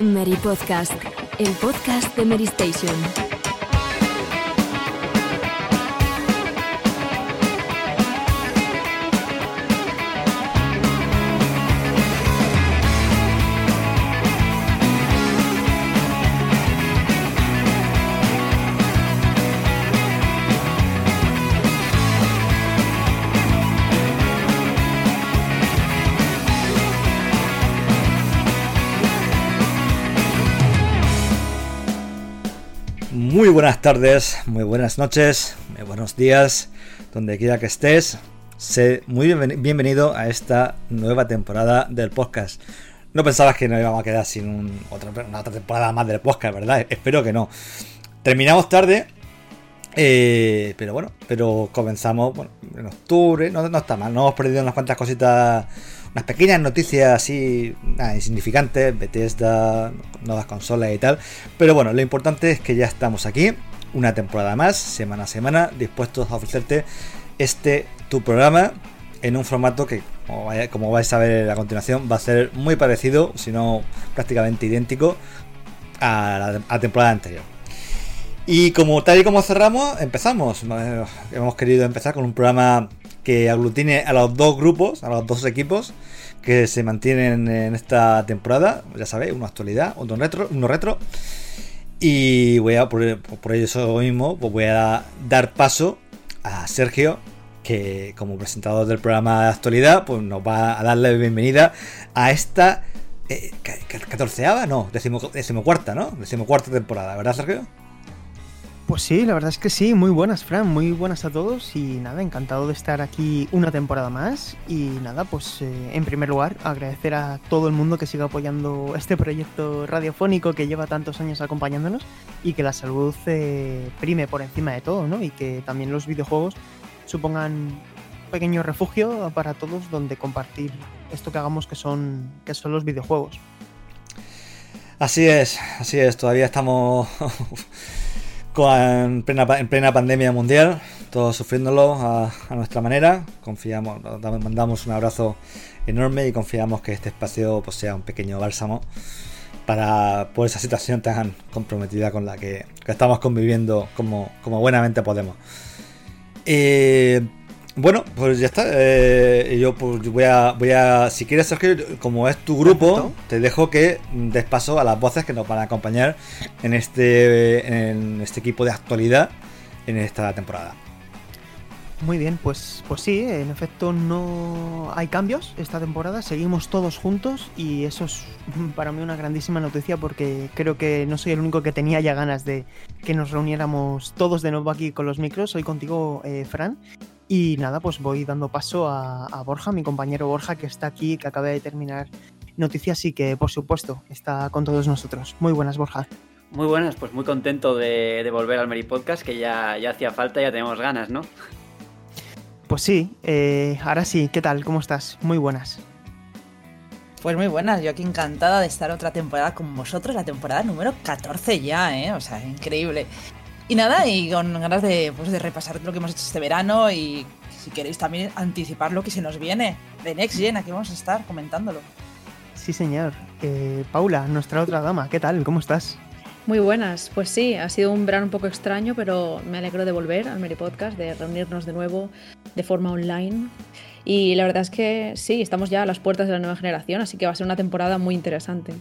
Mary Podcast, el podcast de Mary Station. Buenas tardes, muy buenas noches, muy buenos días, donde quiera que estés. Sé muy bienven- bienvenido a esta nueva temporada del podcast. No pensabas que nos íbamos a quedar sin otra, una otra temporada más del podcast, ¿verdad? Espero que no. Terminamos tarde, eh, pero bueno, pero comenzamos en octubre, no está mal, no hemos perdido unas cuantas cositas, unas pequeñas noticias así, nada, insignificantes, Bethesda, nuevas consolas y tal, pero bueno, lo importante es que ya estamos aquí, una temporada más, semana a semana, dispuestos a ofrecerte este tu programa en un formato que, como, vais a ver a continuación, va a ser muy parecido, si no prácticamente idéntico, a la, a la temporada anterior. Y como tal y como cerramos, empezamos. Eh, Hemos querido empezar con un programa que aglutine a los dos grupos, a los dos equipos que se mantienen en esta temporada. Ya sabéis, uno actualidad, otro retro, uno retro. Y voy a, por, por mismo, pues voy a dar paso a Sergio, que como presentador del programa de actualidad, pues nos va a darle la bienvenida a esta eh, ca- ca- catorceava, no, decimo- decimocuarta, ¿no? Decimocuarta temporada, ¿verdad, Sergio? Pues sí, la verdad es que sí, muy buenas, Fran, muy buenas a todos. Y nada, encantado de estar aquí una temporada más. Y nada, pues eh, en primer lugar agradecer a todo el mundo que siga apoyando este proyecto radiofónico que lleva tantos años acompañándonos y que la salud eh, prime por encima de todo, ¿no? Y que también los videojuegos supongan un pequeño refugio para todos donde compartir esto que hagamos que son, que son los videojuegos. Así es, así es, todavía estamos en plena pandemia mundial, todos sufriéndolo a, a nuestra manera. Confiamos, mandamos un abrazo enorme y confiamos que este espacio pues, sea un pequeño bálsamo para por esa situación tan comprometida con la que, que estamos conviviendo como, como buenamente podemos. Eh, bueno, pues ya está. eh, yo pues, voy a, voy a, si quieres Sergio, como es tu grupo, te dejo que des paso a las voces que nos van a acompañar en este, en este equipo de actualidad en esta temporada. Muy bien, pues, pues sí, en efecto no hay cambios esta temporada, seguimos todos juntos y eso es para mí una grandísima noticia porque creo que no soy el único que tenía ya ganas de que nos reuniéramos todos de nuevo aquí con los micros, hoy contigo eh, Fran y nada, pues voy dando paso a, a Borja, mi compañero Borja que está aquí, que acaba de terminar noticias y que por supuesto está con todos nosotros. Muy buenas Borja. Muy buenas, pues muy contento de, de volver al Meri Podcast, que ya, ya hacía falta, ya tenemos ganas, ¿no? Pues sí, eh, ahora sí, ¿qué tal? ¿Cómo estás? Muy buenas. Pues muy buenas, yo aquí encantada de estar otra temporada con vosotros, la temporada número 14 ya, ¿eh? O sea, increíble. Y nada, y con ganas de, pues, de repasar lo que hemos hecho este verano y si queréis también anticipar lo que se nos viene de Next Gen, aquí vamos a estar comentándolo. Sí, señor. Eh, Paula, nuestra otra dama, ¿qué tal? ¿Cómo estás? Muy buenas, pues sí, ha sido un verano un poco extraño, pero me alegro de volver al Meri Podcast, de reunirnos de nuevo de forma online. Y la verdad es que sí, estamos ya a las puertas de la nueva generación, así que va a ser una temporada muy interesante.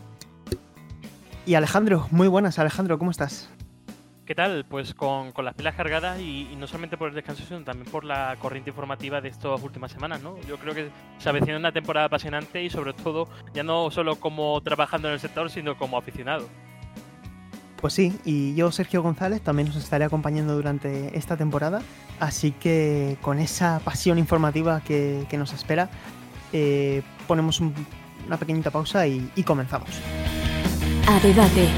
Y Alejandro, muy buenas, Alejandro, ¿cómo estás? ¿Qué tal? Pues con, con las pilas cargadas y, y no solamente por el descanso, sino también por la corriente informativa de estas últimas semanas, ¿no? Yo creo que se avecina una temporada apasionante y sobre todo ya no solo como trabajando en el sector, sino como aficionado. Pues sí, y yo, Sergio González, también os estaré acompañando durante esta temporada, así que con esa pasión informativa que, que nos espera, eh, ponemos un- una pequeñita pausa y, y comenzamos. A debate.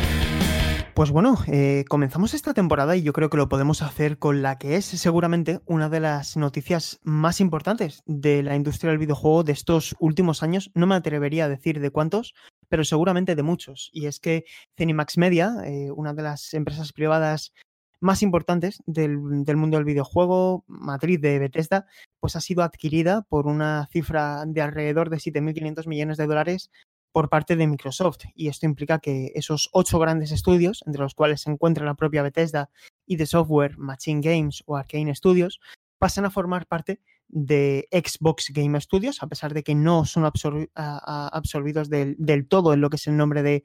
Pues bueno, eh, comenzamos esta temporada y yo creo que lo podemos hacer con la que es seguramente una de las noticias más importantes de la industria del videojuego de estos últimos años. No me atrevería a decir de cuántos, pero seguramente de muchos. Y es que Cenimax Media, eh, una de las empresas privadas más importantes del, del mundo del videojuego, matriz de Bethesda, pues ha sido adquirida por una cifra de alrededor de 7.500 millones de dólares por parte de Microsoft. Y esto implica que esos ocho grandes estudios, entre los cuales se encuentra la propia Bethesda y de software Machine Games o Arcane Studios, pasan a formar parte de Xbox Game Studios, a pesar de que no son absorbidos del, del, todo en lo que es el nombre de,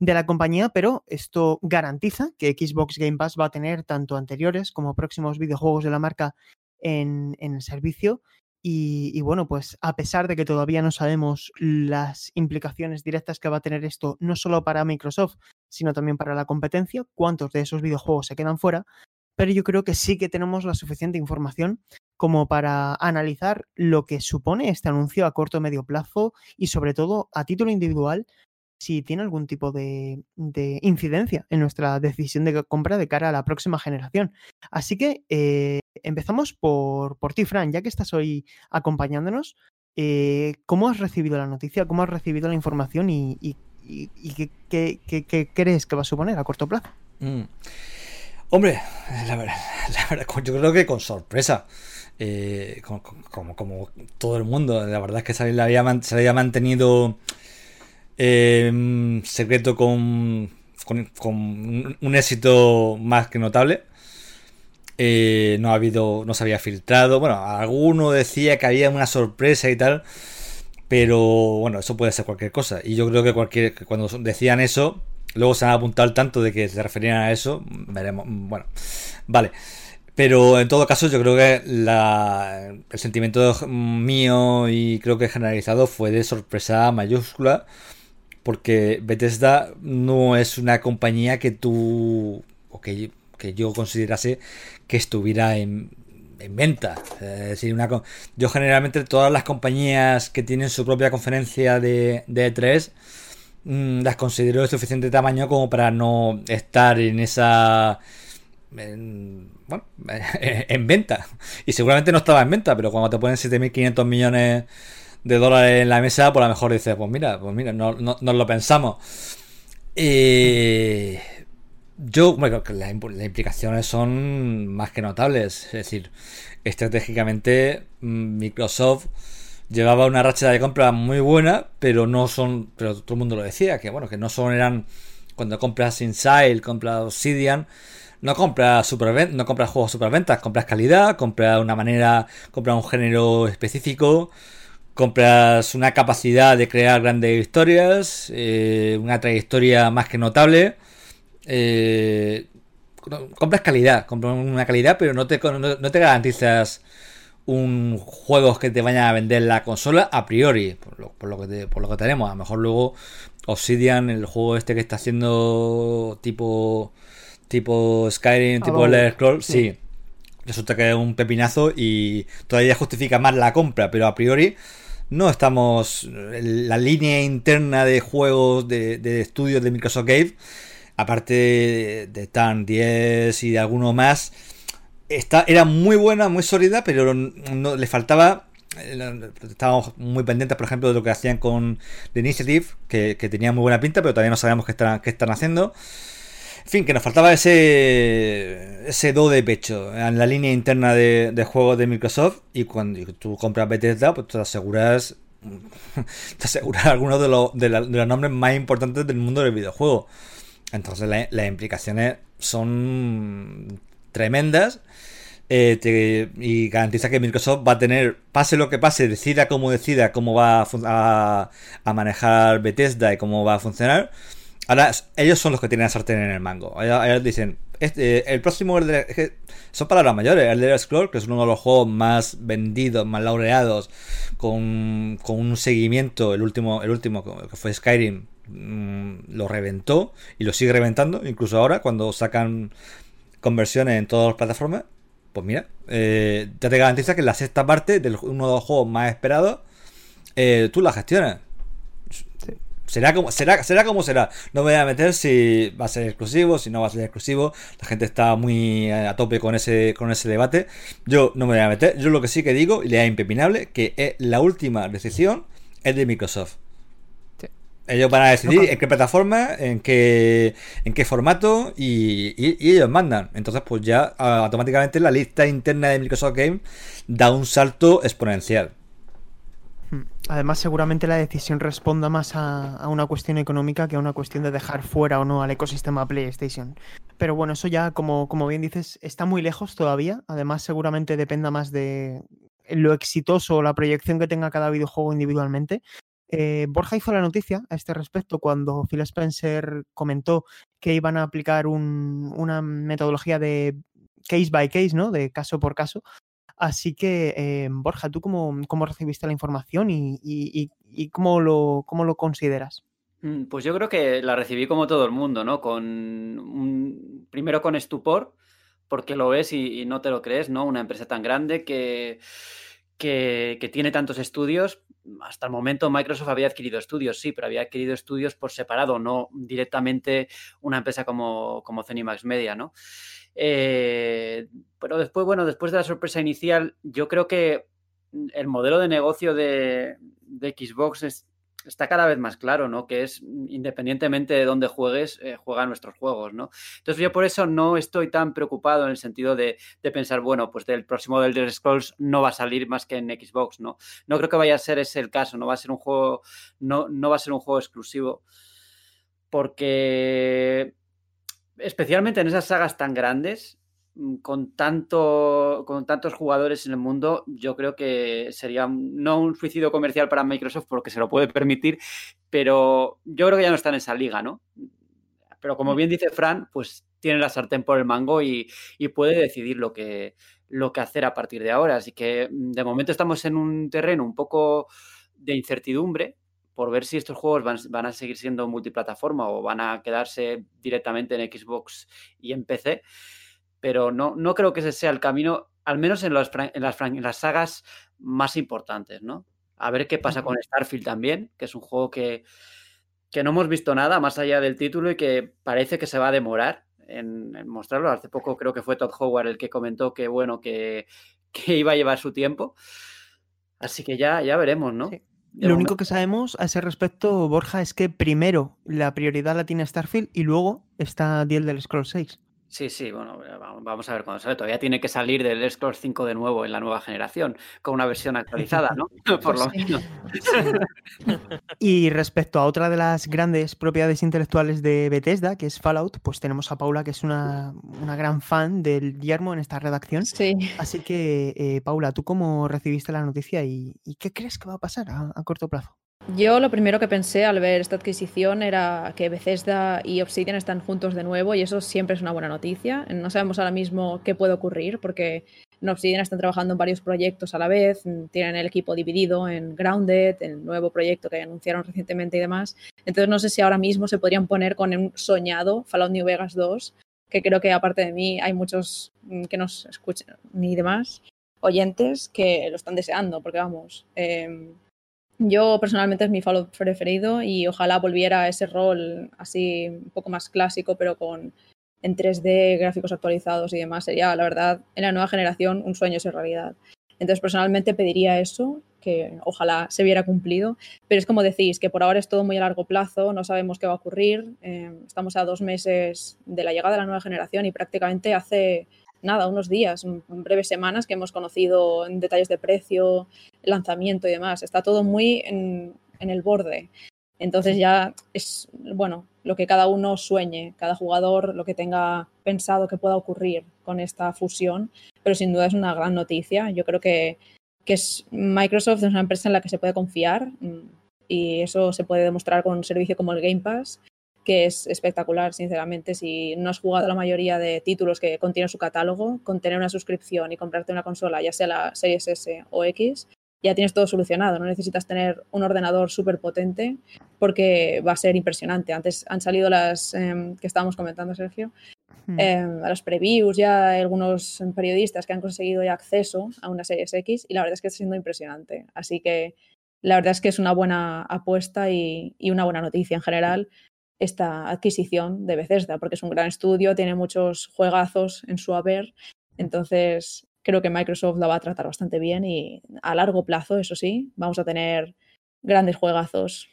de la compañía, pero esto garantiza que Xbox Game Pass va a tener tanto anteriores como próximos videojuegos de la marca en, en el servicio. Y, bueno, pues a pesar de que todavía no sabemos las implicaciones directas que va a tener esto, no solo para Microsoft, sino también para la competencia, cuántos de esos videojuegos se quedan fuera, pero yo creo que sí que tenemos la suficiente información como para analizar lo que supone este anuncio a corto o medio plazo y sobre todo a título individual si tiene algún tipo de, de, incidencia en nuestra decisión de compra de cara a la próxima generación. Así que eh, empezamos por, por ti, Fran, ya que estás hoy acompañándonos. Eh, ¿Cómo has recibido la noticia? ¿Cómo has recibido la información? ¿Y, qué, qué, crees que va a suponer a corto plazo? Mm. Hombre, la verdad, la verdad, yo creo que con sorpresa. Eh, como, como, todo el mundo, la verdad es que se había, se le había mantenido eh, secreto con, con, un éxito más que notable. Eh, no ha habido, no se había filtrado. Bueno, alguno decía que había una sorpresa y tal. Pero bueno, eso puede ser cualquier cosa. Y yo creo que cualquier, cuando decían eso, luego se han apuntado al tanto de que se referían a eso. Veremos. Bueno, vale. Pero en todo caso, yo creo que la, el sentimiento mío y creo que generalizado fue de sorpresa mayúscula porque Bethesda no es una compañía que tú, o que, que yo considerase que estuviera en, en venta. Es decir, una, yo generalmente todas las compañías que tienen su propia conferencia de, de E3 mmm, las considero de suficiente tamaño como para no estar en esa... En, bueno, en venta. Y seguramente no estaba en venta, pero cuando te ponen 7.500 millones de dólares en la mesa, pues a lo mejor dices, pues mira, pues mira, no, no, no lo pensamos. Eh, yo, bueno, las, las implicaciones son más que notables. Es decir, estratégicamente Microsoft llevaba una racha de compra muy buena, pero no son, pero todo el mundo lo decía, que bueno, que no son eran cuando compras Inside, compras Obsidian, no compras super, no compras juegos superventas, compras calidad, compras una manera, compras un género específico, compras una capacidad de crear grandes historias, eh, una trayectoria más que notable. Eh, compras calidad, compras una calidad, pero no te, no, no te garantizas un juegos que te vayan a vender la consola a priori, por lo, por lo, que, te, por lo que tenemos. A lo mejor luego Obsidian, el juego este que está haciendo tipo tipo Skyrim, tipo oh, Elder Scrolls, sí. sí. Resulta que es un pepinazo y todavía justifica más la compra, pero a priori no estamos. La línea interna de juegos de, de estudios de Microsoft Game, aparte de, TAN 10 y de alguno más, está, era muy buena, muy sólida, pero no, le faltaba. Estábamos muy pendientes, por ejemplo, de lo que hacían con The Initiative, que, que tenía muy buena pinta, pero todavía no sabemos qué están, qué están haciendo. Fin, que nos faltaba ese ese do de pecho en la línea interna de, de juegos de Microsoft y cuando tú compras Bethesda, pues te aseguras te aseguras algunos de, los, de, de, los nombres más importantes del mundo del videojuego. Entonces la, las implicaciones son tremendas eh, y garantiza que Microsoft va a tener, pase lo que pase, decida como decida cómo va a, a, a manejar Bethesda y cómo va a funcionar Ahora, ellos son los que tienen la sartén en el mango. Ellos, dicen, este, el próximo Elder, es que son palabras mayores. Elder Scrolls, que es uno de los juegos más vendidos, más laureados, con, un seguimiento, el último, el último que fue Skyrim, mmm, lo reventó y lo sigue reventando, incluso ahora cuando sacan conversiones en todas las plataformas. Pues mira, eh, ya te garantiza que la sexta parte de uno de los juegos más esperados, eh, tú la gestionas. Será como, será, será como será. No me voy a meter si va a ser exclusivo, si no va a ser exclusivo. La gente está muy a tope con ese, con ese debate. Yo no me voy a meter. Yo lo que sí que digo, y le es impepinable, que es la última decisión es de Microsoft. Sí. Ellos van a decidir en qué plataforma, en qué, en qué formato y, y, y, ellos mandan. Entonces, pues ya automáticamente la lista interna de Microsoft Game da un salto exponencial. Además, seguramente la decisión responda más a, una cuestión económica que a una cuestión de dejar fuera o no al ecosistema PlayStation. Pero bueno, eso ya, como, como bien dices, está muy lejos todavía. Además, seguramente dependa más de lo exitoso o la proyección que tenga cada videojuego individualmente. Eh, Borja hizo la noticia a este respecto cuando Phil Spencer comentó que iban a aplicar un, una metodología de case by case, ¿no? De caso por caso. Así que, eh, Borja, ¿tú cómo, cómo, recibiste la información y, y, y cómo, lo, cómo, lo, consideras? Mm, pues yo creo que la recibí como todo el mundo, ¿no? Con un, primero con estupor, porque lo ves y, no te lo crees, ¿no? Una empresa tan grande que, que, que, tiene tantos estudios. Hasta el momento Microsoft había adquirido estudios, sí, pero había adquirido estudios por separado, no directamente una empresa como, como Zenimax Media, ¿no? Eh, pero después, bueno, después de la sorpresa inicial, yo creo que el modelo de negocio de, Xbox es, está cada vez más claro, ¿no? Que es independientemente de dónde juegues, eh, juega nuestros juegos, ¿no? Entonces yo por eso no estoy tan preocupado en el sentido de, pensar, bueno, pues del próximo del Scrolls no va a salir más que en Xbox, ¿no? No creo que vaya a ser ese el caso, no va a ser un juego, no, no va a ser un juego exclusivo. Porque especialmente en esas sagas tan grandes, mm, con, tanto, con tantos jugadores en el mundo, yo creo que sería no un suicidio comercial para Microsoft porque se lo puede permitir, pero yo creo que ya no está en esa liga, ¿no? Pero como bien dice Fran, pues tiene la sartén por el mango y, y puede decidir lo que, lo que hacer a partir de ahora. Así que mm, de momento estamos en un terreno un poco de incertidumbre, por ver si estos juegos van, van, a seguir siendo multiplataforma o van a quedarse directamente en Xbox y en PC. Pero no, no creo que ese sea el camino, al menos en, los, en, las, en las sagas más importantes, ¿no? A ver qué pasa con Starfield también, que es un juego que, que no hemos visto nada más allá del título y que parece que se va a demorar en, en mostrarlo. Hace poco creo que fue Todd Howard el que comentó que, bueno, que, que iba a llevar su tiempo. Así que ya, ya veremos, ¿no? Sí. Lo momento. único que sabemos a ese respecto, Borja, es que primero la prioridad la tiene Starfield y luego está The Elder Scrolls 6. Sí, sí, bueno, vamos a ver cuándo sale. Todavía tiene que salir del Scrolls 5 de nuevo en la nueva generación, con una versión actualizada, ¿no? Por lo menos. y respecto a otra de las grandes propiedades intelectuales de Bethesda, que es Fallout, pues tenemos a Paula, que es una, una gran fan del Guillermo en esta redacción. Sí. Así que, eh, Paula, ¿tú cómo recibiste la noticia y, y qué crees que va a pasar a, a corto plazo? Yo lo primero que pensé al ver esta adquisición era que Bethesda y Obsidian están juntos de nuevo y eso siempre es una buena noticia. No sabemos ahora mismo qué puede ocurrir porque en Obsidian están trabajando en varios proyectos a la vez, tienen el equipo dividido en Grounded, el nuevo proyecto que anunciaron recientemente y demás. Entonces no sé si ahora mismo se podrían poner con un soñado Fallout New Vegas 2, que creo que aparte de mí hay muchos que nos escuchan ni demás oyentes que lo están deseando porque vamos... Eh, yo personalmente es mi Fallout preferido y ojalá volviera a ese rol así un poco más clásico, pero con en 3D, gráficos actualizados y demás. Sería, la verdad, en la nueva generación un sueño ser realidad. Entonces, personalmente pediría eso, que ojalá se viera cumplido. Pero es como decís, que por ahora es todo muy a largo plazo, no sabemos qué va a ocurrir. Eh, estamos a dos meses de la llegada de la nueva generación y prácticamente hace nada, unos días, breves semanas que hemos conocido en detalles de precio, lanzamiento y demás. Está todo muy en, el borde. Entonces ya es, bueno, lo que cada uno sueñe, cada jugador lo que tenga pensado que pueda ocurrir con esta fusión, pero sin duda es una gran noticia. Yo creo que, que es, Microsoft es una empresa en la que se puede confiar y eso se puede demostrar con un servicio como el Game Pass que es espectacular, sinceramente. Si no has jugado la mayoría de títulos que contiene su catálogo, con tener una suscripción y comprarte una consola, ya sea la Series S o X, ya tienes todo solucionado. No necesitas tener un ordenador súper potente porque va a ser impresionante. Antes han salido las eh, que estábamos comentando, Sergio. Eh, a los previews ya algunos periodistas que han conseguido ya acceso a una Series X y la verdad es que está siendo impresionante. Así que la verdad es que es una buena apuesta y, y una buena noticia en general esta adquisición de Bethesda, porque es un gran estudio, tiene muchos juegazos en su haber, entonces creo que Microsoft la va a tratar bastante bien y a largo plazo, eso sí, vamos a tener grandes juegazos.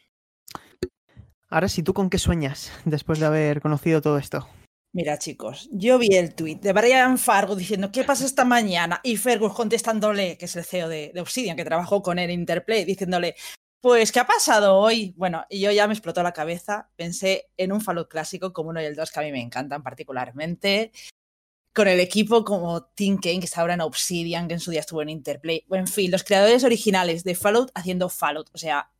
Ahora sí, ¿tú con qué sueñas después de haber conocido todo esto? Mira, chicos, yo vi el tweet de Brian Fargo diciendo ¿qué pasa esta mañana? Y Fergus contestándole, que es el CEO de, de, Obsidian, que trabajó con él en Interplay, diciéndole Pues, ¿qué ha pasado hoy? Bueno, y yo ya me explotó la cabeza. Pensé en un Fallout clásico como uno y el 2 que a mí me encantan particularmente. Con el equipo como Team Kane, que está ahora en Obsidian, que en su día estuvo en Interplay. En fin, los creadores originales de Fallout haciendo Fallout. O sea,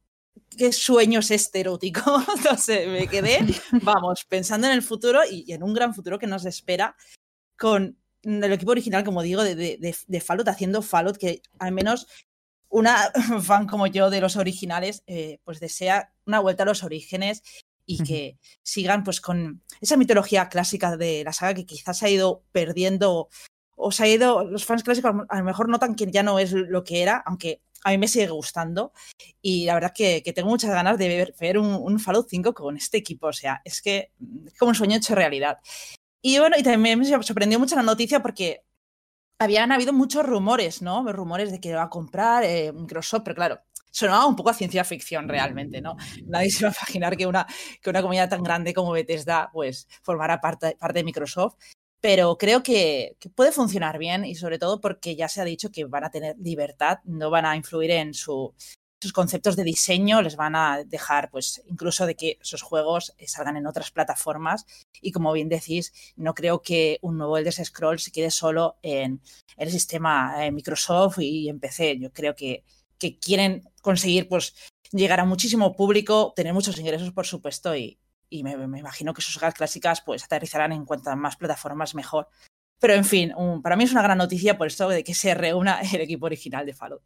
qué sueño es este erótico. no sé, me quedé, vamos, pensando en el futuro y en un gran futuro que nos espera con el equipo original, como digo, de, de, de Fallout haciendo Fallout, que al menos una fan como yo de los originales, eh, pues desea una vuelta a los orígenes y que sigan pues con esa mitología clásica de la saga que quizás se ha ido perdiendo o se ha ido, los fans clásicos a lo mejor notan que ya no es lo que era, aunque a mí me sigue gustando y la verdad que, que tengo muchas ganas de ver, un, un, Fallout 5 con este equipo, o sea, es que es como un sueño hecho realidad. Y bueno, y también me sorprendió mucho la noticia porque habían habido muchos rumores, ¿no? Rumores de que iba a comprar eh, Microsoft, pero claro, sonaba un poco a ciencia ficción realmente, ¿no? Nadie se va a imaginar que una, que una comunidad tan grande como Bethesda pues formara parte, parte de Microsoft, pero creo que, puede funcionar bien y sobre todo porque ya se ha dicho que van a tener libertad, no van a influir en su, sus conceptos de diseño les van a dejar, pues, incluso de que sus juegos salgan en otras plataformas. Y como bien decís, no creo que un nuevo Elder Scrolls se quede solo en el sistema eh, Microsoft y en PC. Yo creo que, que quieren conseguir, pues, llegar a muchísimo público, tener muchos ingresos, por supuesto, y, me, imagino que sus sagas clásicas, pues, aterrizarán en cuanto a más plataformas mejor. Pero, en fin, para mí es una gran noticia por esto de que se reúna el equipo original de Fallout.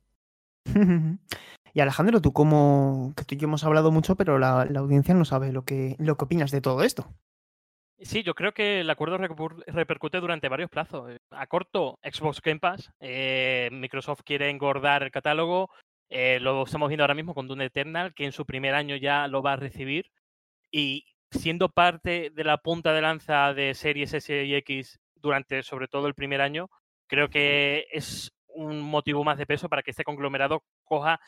Y Alejandro, tú como que tú y yo hemos hablado mucho, pero la, audiencia no sabe lo que, lo que opinas de todo esto. Sí, yo creo que el acuerdo repercute durante varios plazos. Eh, a corto, Xbox Game Pass. Eh, Microsoft quiere engordar el catálogo. Eh, lo estamos viendo ahora mismo con Dune Eternal, que en su primer año ya lo va a recibir. Y siendo parte de la punta de lanza de series S y X durante sobre todo el primer año, creo que es un motivo más de peso para que este conglomerado coja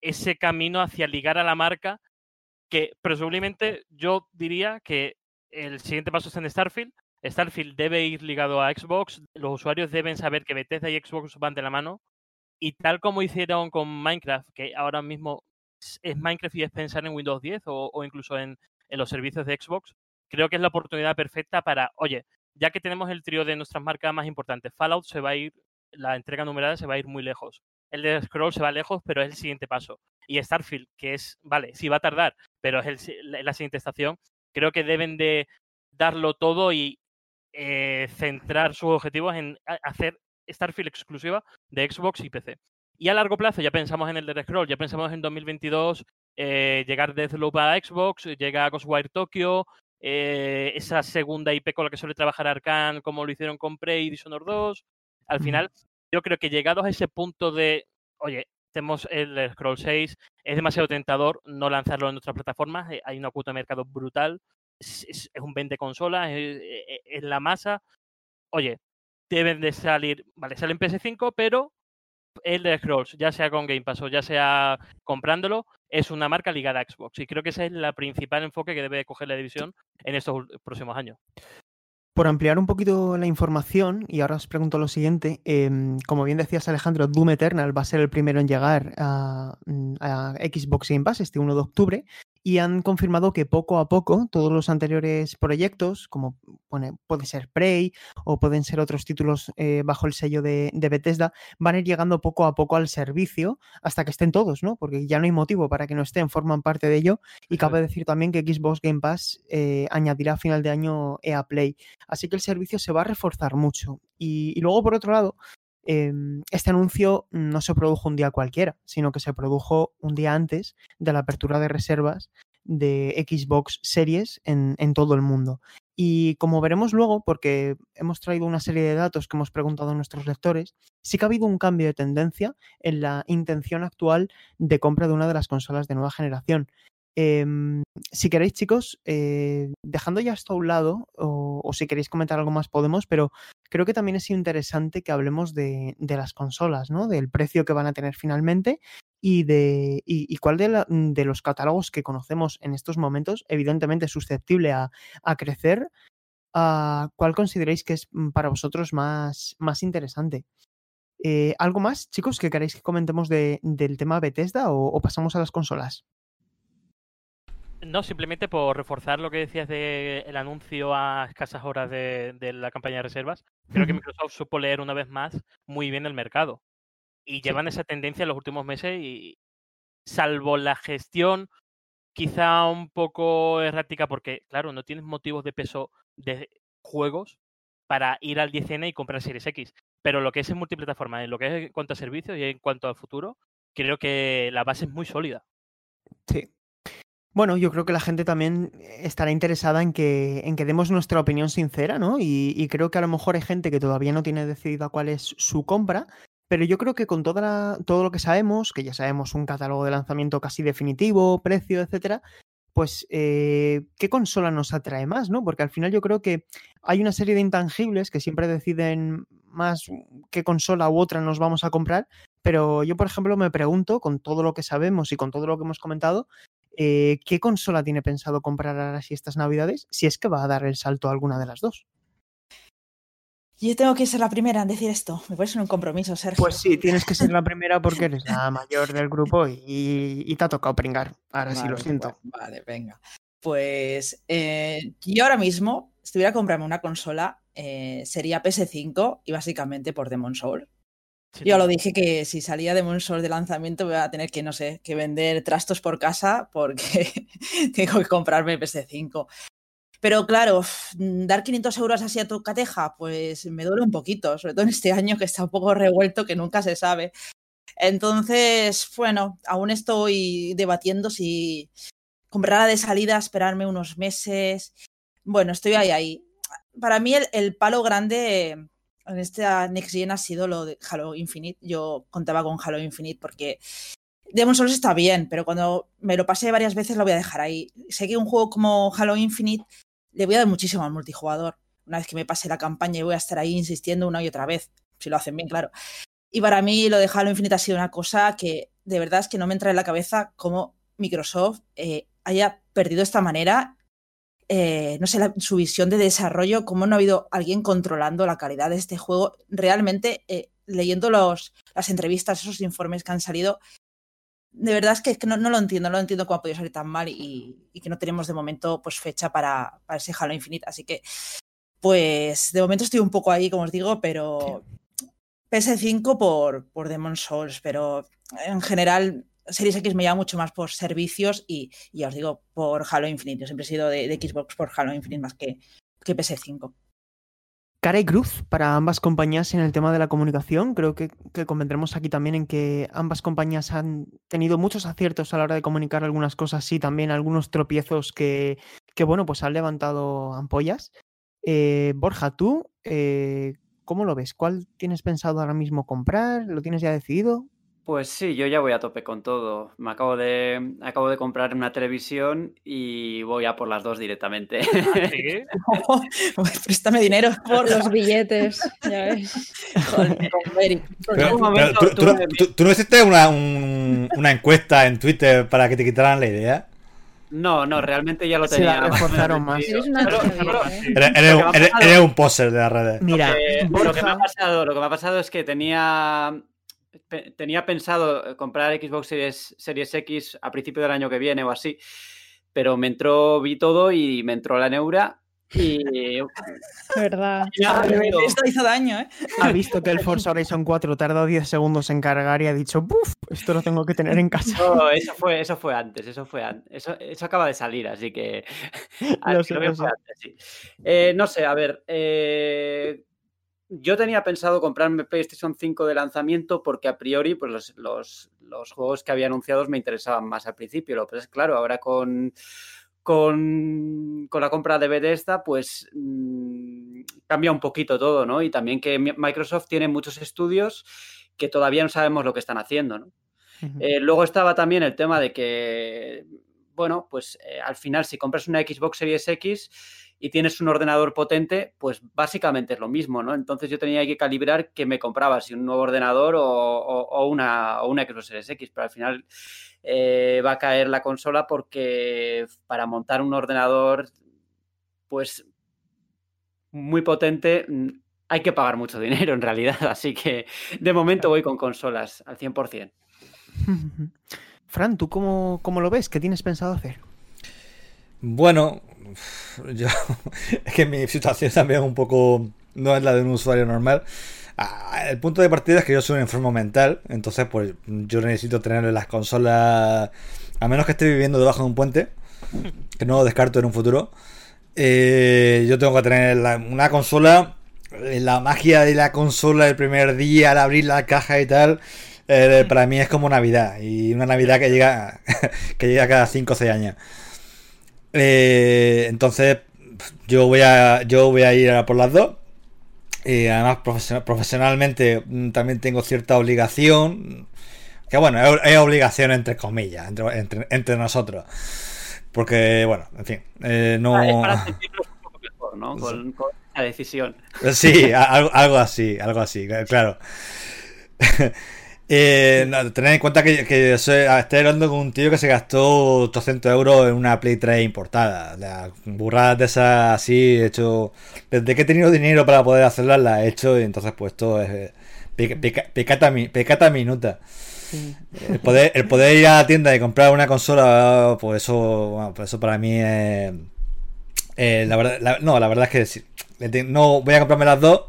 ese camino hacia ligar a la marca que presumiblemente yo diría que el siguiente paso es en Starfield. Starfield debe ir ligado a Xbox, los usuarios deben saber que Bethesda y Xbox van de la mano y tal como hicieron con Minecraft, que ahora mismo es Minecraft y es pensar en Windows 10 o, o incluso en, en, los servicios de Xbox, creo que es la oportunidad perfecta para, oye, ya que tenemos el trío de nuestras marcas más importantes, Fallout se va a ir, la entrega numerada se va a ir muy lejos el de Scroll se va lejos, pero es el siguiente paso. Y Starfield, que es, vale, sí va a tardar, pero es el, la siguiente estación, creo que deben de darlo todo y eh, centrar sus objetivos en hacer Starfield exclusiva de Xbox y PC. Y a largo plazo ya pensamos en el de Scroll, ya pensamos en 2022 eh, llegar Deathloop a Xbox, llega Ghostwire Tokyo, eh, esa segunda IP con la que suele trabajar Arkane, como lo hicieron con Prey y Dishonored 2. Al final, yo creo que llegados a ese punto de, oye, tenemos el Scroll 6, es demasiado tentador no lanzarlo en nuestras plataformas, eh, hay una cuota de mercado brutal, es, es, es un vende consolas, es, es, la masa. Oye, deben de salir, vale, sale en PS5, pero el de Scrolls, ya sea con Game Pass o ya sea comprándolo, es una marca ligada a Xbox. Y creo que ese es el principal enfoque que debe coger la división en estos próximos años. Por ampliar un poquito la información, y ahora os pregunto lo siguiente, eh, como bien decías Alejandro, Doom Eternal va a ser el primero en llegar a, a, Xbox Game Pass este 1 de octubre, y han confirmado que poco a poco todos los anteriores proyectos, como pone, puede ser Prey o pueden ser otros títulos eh, bajo el sello de, de, Bethesda, van a ir llegando poco a poco al servicio hasta que estén todos, ¿no? Porque ya no hay motivo para que no estén, forman parte de ello. Y cabe decir también que Xbox Game Pass eh, añadirá a final de año EA Play. Así que el servicio se va a reforzar mucho. Y, y luego, por otro lado, eh, este anuncio no se produjo un día cualquiera, sino que se produjo un día antes de la apertura de reservas de Xbox Series en, en, todo el mundo. Y como veremos luego, porque hemos traído una serie de datos que hemos preguntado a nuestros lectores, sí que ha habido un cambio de tendencia en la intención actual de compra de una de las consolas de nueva generación. Eh, si queréis, chicos, eh, dejando ya esto a un lado, o, si queréis comentar algo más, podemos, pero creo que también es interesante que hablemos de, las consolas, ¿no? Del precio que van a tener finalmente y de y, cuál de, los catálogos que conocemos en estos momentos, evidentemente susceptible a, a crecer, uh, ¿cuál consideráis que es para vosotros más, más interesante? Eh, ¿Algo más, chicos, que queréis que comentemos de- del tema Bethesda o pasamos a las consolas? No, simplemente por reforzar lo que decías del anuncio a escasas horas de, de la campaña de reservas. Creo que. Microsoft supo leer una vez más muy bien el mercado. Y llevan esa tendencia en los últimos meses y salvo la gestión quizá un poco errática porque, claro, no tienes motivos de peso de juegos para ir al 10N y comprar Series X. Pero lo que es en multiplataforma, en lo que es en cuanto a servicios y en cuanto al futuro, creo que la base es muy sólida. Sí. Bueno, yo creo que la gente también estará interesada en que, en que demos nuestra opinión sincera, ¿no? Y, creo que a lo mejor hay gente que todavía no tiene decidida cuál es su compra, pero yo creo que con toda todo lo que sabemos, que ya sabemos un catálogo de lanzamiento casi definitivo, precio, etcétera, pues eh, ¿qué consola nos atrae más, no? Porque al final yo creo que hay una serie de intangibles que siempre deciden más qué consola u otra nos vamos a comprar, pero yo, por ejemplo, me pregunto, con todo lo que sabemos y con todo lo que hemos comentado, eh, ¿qué consola tiene pensado comprar ahora sí estas navidades? Si es que va a dar el salto a alguna de las dos. Yo tengo que ser la primera en decir esto. Me parece un compromiso, Sergio. Pues sí, tienes que ser la primera porque eres la mayor del grupo y, y te ha tocado pringar. Ahora sí, lo siento. bueno, vale, venga. Pues eh, yo ahora mismo, si tuviera que comprarme una consola, eh, sería PS5 y básicamente por Demon Soul. Yo lo dije que si salía Demon Soul de lanzamiento voy a tener que, no sé, que vender trastos por casa porque tengo que comprarme PS5. Pero claro, uf, dar 500 euros así a tu cateja, pues me duele un poquito, sobre todo en este año que está un poco revuelto, que nunca se sabe. Entonces, bueno, aún estoy debatiendo si comprarla de salida, esperarme unos meses. Bueno, estoy ahí, ahí. Para mí el, el palo grande en esta Next Gen ha sido lo de Halo Infinite. Yo contaba con Halo Infinite porque Demon Souls está bien, pero cuando me lo pasé varias veces lo voy a dejar ahí. Sé que un juego como Halo Infinite le voy a dar muchísimo al multijugador. Una vez que me pase la campaña y voy a estar ahí insistiendo una y otra vez, si lo hacen bien, claro. Y para mí lo de Halo Infinite ha sido una cosa que de verdad es que no me entra en la cabeza cómo Microsoft eh, haya perdido esta manera eh, no sé, la- su visión de desarrollo, cómo no ha habido alguien controlando la calidad de este juego. Realmente, eh, leyendo los, las entrevistas, esos informes que han salido, de verdad es que, es que no, no lo entiendo, no lo entiendo cómo ha podido salir tan mal y, y que no tenemos de momento pues fecha para, para ese Halo Infinite. Así que, pues, de momento estoy un poco ahí, como os digo, pero PS5 por, por Demon Souls, pero en general Series X me llama mucho más por servicios y, y ya os digo, por Halo Infinite. Yo siempre he sido de, Xbox por Halo Infinite más que, que PS5. Cara y cruz para ambas compañías en el tema de la comunicación. Creo que, que convendremos aquí también en que ambas compañías han tenido muchos aciertos a la hora de comunicar algunas cosas y también algunos tropiezos que, que bueno, pues han levantado ampollas. Eh, Borja, tú, eh, ¿cómo lo ves? ¿Cuál tienes pensado ahora mismo comprar? ¿Lo tienes ya decidido? Pues sí, yo ya voy a tope con todo. Me acabo de, acabo de comprar una televisión y voy a por las dos directamente. ¿Sí? Pues Préstame dinero por los billetes, ya ves. Joder, con Beric. Pero, un momento pero, ¿tú, tú no- tuve- tú- tú no hiciste una, un- una encuesta en Twitter para que te quitaran la idea? No, no, realmente ya lo Se tenía. menos reforzaron más. Eres una Pero- ¿eh? Eres, un- eres- poser de las redes. Mira, Eh, lo, que me ha Borja, pasado, lo que me ha pasado es que tenía, pe- tenía pensado comprar Xbox Series, Series X a principio del año que viene o así, pero me entró, vi todo y me entró la neura y ¿Verdad? ya, Esto hizo daño, ¿eh? ha visto que el Forza Horizon 4 tardó 10 segundos en cargar y ha dicho, ¡buf! Esto lo tengo que tener en casa. no, eso fue, eso fue antes, eso fue antes, eso, eso acaba de salir, así que Lo sé, creo que lo fue sé. antes, sí. Eh, no sé, a ver, eh, yo tenía pensado comprarme PlayStation 5 de lanzamiento porque a priori pues los, los- los juegos que había anunciados me interesaban más al principio. Lo que pasa es que, claro, ahora con, con, con la compra de Bethesda, pues mm, cambia un poquito todo, ¿no? Y también que Mi- Microsoft tiene muchos estudios que todavía no sabemos lo que están haciendo, ¿no? Eh, luego estaba también el tema de que, bueno, pues eh, al final si compras una Xbox Series X y tienes un ordenador potente, pues básicamente es lo mismo, ¿no? Entonces yo tenía que calibrar que me compraba, si un nuevo ordenador o, o- o una, o una Xbox Series X, pero al final eh, va a caer la consola porque para montar un ordenador, pues muy potente, mm, hay que pagar mucho dinero en realidad, así que de momento voy con consolas al 100%. Fran, ¿tú cómo, cómo lo ves? ¿Qué tienes pensado hacer? Bueno, yo es que mi situación también es un poco no es la de un usuario normal. Ah, el punto de partida es que yo soy un enfermo mental, entonces pues yo necesito tener las consolas, a menos que esté viviendo debajo de un puente, que no lo descarto en un futuro. eh, yo tengo que tener una consola, eh, la magia de la consola el primer día al abrir la caja y tal. eh, para mí es como Navidad y una Navidad que llega que llega cada 5 o 6 años. Eh, entonces yo voy a yo voy a ir a por las dos. Y además profesio- profesionalmente mm, también tengo cierta obligación. Que bueno, es, obligación entre comillas, entre, entre, entre nosotros. Porque, bueno, en fin, eh, no... Ah, Es para sentirnos un poco mejor, ¿no? Con, con esa decisión. Sí, algo, algo así, algo así, claro. Eh, no, tened en cuenta que, que soy- estoy hablando con un tío que se gastó 800 euros en una Play 3 importada. Burradas de esas así, he hecho. Desde que he tenido dinero para poder hacerlas, las he hecho. Y entonces, pues esto es. eh, pecata, pecata minuta. El poder, el poder ir a la tienda y comprar una consola, pues eso, bueno, pues eso para mí es. eh, la verdad, la- no, la verdad es que no voy a comprarme las dos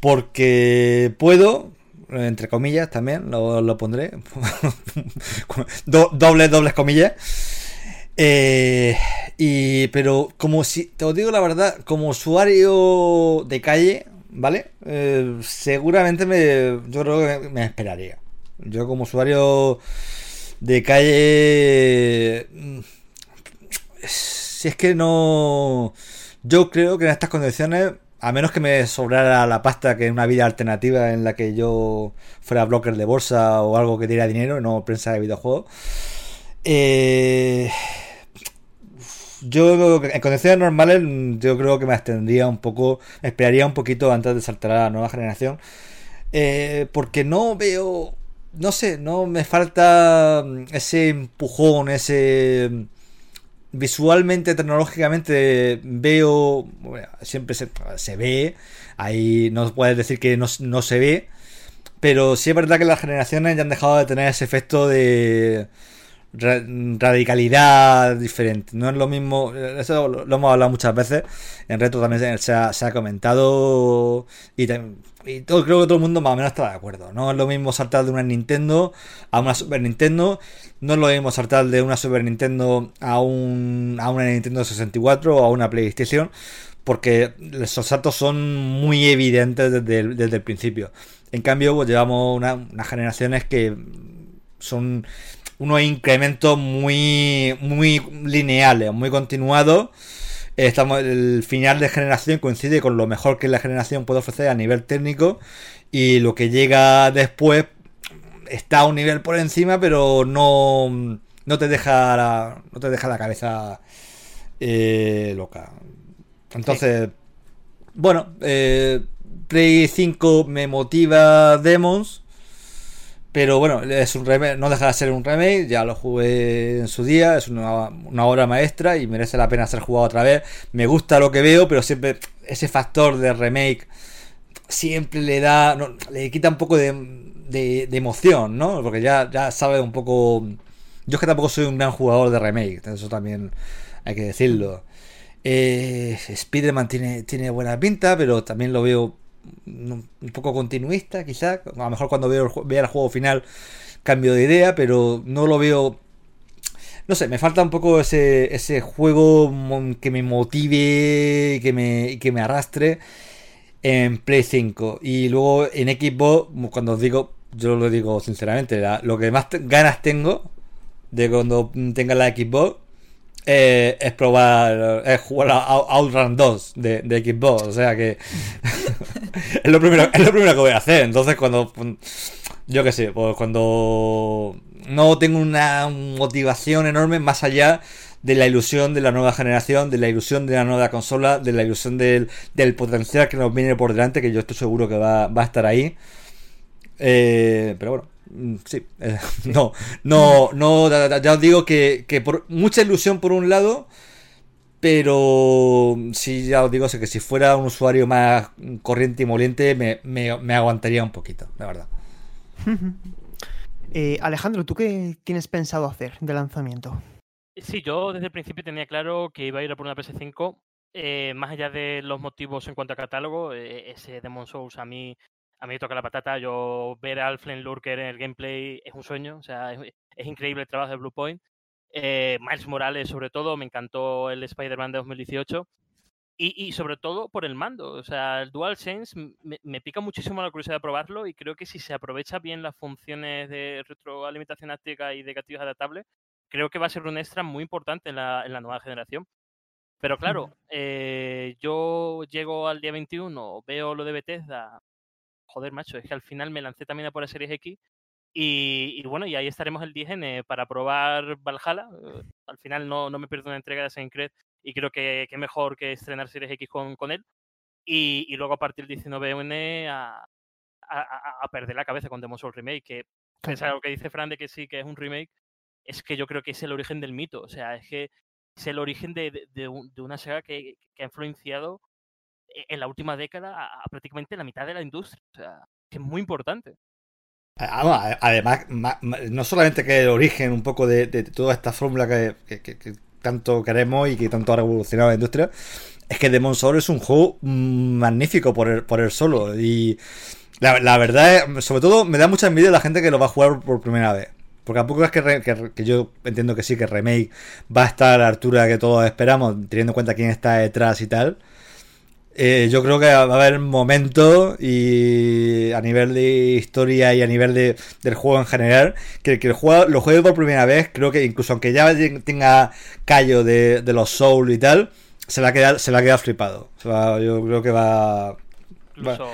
porque puedo, entre comillas también, lo, lo pondré. Do- dobles, dobles comillas. Eh, y, pero como si, te os digo la verdad, como usuario de calle, ¿vale? Eh, seguramente me, yo creo que me esperaría. Yo como usuario de calle, mm, si es que no, yo creo que en estas condiciones, a menos que me sobrara la pasta que en una vida alternativa en la que yo fuera broker de bolsa o algo que diera dinero no prensa de videojuegos, eh, yo en condiciones normales yo creo que me extendría un poco, esperaría un poquito antes de saltar a la nueva generación. Eh, porque no veo, no sé, no me falta ese empujón, ese... Visualmente, tecnológicamente veo, bueno, siempre se, se ve, ahí no puedes decir que no, no se ve, pero sí es verdad que las generaciones ya han dejado de tener ese efecto de ra- radicalidad diferente. No es lo mismo, eso lo, hemos hablado muchas veces, en reto también se, ha, se ha comentado y, y todo, creo que todo el mundo más o menos está de acuerdo. No es lo mismo saltar de una Nintendo a una Super Nintendo, no lo mismo saltar de una Super Nintendo a, un, a una Nintendo 64 o a una PlayStation. Porque esos saltos son muy evidentes desde el, desde el principio. En cambio, pues llevamos una- unas generaciones que son unos incrementos muy, muy lineales, muy continuados. Estamos, el final de generación coincide con lo mejor que la generación puede ofrecer a nivel técnico y lo que llega después está a un nivel por encima, pero no, no te deja la, no te deja la cabeza eh, loca. Entonces, bueno, eh, Play 5 me motiva Demons. Pero bueno, es un remake, no deja de ser un remake, ya lo jugué en su día, es una, una obra maestra y merece la pena ser jugado otra vez. Me gusta lo que veo, pero siempre ese factor de remake siempre le da, le quita un poco de, de- emoción, ¿no? Porque ya, ya sabe un poco... Yo es que tampoco soy un gran jugador de remake, eso también hay que decirlo. Eh, Spider-Man tiene, tiene buena pinta, pero también lo veo un un poco continuista, quizá. A lo mejor cuando veo vea el juego final cambio de idea, pero no lo veo. No sé, me falta un poco ese, ese juego que me motive, que me, que me arrastre en Play 5. Y luego en Xbox, cuando os digo, yo lo digo sinceramente, lo que más ganas tengo de cuando tenga la Xbox eh, es probar, es jugar a Out- Outrun 2 de, de Xbox. O sea que es, lo primero, es lo primero que voy a hacer. Entonces, cuando yo qué sé, pues cuando no tengo una motivación enorme más allá de la ilusión de la nueva generación, de la ilusión de la nueva consola, de la ilusión del, del potencial que nos viene por delante, que yo estoy seguro que va, va a estar ahí. Eh, pero bueno, mm, sí, eh, no, no, no, ya, os digo que, que por mucha ilusión por un lado, Pero sí, ya os digo, sé que si fuera un usuario más corriente y moliente, me, me- me aguantaría un poquito, la verdad. Eh, Alejandro, ¿tú qué tienes pensado hacer de lanzamiento? Sí, yo desde el principio tenía claro que iba a ir a por una PS5. eh, más allá de los motivos en cuanto a catálogo, eh, ese Demon Souls a mí, a mí me toca la patata. Yo ver al Flame Lurker en el gameplay es un sueño. O sea, es, increíble el trabajo de Bluepoint. Eh, Miles Morales, sobre todo, me encantó el Spider-Man de 2018. Y, y sobre todo por el mando. O sea, el DualSense me, me pica muchísimo la curiosidad de probarlo y creo que si se aprovecha bien las funciones de retroalimentación áptica y de gatillos adaptables, creo que va a ser un extra muy importante en la, en la nueva generación. Pero claro, eh, yo llego al día 21, veo lo de Bethesda. Joder, macho, es que al final me lancé también a por la Series X. Y, y bueno, y ahí estaremos el 10N para probar Valhalla. Eh, Al final no, no me pierdo una entrega de Saint Creed y creo que, que mejor que estrenar Series X con, con él. Y, y luego a partir del 19N a, a, a- a perder la cabeza con Demon's Souls Remake, que pese a lo que dice Fran de que sí, que es un remake, es que yo creo que es el origen del mito. O sea, es que es el origen de, de- de un- de una saga que, que ha influenciado e- en la última década a, a prácticamente la mitad de la industria. O sea, que es muy importante. Además, no solamente que el origen un poco de, toda esta fórmula que, tanto queremos y que tanto ha revolucionado la industria, es que Demon Souls es un juego mm, magnífico por el, por el solo. Y la, la verdad, es, sobre todo, me da mucha envidia la gente que lo va a jugar por primera vez. Porque tampoco es que, re- que- que yo entiendo que sí, que Remake va a estar a la altura que todos esperamos, teniendo en cuenta quién está detrás y tal. Eh, yo creo que va a haber momentos y a nivel de historia y a nivel de, del juego en general, que, que el juego, lo juegue por primera vez, creo que incluso aunque ya tenga callo de, de los Soul y tal, se va a quedar, se va a quedar flipado. Se va- yo creo que va,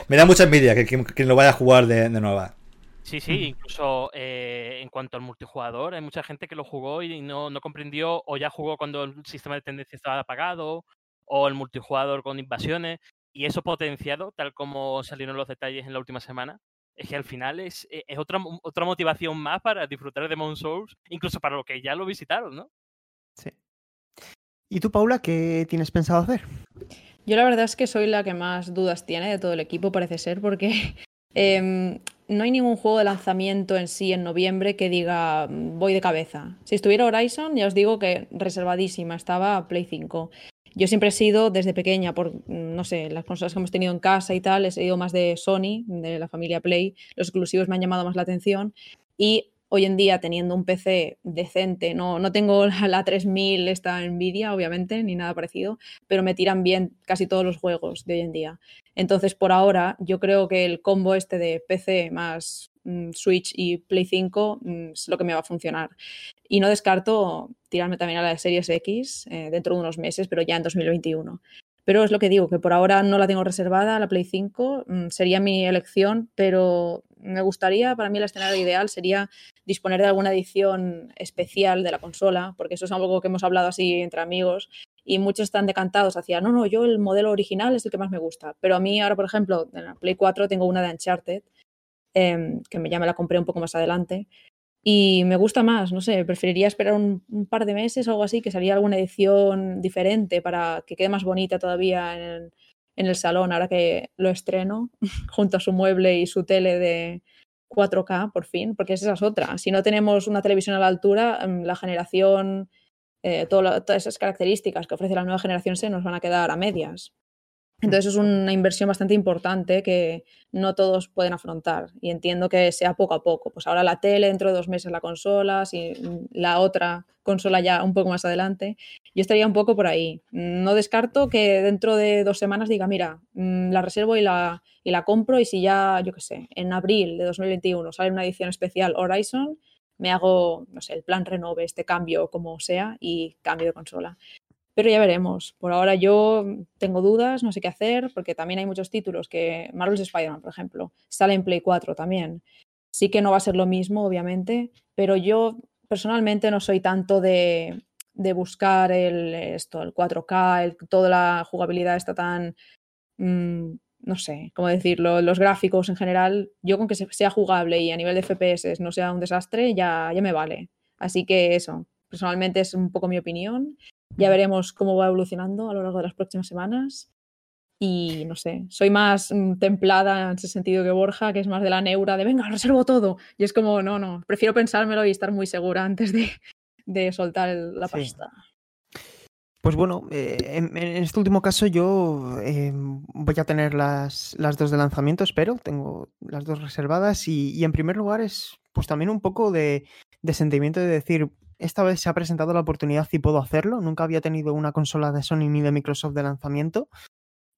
Me da mucha envidia que quien, quien lo vaya a jugar de, de nueva. Sí, sí, incluso eh, en cuanto al multijugador, hay mucha gente que lo jugó y no, no comprendió, o ya jugó cuando el sistema de tendencia estaba apagado, o el multijugador con invasiones, y eso potenciado, tal como salieron los detalles en la última semana, es que al final es, e- es otra, otra motivación más para disfrutar de Demon Souls, incluso para los que ya lo visitaron, ¿no? Sí. ¿Y tú, Paula, qué tienes pensado hacer? Yo la verdad es que soy la que más dudas tiene de todo el equipo, parece ser, porque em, no hay ningún juego de lanzamiento en sí en noviembre que diga "Mm, voy de cabeza. Si estuviera Horizon, ya os digo que reservadísima estaba Play 5. Yo siempre he sido, desde pequeña, por, mm, no sé, las consolas que hemos tenido en casa y tal, he sido más de Sony, de la familia Play. Los exclusivos me han llamado más la atención. Y hoy en día, teniendo un PC decente, no, no tengo la, la 3000, esta Nvidia, obviamente, ni nada parecido, pero me tiran bien casi todos los juegos de hoy en día. Entonces, por ahora, yo creo que el combo este de PC más mm, Switch y Play 5 mm, es lo que me va a funcionar. Y no descarto tirarme también a la de Series X eh, dentro de unos meses, pero ya en 2021. Pero es lo que digo, que por ahora no la tengo reservada, la Play 5, mm, sería mi elección, pero me gustaría, para mí el escenario ideal sería disponer de alguna edición especial de la consola, porque eso es algo que hemos hablado así entre amigos, y muchos están decantados hacia, no, no, yo el modelo original es el que más me gusta, pero a mí ahora, por ejemplo, en la Play 4 tengo una de Uncharted, em, que me, ya me la compré un poco más adelante, y me gusta más, no sé, preferiría esperar un, par de meses o algo así, que saliera alguna edición diferente para que quede más bonita todavía en el, en el salón, ahora que lo estreno, junto a su mueble y su tele de 4K, por fin, porque esa es otra. Si no tenemos una televisión a la altura, em, la generación, eh, todas esas características que ofrece la nueva generación se nos van a quedar a medias. Entonces es una inversión bastante importante que no todos pueden afrontar y entiendo que sea poco a poco. Pues ahora la tele, dentro de dos meses la consola, si la otra consola ya un poco más adelante. Yo estaría un poco por ahí. No descarto que dentro de dos semanas diga, mira, mm, la reservo y la, y la compro y si ya, yo qué sé, en abril de 2021 sale una edición especial Horizon, me hago, no sé, el plan renove, este cambio como sea y cambio de consola. Pero ya veremos. Por ahora yo tengo dudas, no sé qué hacer, porque también hay muchos títulos que Marvel's Spider-Man, por ejemplo, sale en Play 4 también. Sí que no va a ser lo mismo, obviamente, pero yo personalmente no soy tanto de, de buscar el, esto, el 4K, el- toda la jugabilidad está tan, mm, no sé, cómo decirlo, los gráficos en general, yo con que se- sea jugable y a nivel de FPS no sea un desastre, ya, ya me vale. Así que eso, personalmente es un poco mi opinión. Ya veremos cómo va evolucionando a lo largo de las próximas semanas. Y no sé, soy más mm, templada en ese sentido que Borja, que es más de la neura, de venga, reservo todo. Y es como, no, no, prefiero pensármelo y estar muy segura antes de, de soltar la Sí. pasta. Pues bueno, eh, en, en este último caso yo eh, voy a tener las, las dos de lanzamiento, espero, tengo las dos reservadas y, y en primer lugar es pues también un poco de, de sentimiento de decir, esta vez se ha presentado la oportunidad y puedo hacerlo, nunca había tenido una consola de Sony ni de Microsoft de lanzamiento.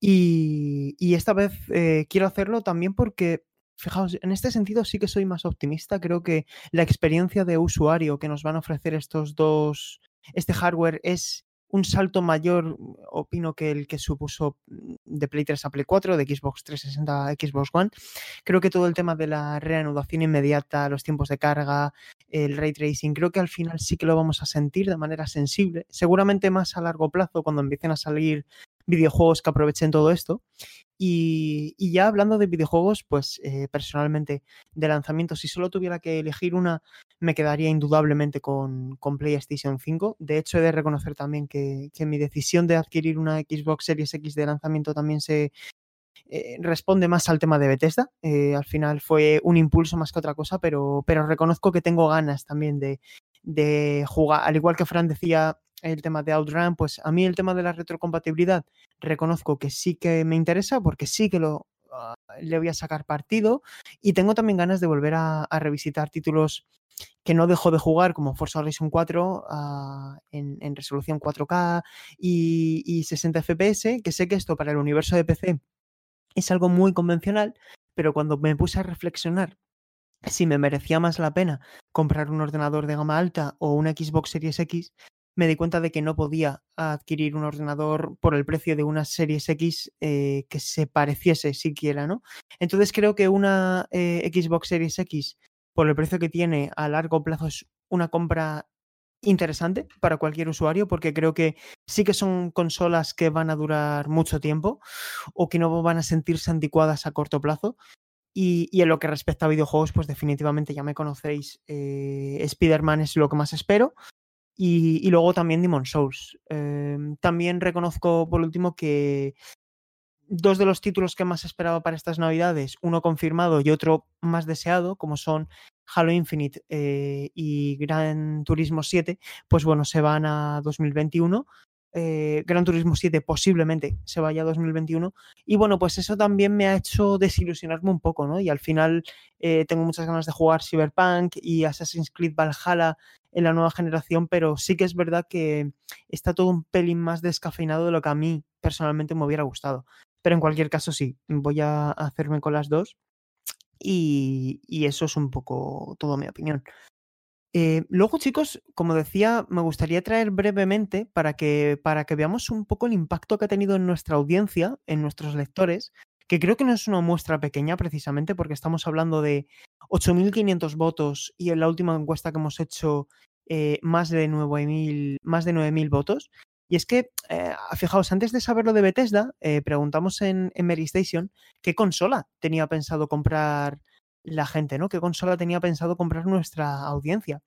Y, esta vez eh, quiero hacerlo también porque, fijaos, en este sentido sí que soy más optimista, creo que la experiencia de usuario que nos van a ofrecer estos dos, este hardware es un salto mayor, opino, que el que supuso mm, de Play 3 a Play 4, de Xbox 360 a Xbox One. Creo que todo el tema de la reanudación inmediata, los tiempos de carga, el ray tracing, creo que al final sí que lo vamos a sentir de manera sensible, seguramente más a largo plazo cuando empiecen a salir videojuegos que aprovechen todo esto. Y, ya hablando de videojuegos, pues eh, personalmente de lanzamiento, si solo tuviera que elegir una, me quedaría indudablemente con, con PlayStation 5. De hecho, he de reconocer también que, que mi decisión de adquirir una Xbox Series X de lanzamiento también se eh, responde más al tema de Bethesda. Eh, al final fue un impulso más que otra cosa, pero, pero reconozco que tengo ganas también de, de jugar. Al igual que Fran decía el tema de Outrun, pues a mí el tema de la retrocompatibilidad reconozco que sí que me interesa porque sí que lo ah, le voy a sacar partido y tengo también ganas de volver a, a revisitar títulos que no dejo de jugar como Forza Horizon 4 ah, en, resolución 4K y, y 60 FPS, que sé que esto para el universo de PC es algo muy convencional, pero cuando me puse a reflexionar si me merecía más la pena comprar un ordenador de gama alta o una Xbox Series X, me di cuenta de que no podía adquirir un ordenador por el precio de una Series X eh, que se pareciese siquiera, ¿no? Entonces creo que una eh, Xbox Series X, por el precio que tiene a largo plazo, es una compra interesante para cualquier usuario porque creo que sí que son consolas que van a durar mucho tiempo o que no van a sentirse anticuadas a corto plazo. Y, en lo que respecta a videojuegos, pues definitivamente ya me conocéis, eh, Spider-Man es lo que más espero. Y, luego también Demon Souls. Eh, también reconozco, por último, que dos de los títulos que más esperaba para estas navidades, uno confirmado y otro más deseado, como son Halo Infinite eh, y Gran Turismo 7, pues bueno, se van a 2021. Eh, Gran Turismo 7 posiblemente se vaya a 2021. Y bueno, pues eso también me ha hecho desilusionarme un poco, ¿no? Y al final eh, tengo muchas ganas de jugar Cyberpunk y Assassin's Creed Valhalla en la nueva generación, pero sí que es verdad que está todo un pelín más descafeinado de lo que a mí personalmente me hubiera gustado. Pero en cualquier caso, sí, voy a hacerme con las dos. Y, eso es un poco toda mi opinión. Eh, luego, chicos, como decía, me gustaría traer brevemente para que, para que veamos un poco el impacto que ha tenido en nuestra audiencia, en nuestros lectores, que creo que no es una muestra pequeña precisamente porque estamos hablando de 8.500 votos y en la última encuesta que hemos hecho eh, más de 9.000 más de 9.000 votos. Y es que, eh, fijaos, antes de saber lo de Bethesda, eh, preguntamos en, en Station qué consola tenía pensado comprar la gente, ¿no? ¿Qué consola tenía pensado comprar nuestra audiencia?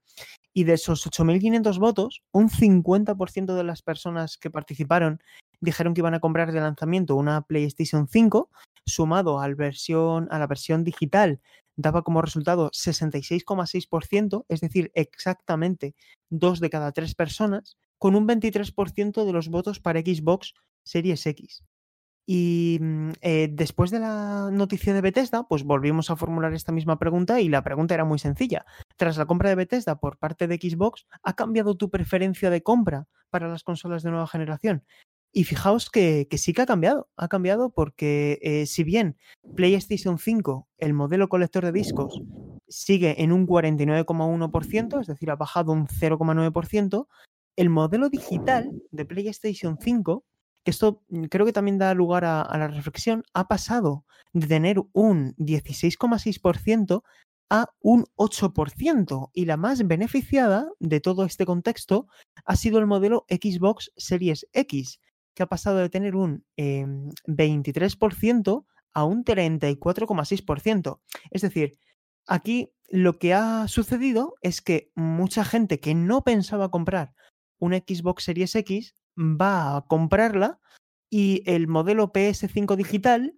Y de esos 8.500 votos, un 50% de las personas que participaron dijeron que iban a comprar de lanzamiento una PlayStation 5, sumado versión, a la versión digital, daba como resultado 66,6%, es decir, exactamente dos de cada tres personas, con un 23% de los votos para Xbox Series X. Y mm, eh, después de la noticia de Bethesda, pues volvimos a formular esta misma pregunta y la pregunta era muy sencilla. Tras la compra de Bethesda por parte de Xbox, ¿ha cambiado tu preferencia de compra para las consolas de nueva generación? Y fijaos que, que sí que ha cambiado. Ha cambiado porque eh, si bien PlayStation 5, el modelo colector de discos, sigue en un 49,1%, es decir, ha bajado un 0,9%, el modelo digital de PlayStation 5 que esto mm, creo que también da lugar a, la reflexión, ha pasado de tener un 16,6% a un 8%. Y la más beneficiada de todo este contexto ha sido el modelo Xbox Series X, que ha pasado de tener un eh, 23% a un 34,6%. Es decir, aquí lo que ha sucedido es que mucha gente que no pensaba comprar una Xbox Series X, va a comprarla y el modelo PS5 digital,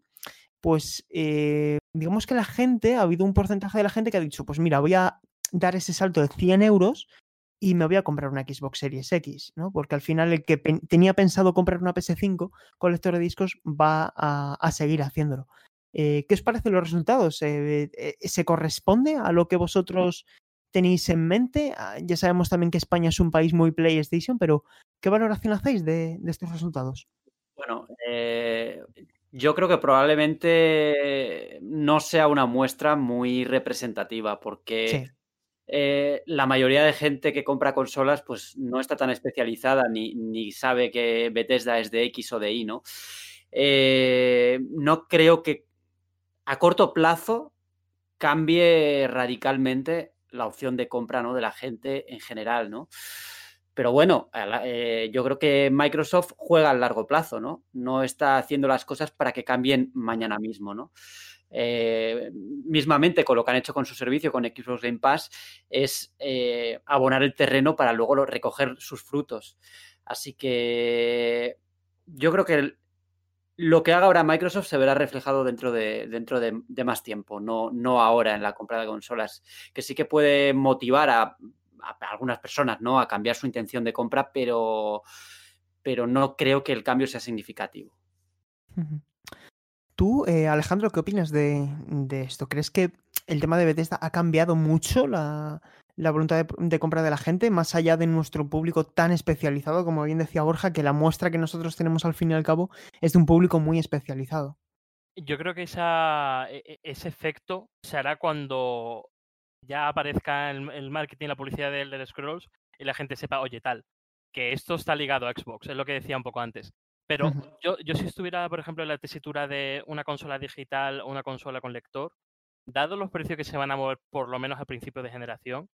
pues eh, digamos que la gente, ha habido un porcentaje de la gente que ha dicho, pues mira, voy a dar ese salto de 100 euros y me voy a comprar una Xbox Series X, ¿no? Porque al final el que tenía pensado comprar una PS5 con lector de discos va a, seguir haciéndolo. Eh, ¿Qué os parecen los resultados? Eh, ¿Se corresponde a lo que vosotros tenéis en mente? Ah, ya sabemos también que España es un país muy PlayStation, pero ¿qué valoración hacéis de, estos resultados? Bueno, yo creo que probablemente no sea una muestra muy representativa, porque eh, la mayoría de gente que compra consolas pues no está tan especializada ni, sabe que Bethesda es de X o de Y, ¿no? Eh, no creo que a corto plazo cambie radicalmente la opción de compra ¿no? de la gente en general, ¿no? Pero bueno, eh, yo creo que Microsoft juega a largo plazo, ¿no? No está haciendo las cosas para que cambien mañana mismo, ¿no? Eh, mismamente con lo que han hecho con su servicio, con Xbox Game Pass, es eh, abonar el terreno para luego recoger sus frutos. Así que yo creo que lo que haga ahora Microsoft se verá reflejado dentro de, dentro de, más tiempo, no, no ahora en la compra de consolas, que sí que puede motivar a, algunas personas ¿no? a cambiar su intención de compra, pero, pero no creo que el cambio sea significativo. Tú, eh, Alejandro, ¿qué opinas de, esto? ¿Crees que el tema de Bethesda ha cambiado mucho la, voluntad de, compra de la gente, más allá de nuestro público tan especializado, como bien decía Borja, que la muestra que nosotros tenemos al fin y al cabo es de un público muy especializado? Yo creo que esa, e, e, ese efecto se hará cuando ya aparezca el, el marketing, la publicidad de Elder Scrolls y la gente sepa, oye, tal, que esto está ligado a Xbox, es lo que decía un poco antes. Pero yo, yo si estuviera, por ejemplo, en la tesitura de una consola digital o una consola con lector, dado los precios que se van a mover por lo menos a principio de generación,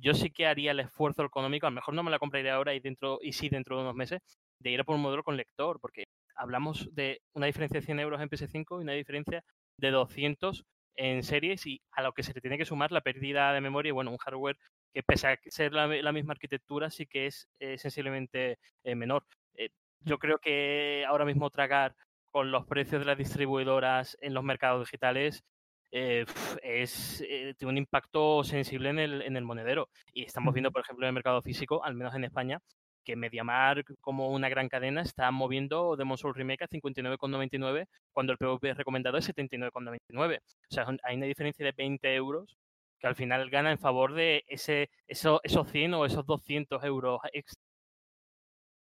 yo sí que haría el esfuerzo económico, a lo mejor no me la compraría ahora y dentro y sí dentro de unos meses, de ir a por un modelo con lector, porque hablamos de una diferencia de 100 euros en PS5 y una diferencia de 200 en series y a lo que se le tiene que sumar la pérdida de memoria y bueno, un hardware que pese a ser la, misma arquitectura sí que es sensiblemente eh, menor. Eh, yo creo que ahora mismo tragar con los precios de las distribuidoras en los mercados digitales eh, es, eh, tiene un impacto sensible en el, en el monedero. Y estamos viendo, por ejemplo, en el mercado físico, al menos en España, que MediaMark, como una gran cadena, está moviendo Demon Souls Remake a 59,99 cuando el PvP recomendado es 79,99. O sea, hay una diferencia de 20 euros que al final gana en favor de ese, esos 100 o esos 200 euros extra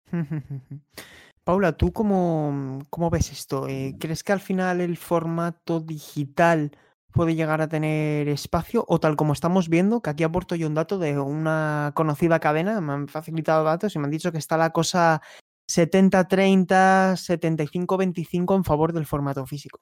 Paula, ¿tú cómo, cómo ves esto? Eh, ¿Crees que al final el formato digital puede llegar a tener espacio? O tal como estamos viendo, que aquí aporto yo un dato de una conocida cadena, me han facilitado datos y me han dicho que está la cosa 70-30, 75-25 en favor del formato físico.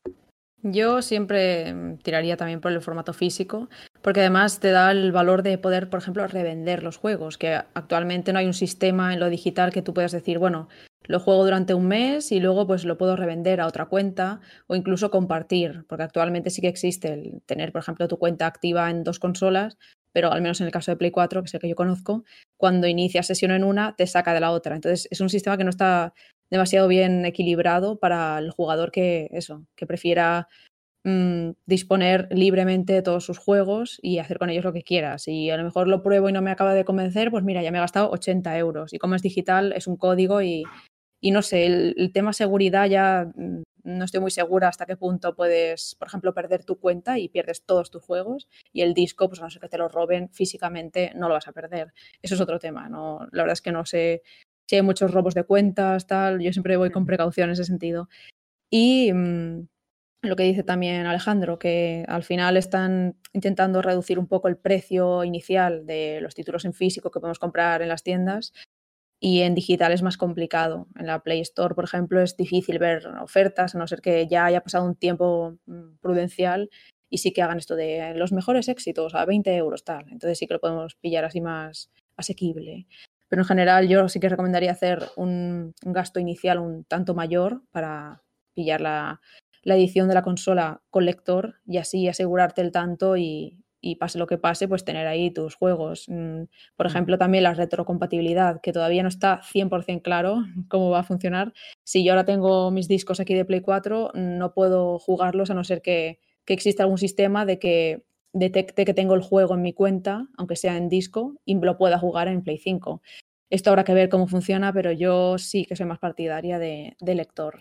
Yo siempre mm, tiraría también por el formato físico, porque además te da el valor de poder, por ejemplo, revender los juegos, que actualmente no hay un sistema en lo digital que tú puedas decir, bueno, lo juego durante un mes y luego pues lo puedo revender a otra cuenta o incluso compartir, porque actualmente sí que existe el tener, por ejemplo, tu cuenta activa en dos consolas, pero al menos en el caso de Play 4, que es el que yo conozco, cuando inicias sesión en una, te saca de la otra. Entonces es un sistema que no está demasiado bien equilibrado para el jugador que eso, que prefiera mm, disponer libremente de todos sus juegos y hacer con ellos lo que quiera. Si a lo mejor lo pruebo y no me acaba de convencer, pues mira, ya me he gastado 80 euros. Y como es digital, es un código y, y no sé, el, tema seguridad ya mm, no estoy muy segura hasta qué punto puedes, por ejemplo, perder tu cuenta y pierdes todos tus juegos y el disco, pues a no ser que te lo roben físicamente, no lo vas a perder. Eso es otro tema, ¿no? La verdad es que no sé si hay muchos robos de cuentas, tal, yo siempre voy con precaución en ese sentido. Y mm, lo que dice también Alejandro, que al final están intentando reducir un poco el precio inicial de los títulos en físico que podemos comprar en las tiendas y en digital es más complicado. En la Play Store, por ejemplo, es difícil ver ofertas, a no ser que ya haya pasado un tiempo mm, prudencial y sí que hagan esto de los mejores éxitos a 20 euros, tal. Entonces sí que lo podemos pillar así más asequible. Pero en general yo sí que recomendaría hacer un, gasto inicial un tanto mayor para pillar la, edición de la consola con lector y así asegurarte el tanto y, y pase lo que pase, pues tener ahí tus juegos. Mm, por ejemplo, también la retrocompatibilidad, que todavía no está 100% claro cómo va a funcionar. Si yo ahora tengo mis discos aquí de Play 4, no puedo jugarlos a no ser que, que exista algún sistema de que detecte que tengo el juego en mi cuenta, aunque sea en disco, y lo pueda jugar en Play 5. Esto habrá que ver cómo funciona, pero yo sí que soy más partidaria de, lector.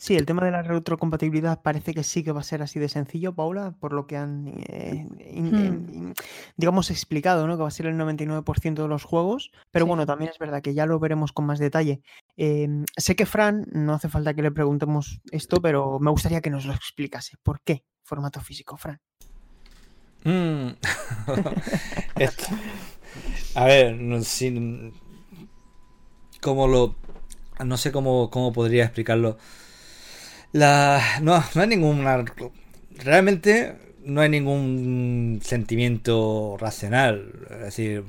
Sí. el tema de la retrocompatibilidad parece que sí que va a ser así de sencillo, Paula, por lo que han, eh, hmm. digamos, explicado, ¿no? Que va a ser el 99% de los juegos, pero bueno, también es verdad que ya lo veremos con más detalle. Em, sé que Fran, no hace falta que le preguntemos esto, pero me gustaría que nos lo explicase. ¿Por qué formato físico, Fran? Mm. A ver, no, si, cómo lo. No sé cómo, cómo podría explicarlo. La, no, no hay ninguna. Realmente no hay ningún sentimiento racional. Es decir,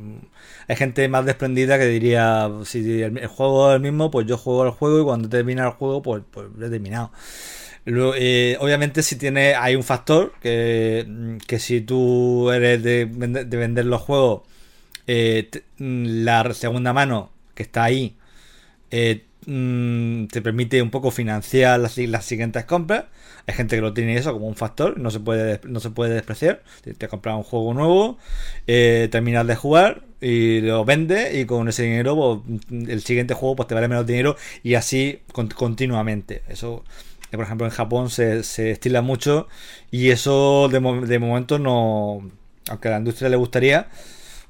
hay gente más desprendida que diría: si el, juego es el mismo, pues yo juego el juego y cuando termina el juego, pues, pues he terminado. Eh, obviamente si tiene hay un factor que, que si tú eres de, de vender los juegos eh, mm, la segunda mano que está ahí eh, mm, te permite un poco financiar las, siguientes compras. Hay gente que lo tiene eso como un factor no se puede no se puede despreciar. Te, compras un juego nuevo terminas de jugar y lo vende y con ese dinero pues, el siguiente juego pues te vale menos dinero y así continuamente. Eso por ejemplo en Japón se, se estila mucho y eso de, de momento no, aunque a la industria le gustaría,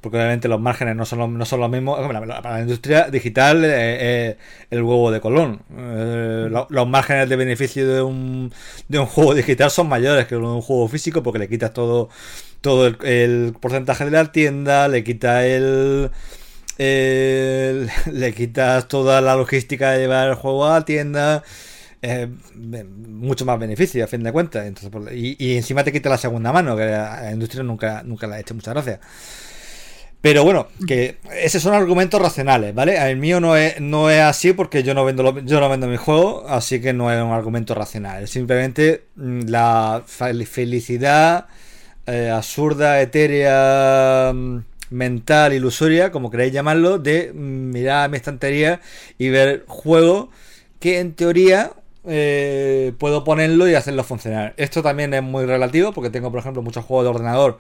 porque obviamente los márgenes no son, los, no son los mismos. Para la industria digital es el huevo de Colón. Eh, los márgenes de beneficio de un, de un juego digital son mayores que de un juego físico porque le quitas todo, todo el, porcentaje de la tienda, le quitas el, le quitas toda la logística de llevar el juego a la tienda mucho más beneficio a fin de cuentas. Y, encima te quita la segunda mano, que la industria nunca, nunca le ha hecho muchas gracias. Pero bueno, que esos son argumentos racionales, ¿vale? El mío no es, no es así porque yo no vendo yo no vendo mi juego, así que no es un argumento racional. Simplemente mm, la felicidad eh, absurda, etérea, mm, mental, ilusoria, como queráis llamarlo, de mm, mirar a mi estantería y ver juegos que en teoría eh, puedo ponerlo y hacerlo funcionar. Esto también es muy relativo porque tengo, por ejemplo, muchos juegos de ordenador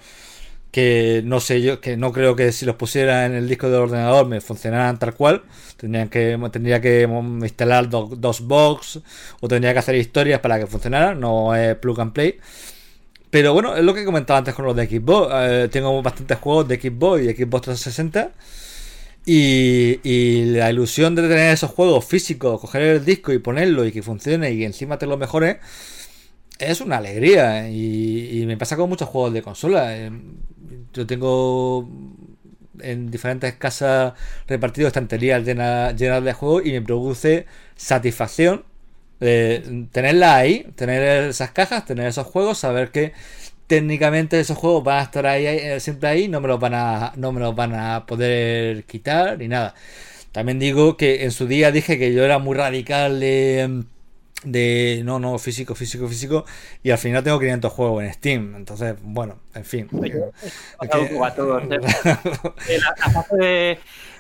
que no sé yo, que no creo que si los pusiera en el disco del ordenador me funcionaran tal cual. Tendrían que, tendría que instalar dos box o tendría que hacer historias para que funcionara, no es plug and play. Pero bueno, es lo que comentaba antes con los de Xbox. Eh, tengo bastantes juegos de Xbox y Xbox 360 y, la ilusión de tener esos juegos físicos, coger el disco y ponerlo y que funcione y encima te lo mejores, es una alegría. Y, me pasa con muchos juegos de consola. Eh, yo tengo en diferentes casas repartido estanterías llenas, llenas de juegos y me produce satisfacción eh, tenerla ahí, tener esas cajas, tener esos juegos, saber que técnicamente esos juegos van a estar ahí, eh, siempre ahí, no me los van a, no me los van a poder quitar ni nada. También digo que en su día dije que yo era muy radical de, de no, no, físico, físico, físico, y al final tengo 500 juegos en Steam. Entonces, bueno, en fin.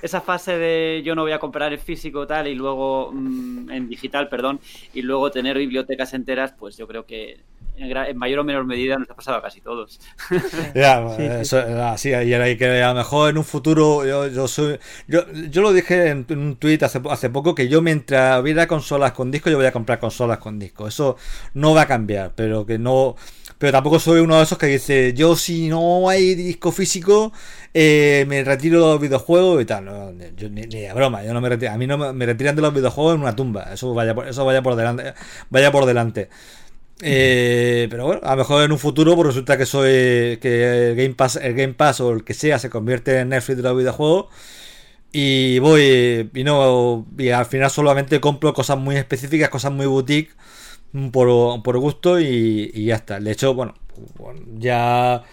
esa fase de yo no voy a comprar en físico tal y luego mm, en digital, perdón, y luego tener bibliotecas enteras, pues yo creo que en, mayor o menor medida nos ha pasado a casi todos. Ya, eso, así, y que a lo mejor en un futuro yo, yo soy yo, yo lo dije en, un tweet hace, hace poco que yo mientras hubiera consolas con disco yo voy a comprar consolas con disco. Eso no va a cambiar, pero que no pero tampoco soy uno de esos que dice yo si no hay disco físico eh, me retiro de los videojuegos y tal no, ni, de broma yo no me retiro, a mí no me, retiran de los videojuegos en una tumba eso vaya por, eso vaya por delante vaya por delante eh, pero bueno, a lo mejor en un futuro pues resulta que soy que el Game Pass, el Game Pass o el que sea se convierte en Netflix de los videojuegos y voy y no y al final solamente compro cosas muy específicas, cosas muy boutique por, por gusto y, ya está. De hecho, bueno, ya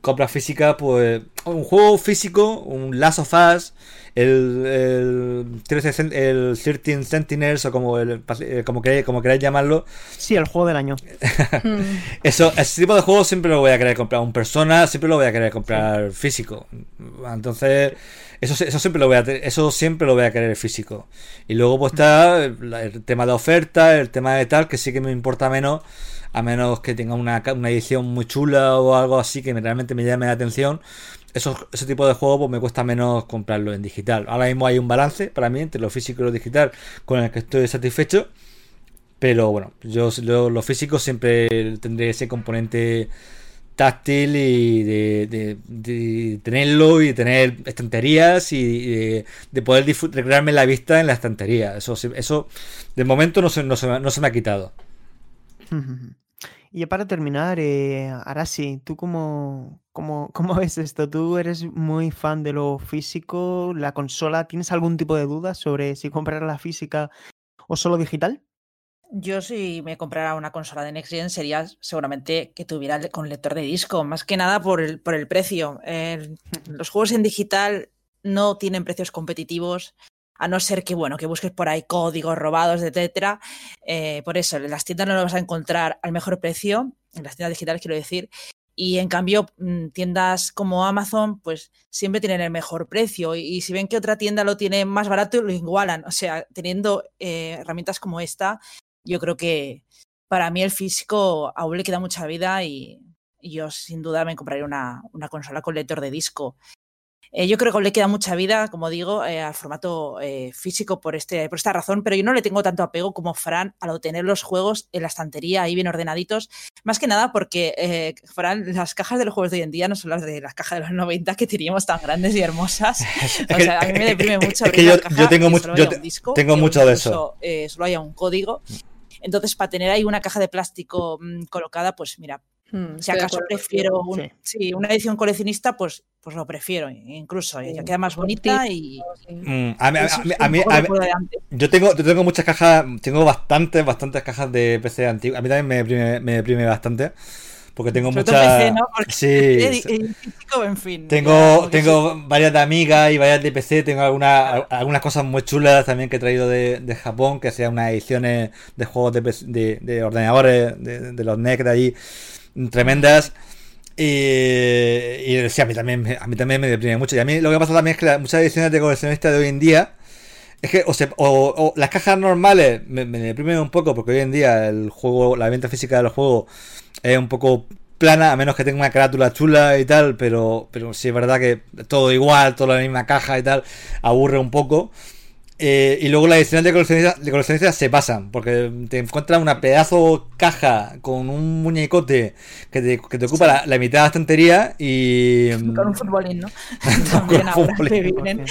compra física, pues un juego físico, un Last of Us, el, el, 13, el 13 Sentinels o como, el, eh, como, queráis, como queráis llamarlo. Sí, el juego del año. Eso, ese tipo de juegos siempre lo voy a querer comprar. Un persona siempre lo voy a querer comprar físico. Entonces, eso, eso siempre lo voy a eso siempre lo voy a querer físico. Y luego pues está el tema de oferta, el tema de tal, que sí que me importa menos a menos que tenga una, una edición muy chula o algo así que realmente me llame la atención. Eso, ese tipo de juego pues, me cuesta menos comprarlo en digital. Ahora mismo hay un balance para mí entre lo físico y lo digital con el que estoy satisfecho. Pero bueno, yo lo, físico siempre tendré ese componente táctil y de, tenerlo y tener estanterías y de, poder recrearme la vista en la estantería. Eso, eso de momento no se, no no se me ha quitado. Y para terminar, eh, Arasi, ¿tú cómo, cómo, cómo ves esto? ¿Tú eres muy fan de lo físico, la consola? ¿Tienes algún tipo de duda sobre si comprar la física o solo digital? Yo si me comprara una consola de Next Gen sería seguramente que tuviera con lector de disco, más que nada por el, por el precio. los juegos en digital no tienen precios competitivos a no ser que, bueno, que busques por ahí códigos robados, etcétera. Eh, por eso, en las tiendas no lo vas a encontrar al mejor precio, en las tiendas digitales quiero decir, y en cambio, mm, tiendas como Amazon, pues siempre tienen el mejor precio. Y, si ven que otra tienda lo tiene más barato, lo igualan. O sea, teniendo eh, herramientas como esta, yo creo que para mí el físico aún le queda mucha vida y, yo sin duda me compraría una, una, consola con lector de disco. Eh, yo creo que le queda mucha vida, como digo, eh, al formato eh, físico por, este, por esta razón, pero yo no le tengo tanto apego como Fran a lo tener los juegos en la estantería ahí bien ordenaditos. Más que nada porque, Fran, las cajas de los juegos de hoy en día no son las de las cajas de los 90 que teníamos tan grandes y hermosas. o sea, a mí me deprime mucho. Es que yo, yo, tengo, mucho, yo tengo mucho de eso. solo haya un código. Entonces, para tener ahí una caja de plástico mm, colocada, pues mira, Hmm, si acaso prefiero una edición coleccionista, pues, pues lo prefiero, incluso, ya queda más bonita y... Mm, a mí, yo tengo, yo tengo muchas cajas, tengo bastantes, bastantes cajas de PC antiguas. A mí también me deprime, me deprime bastante. Porque tengo muchas. sí. en fin. Tengo, tengo varias de amigas y varias de PC. Tengo algunas, algunas cosas muy chulas también que he traído de, de Japón, que sean unas ediciones de juegos de, de, ordenadores, de, de los NEC de allí tremendas. Y, y a mí también, a mí también me deprime mucho. Y a mí lo que pasa también es que muchas ediciones de coleccionista de hoy en día es que o, las cajas normales me, deprimen un poco porque hoy en día el juego, la venta física del juego es un poco plana, a menos que tenga una carátula chula y tal, pero, pero sí es verdad que todo igual, toda la misma caja y tal, aburre un poco. Eh, y luego las ediciones de coleccionistas, de se pasan, porque te encuentras una pedazo caja con un muñecote que te, que te ocupa la, mitad de la estantería y... Con un futbolín, ¿no? También ahora vienen.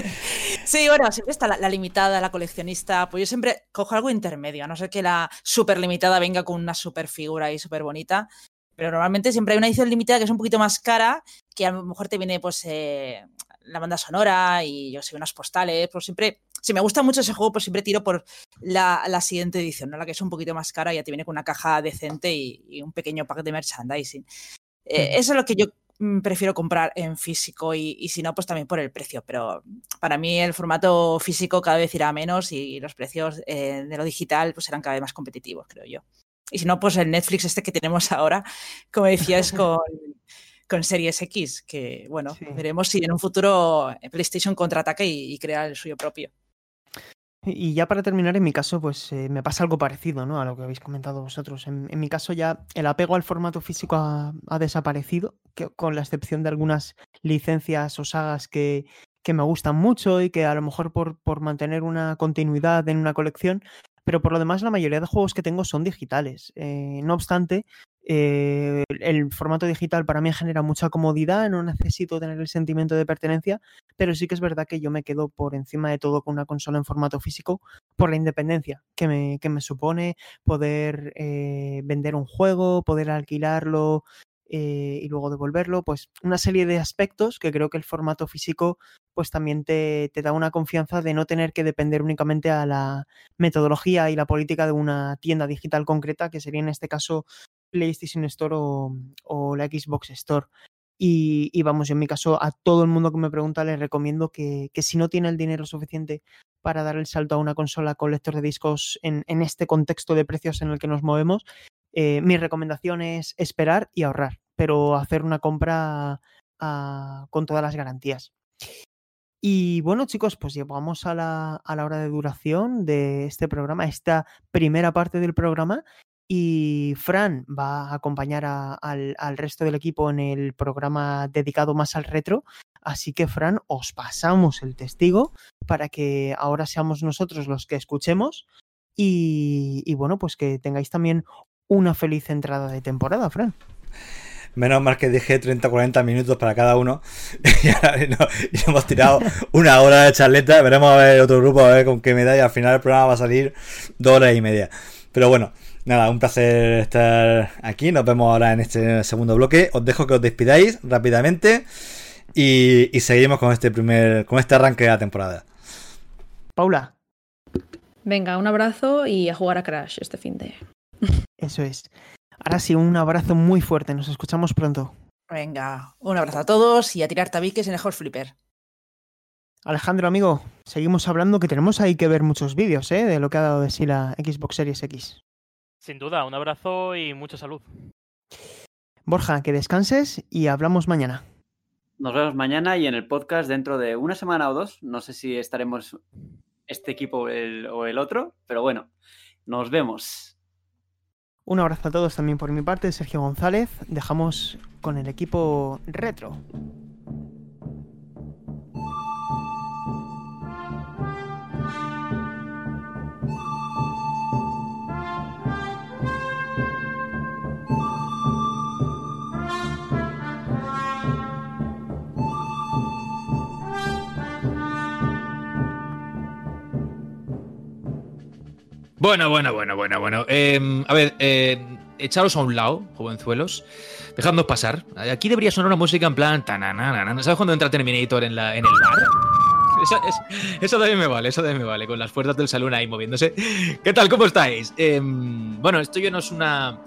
sí, bueno, siempre está la, limitada, la coleccionista, pues yo siempre cojo algo intermedio, a no ser que la super limitada venga con una super figura y súper bonita, pero normalmente siempre hay una edición limitada que es un poquito más cara, que a lo mejor te viene pues eh, la banda sonora y yo sé, unas postales, pues siempre, si me gusta mucho ese juego, pues siempre tiro por la, siguiente edición, ¿no? La que es un poquito más cara, y ya te viene con una caja decente y, un pequeño pack de merchandising. Eh, eso es lo que yo mm, prefiero comprar en físico y, si no, pues también por el precio. Pero para mí el formato físico cada vez irá menos y los precios eh, de lo digital pues serán cada vez más competitivos, creo yo. Y si no, pues el Netflix este que tenemos ahora, como decías, con, con Series X, que bueno, veremos si en un futuro PlayStation contraataca y, crea el suyo propio. Y ya para terminar, en mi caso, pues eh, me pasa algo parecido ¿no? a lo que habéis comentado vosotros. En, mi caso ya el apego al formato físico ha, desaparecido, que, con la excepción de algunas licencias o sagas que, que, me gustan mucho y que a lo mejor por, por mantener una continuidad en una colección, pero por lo demás la mayoría de juegos que tengo son digitales. Eh, no obstante, eh, el formato digital para mí genera mucha comodidad, no necesito tener el sentimiento de pertenencia, pero sí que es verdad que yo me quedo por encima de todo con una consola en formato físico por la independencia que me, que me supone poder eh, vender un juego, poder alquilarlo eh, y luego devolverlo, pues una serie de aspectos que creo que el formato físico pues también te, te da una confianza de no tener que depender únicamente a la metodología y la política de una tienda digital concreta, que sería en este caso PlayStation Store o, la Xbox Store. Y, y, vamos, yo en mi caso, a todo el mundo que me pregunta, les recomiendo que, que, si no tiene el dinero suficiente para dar el salto a una consola con lector de discos en, en este contexto de precios en el que nos movemos, eh, mi recomendación es esperar y ahorrar, pero hacer una compra uh, con todas las garantías. Y bueno, chicos, pues llegamos a la, hora de duración de este programa, esta primera parte del programa. Y Fran va a acompañar al, resto del equipo en el programa dedicado más al retro. Así que, Fran, os pasamos el testigo para que ahora seamos nosotros los que escuchemos. Y bueno, pues que tengáis también una feliz entrada de temporada, Fran. Menos mal que dije 30-40 minutos para cada uno. y, ahora, no, y hemos tirado una hora de charleta. Veremos a ver otro grupo, a ver con qué me da. Y al final el programa va a salir dos horas y media. Pero bueno, nada, un placer estar aquí. Nos vemos ahora en este segundo bloque. Os dejo que os despidáis rápidamente. Y, y seguimos con este primer. con este arranque de la temporada. Paula. Venga, un abrazo y a jugar a Crash este fin de. Eso es. Ahora sí, un abrazo muy fuerte. Nos escuchamos pronto. Venga, un abrazo a todos y a tirar tabiques en el Horse Flipper. Alejandro, amigo, seguimos hablando que tenemos ahí que ver muchos vídeos ¿eh? de lo que ha dado de sí la Xbox Series X. Sin duda, un abrazo y mucha salud. Borja, que descanses y hablamos mañana. Nos vemos mañana y en el podcast dentro de una semana o dos. No sé si estaremos este equipo o el, o el otro, pero bueno, nos vemos. Un abrazo a todos también por mi parte, Sergio González. Dejamos con el equipo retro. Bueno, bueno, bueno, bueno, bueno. Eh, a ver, eh, echaros a un lado, jovenzuelos. Dejadnos pasar. Aquí debería sonar una música en plan. ¿Sabes cuando entra Terminator en, la, en el bar? Eso, también me vale, eso también me vale, con las puertas del salón ahí moviéndose. ¿Qué tal? ¿Cómo estáis? Eh, bueno, esto ya no es una.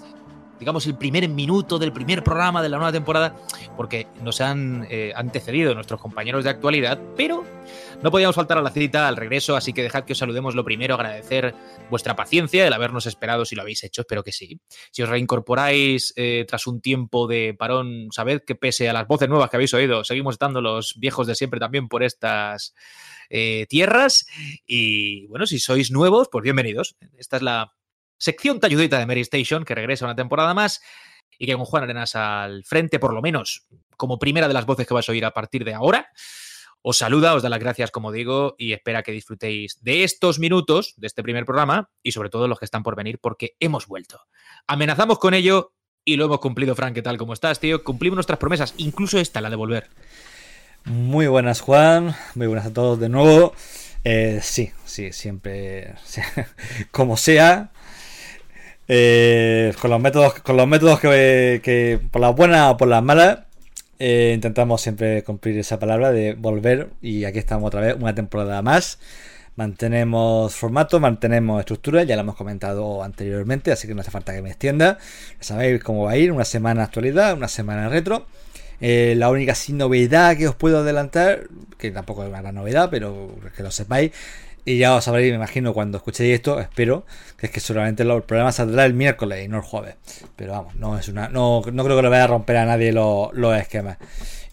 Digamos, el primer minuto del primer programa de la nueva temporada, porque nos han eh, antecedido nuestros compañeros de actualidad, pero no podíamos faltar a la cita al regreso, así que dejad que os saludemos lo primero, agradecer vuestra paciencia, el habernos esperado si lo habéis hecho, espero que sí. Si os reincorporáis eh, tras un tiempo de parón, sabed que pese a las voces nuevas que habéis oído, seguimos estando los viejos de siempre también por estas eh, tierras. Y bueno, si sois nuevos, pues bienvenidos. Esta es la sección talludita de Mary Station, que regresa una temporada más y que con Juan Arenas al frente, por lo menos como primera de las voces que vais a oír a partir de ahora, os saluda, os da las gracias, como digo, y espera que disfrutéis de estos minutos, de este primer programa, y sobre todo los que están por venir, porque hemos vuelto. Amenazamos con ello y lo hemos cumplido, Frank. ¿Qué tal? ¿Cómo estás, tío? Cumplimos nuestras promesas, incluso esta, la de volver. Muy buenas, Juan. Muy buenas a todos de nuevo. Eh, sí, sí, siempre. como sea. Eh, con los métodos, con los métodos que, por las buenas o por las malas, eh, intentamos siempre cumplir esa palabra de volver y aquí estamos otra vez, una temporada más. Mantenemos formato, mantenemos estructura, ya lo hemos comentado anteriormente, así que no hace falta que me extienda. Ya sabéis cómo va a ir, una semana actualidad, una semana retro. Eh, la única sin novedad que os puedo adelantar, que tampoco es una gran novedad, pero que lo sepáis, y ya os sabréis, me imagino, cuando escuchéis esto, espero, que es que solamente el programa saldrá el miércoles y no el jueves. Pero vamos, no es una. No, no creo que le vaya a romper a nadie los, los esquemas.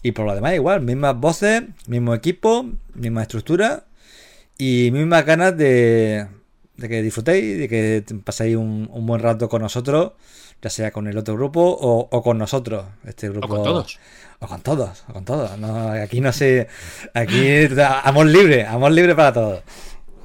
Y por lo demás, igual, mismas voces, mismo equipo, misma estructura y mismas ganas de, de que disfrutéis, de que paséis un, un, buen rato con nosotros, ya sea con el otro grupo o, o con nosotros, este grupo. O con todos. O con todos, o con todos. No, aquí no sé. Aquí, amor libre, amor libre para todos.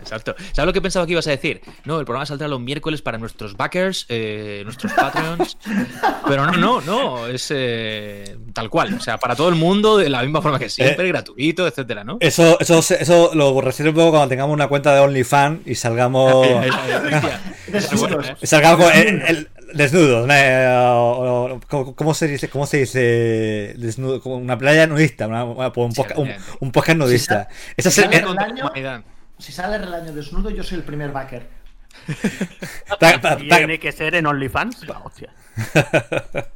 Exacto. ¿Sabes lo que pensaba que ibas a decir? No, el programa saldrá los miércoles para nuestros backers, eh, nuestros patreons. Pero no, no, no. Es eh, tal cual. O sea, para todo el mundo, de la misma forma que siempre, eh, gratuito, etcétera, ¿no? Eso, eso, eso lo reservo cuando tengamos una cuenta de OnlyFans y salgamos. salgamos el, el, desnudos. ¿Cómo, ¿Cómo, se dice? ¿Cómo se dice? Desnudo, como una playa nudista. Una, un, podcast, un, un podcast nudista. Si Esa es el, si sale el año desnudo, yo soy el primer backer. Tiene que ser en OnlyFans. La hostia.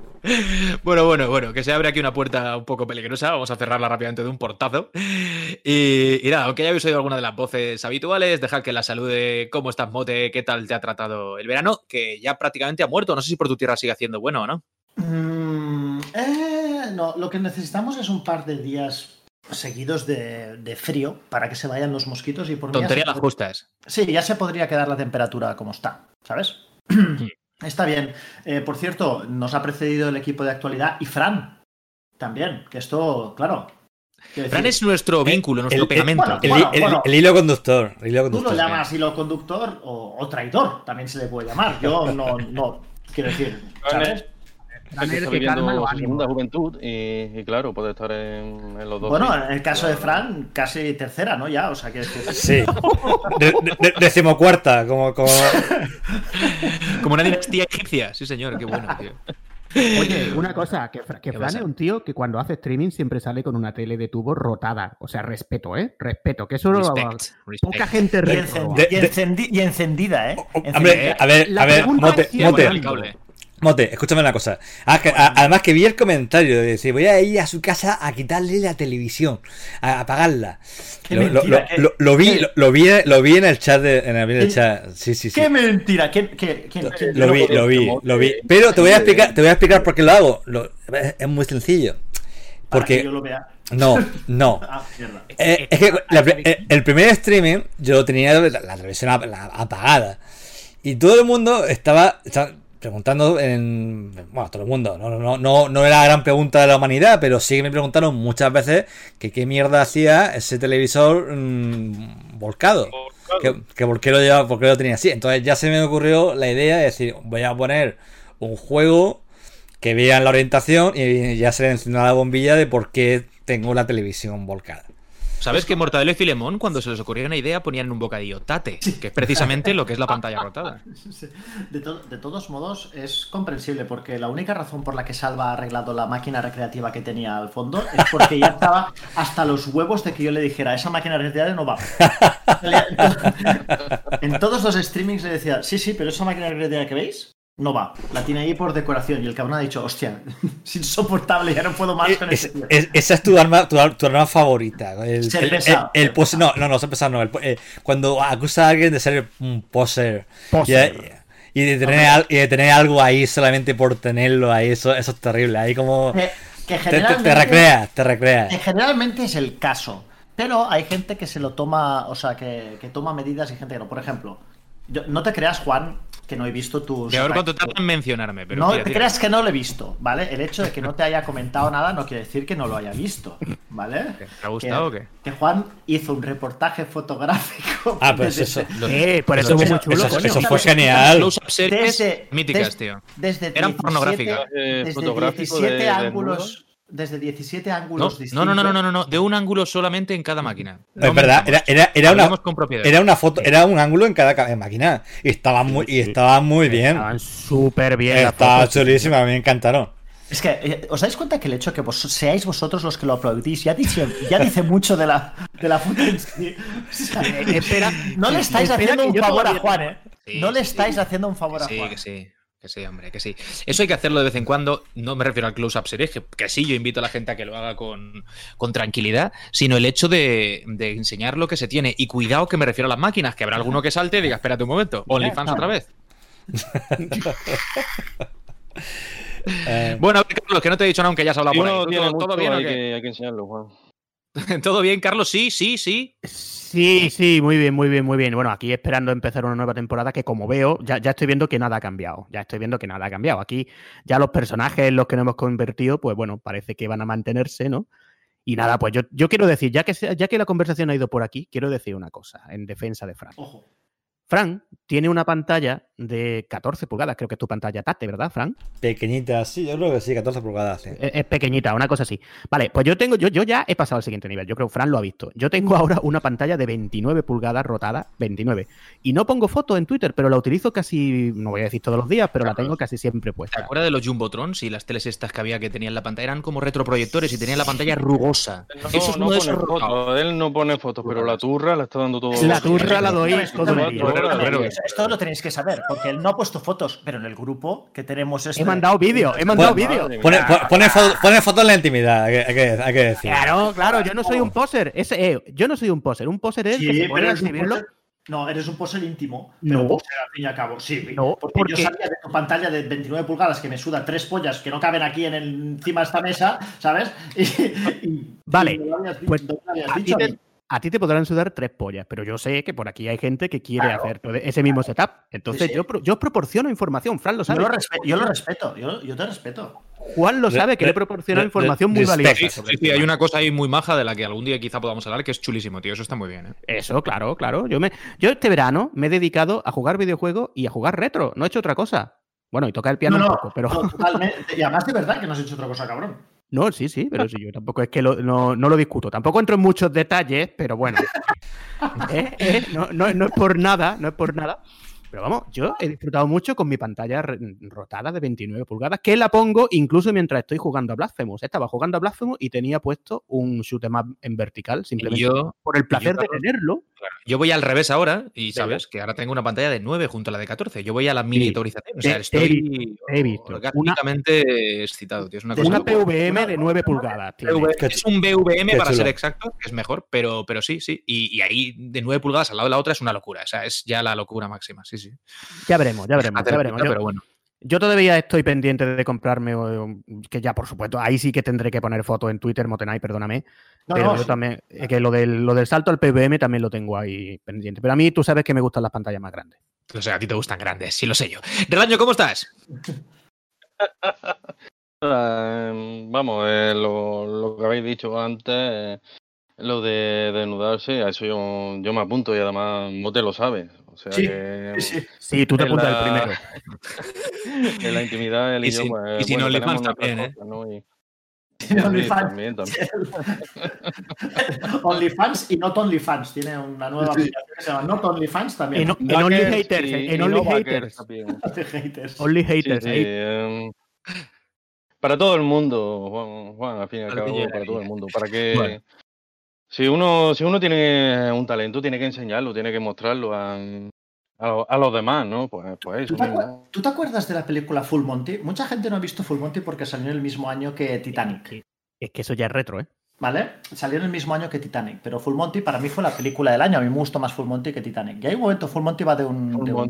Bueno, bueno, bueno, que se abre aquí una puerta un poco peligrosa. Vamos a cerrarla rápidamente de un portazo. Y, y nada, aunque ya habéis oído alguna de las voces habituales, dejad que la salude. ¿Cómo estás, Mote? ¿Qué tal te ha tratado el verano? Que ya prácticamente ha muerto. No sé si por tu tierra sigue haciendo bueno o no. Mm, eh, no, lo que necesitamos es un par de días seguidos de, de frío para que se vayan los mosquitos y por Tontería las justas. Sí, ya se podría quedar la temperatura como está, ¿sabes? está bien. Eh, por cierto, nos ha precedido el equipo de actualidad y Fran también, que esto, claro. Fran es nuestro vínculo, nuestro el- pegamento. bueno, El, Bueno, el- bueno. el hilo conductor. El hilo Tú lo llamas hilo conductor o, o traidor, también se le puede llamar. Yo no, no, quiero decir, ¿sabes? Que su segunda juventud y, y claro, puede estar en, en los dos. Bueno, en el caso de Fran, casi tercera, ¿no? Ya, o sea que... Sí. De- de- de- decimocuarta, como, como... Como una dinastía egipcia. Sí, señor, qué bueno, tío. Oye, una cosa, que, Fra- que ¿Qué Fran es un tío que cuando hace streaming siempre sale con una tele de tubo rotada. O sea, respeto, ¿eh? Respeto, que eso Respect, poca respect. gente Y, encendi- y de- encendi- y encendida, ¿eh? Hombre, a ver, La a ver, Mote, Mote. Mote, escúchame una cosa. Ah, que- a- además que vi el comentario de decir, voy a ir a su casa a quitarle la televisión, a apagarla. Qué Lo, lo- mentira, lo- qué- lo- lo vi, qué- lo, vi, lo vi en el chat de, en el, en el ¿Qué- chat. Sí, sí, sí. ¡Qué mentira! ¿Quién, quién- quién- quién- Lo vi, lo vi, lo vi. Pero te voy a explicar, te voy a explicar por qué lo hago. Lo- es, muy sencillo. Para que Porque yo lo vea. no, no. Ah. Eh, es que la eh, el primer streaming yo tenía la, la televisión apagada. Y todo el mundo estaba, estaba preguntando en. Bueno, todo el mundo. No, no, no, no era la gran pregunta de la humanidad, pero sí que me preguntaron muchas veces que qué mierda hacía ese televisor mm, volcado. Que, que por, qué lo llevaba, por qué lo tenía así. Entonces ya se me ocurrió la idea de decir, voy a poner un juego que vean la orientación y ya se le la bombilla de por qué tengo la televisión volcada. ¿Sabes que Mortadelo y Filemón, cuando se les ocurrió una idea, ponían en un bocadillo tate? Que es precisamente lo que es la pantalla rotada. Sí. De, to- de todos modos, es comprensible porque la única razón por la que Salva ha arreglado la máquina recreativa que tenía al fondo es porque ya estaba hasta los huevos de que yo le dijera, esa máquina recreativa no va. En todos los streamings le decía, sí, sí, pero esa máquina recreativa que veis no va. La tiene ahí por decoración y el cabrón ha dicho, hostia, es insoportable, ya no puedo más con Es- este tío. es- esa es tu arma, tu, ar- tu arma favorita. El, Ser el- pesado, el- el pose- no, no, no, ser pesado no. eh, cuando acusa a alguien de ser un poser. Poser. Y, y de tener, al- y de tener algo ahí solamente por tenerlo ahí, eso, eso es terrible. Ahí como. Que, que Te, te- recreas, te recreas. Que generalmente es el caso. Pero hay gente que se lo toma, o sea, que, que toma medidas y gente que no. Por ejemplo, yo- no te creas, Juan, que no he visto tus. Y a ver cuánto tardan en mencionarme, pero no tira, te tira. creas que no lo he visto, ¿vale? El hecho de que no te haya comentado nada no quiere decir que no lo haya visto, ¿vale? ¿Te ha gustado o qué? Que Juan hizo un reportaje fotográfico. Ah, pues desde- eso. Eh, por eso Los- es muy chulo, eso, fue genial. Close-up series Desde- míticas, tío. Desde Eran 17 pornográficas. Eh, Desde fotográfico 17 de- de ángulos. Desde 17 No, ángulos no, distintos. no, no, no, no, no, de un ángulo solamente en cada máquina. No es verdad, era, mentamos. era, era una, era una foto, era un ángulo en cada ca- máquina. Y estaba muy, y estaba muy bien. Estaban súper bien. Estaba chulísima, a mí me encantaron. Es que, eh, ¿os dais cuenta que el hecho de que vos seáis vosotros los que lo aplaudís ya dice, ya dice mucho de la, de la foto en sí? O sea, espera, no le estáis haciendo un favor a Juan, ¿eh? Sí, no le estáis sí. haciendo un favor a Que sí, Juan. que sí. Que sí, hombre, que sí. Eso hay que hacerlo de vez en cuando. No me refiero al close-up series, que, que sí, yo invito a la gente a que lo haga con, con tranquilidad, sino el hecho de, de enseñar lo que se tiene. Y cuidado que me refiero a las máquinas, que habrá alguno que salte y diga, espérate un momento, OnlyFans otra vez. Eh, Bueno, a ver, Carlos, que no te he dicho nada, aunque ya has hablado por ahí. ¿Todo, bien que, hay que enseñarlo, Juan. ¿Todo bien, Carlos? Sí, sí, sí. Sí, sí, muy bien, muy bien, muy bien. Bueno, aquí esperando empezar una nueva temporada que como veo, ya, ya estoy viendo que nada ha cambiado. Ya estoy viendo que nada ha cambiado. Aquí ya los personajes en los que nos hemos convertido, pues bueno, parece que van a mantenerse, ¿no? Y nada, pues yo, yo quiero decir, ya que, ya que la conversación ha ido por aquí, quiero decir una cosa en defensa de Fran. Ojo. Fran tiene una pantalla de 14 pulgadas, creo que es tu pantalla táctil, ¿verdad, Fran? pequeñita, sí, yo creo que sí, 14 pulgadas. sí. Es, es pequeñita, una cosa así. Vale, pues yo tengo, yo, yo ya he pasado al siguiente nivel. Yo creo que Fran lo ha visto. Yo tengo ahora una pantalla de 29 pulgadas rotada, 29. Y no pongo fotos en Twitter, pero la utilizo casi, no voy a decir todos los días, pero la tengo casi siempre ¿Te puesta. acuerdas de los Jumbotrons y las teles estas que había que tenían la pantalla? Eran como retroproyectores y tenían la pantalla rugosa. No, Eso es no uno de pone esos fotos, él no pone fotos, pero la turra la está dando todo. La turra la doy todo el eres esto lo tenéis que saber, porque él no ha puesto fotos, pero en el grupo que tenemos este... He mandado vídeo, he mandado vídeo. Pone, pone, fotos en la intimidad, hay que, hay que, decir. Claro, claro, yo no soy un poser. eh, yo no soy un poser. Un poser es que se puede escribirlo. No, eres un poser íntimo. No. al fin y al cabo. Sí, no, porque, yo salía de tu pantalla de 29 pulgadas que me suda tres pollas que no caben aquí en el, encima de esta mesa, ¿sabes? Y, vale. pues, a ti te podrán sudar tres pollas, pero yo sé que por aquí hay gente que quiere hacer ese mismo setup. Entonces Yo, yo proporciono información, Fran lo sabe. Yo lo, respeto, yo, te respeto. Juan lo sabe, que le proporciona información muy valiosa. Sí, sí, hay una cosa ahí muy maja de la que algún día quizá podamos hablar que es chulísimo, tío. Eso está muy bien. ¿eh? Eso, claro, claro. Yo, me, yo este verano me he dedicado a jugar videojuegos y a jugar retro. No he hecho otra cosa. Bueno, y tocar el piano un poco, pero. totalmente. Y además de verdad que no has hecho otra cosa, cabrón. No, sí, sí, pero sí, yo tampoco es que no, lo discuto. Tampoco entro en muchos detalles, pero bueno. ¿Eh? ¿Eh? No, no, no es por nada, no es por nada. Pero vamos, yo he disfrutado mucho con mi pantalla rotada de 29 pulgadas, que la pongo incluso mientras estoy jugando a Blasphemous. Estaba jugando a Blasphemous y tenía puesto un shoot em up en vertical, simplemente por el placer de tenerlo. Yo voy al revés ahora y sabes que ahora tengo una pantalla de 9 junto a la de 14. Yo voy a la miniaturización. O sea, estoy he visto, excitado. Tío. Es una, una PVM de 9 pulgadas. Es un BVM para ser exacto, que es mejor, pero, pero sí, sí. Y, y, ahí de 9 pulgadas al lado de la otra es una locura. O sea, es ya la locura máxima. Sí, ya veremos, ya veremos, ya veremos. Yo, pero bueno. Yo todavía estoy pendiente de comprarme, que ya por supuesto, ahí sí que tendré que poner fotos en Twitter, Motenay, perdóname. pero yo también, que lo del, lo del salto al PVM también lo tengo ahí pendiente. Pero a mí tú sabes que me gustan las pantallas más grandes. O sea, a ti te gustan grandes, sí lo sé yo. Relaño, ¿cómo estás? Em, vamos, eh, lo, que habéis dicho antes, eh, lo de desnudarse, a eso yo, yo me apunto y además Mote lo sabe sí, sí. tú te apuntas el primero. en la intimidad, él y, yo, pues, y si no OnlyFans también, ¿eh? OnlyFans. OnlyFans y Not OnlyFans. Tiene una nueva aplicación que se llama Not OnlyFans también. En, en Only Haters. en Only Haters. Only Haters. Em, para todo el mundo, Juan, Juan al fin y al cabo, para todo el mundo. Para que. Si uno, si uno tiene un talento, tiene que enseñarlo, tiene que mostrarlo a, a, los demás, ¿no? Pues, pues ¿Tú, te ¿Tú, te acuerdas de la película Full Monty? Mucha gente no ha visto Full Monty porque salió en el mismo año que Titanic. Es que eso ya es retro, ¿eh? ¿Vale? Salió en el mismo año que Titanic, pero Full Monty para mí fue la película del año. A mí me gustó más Full Monty que Titanic. Y hay un momento, Full Monty va de un.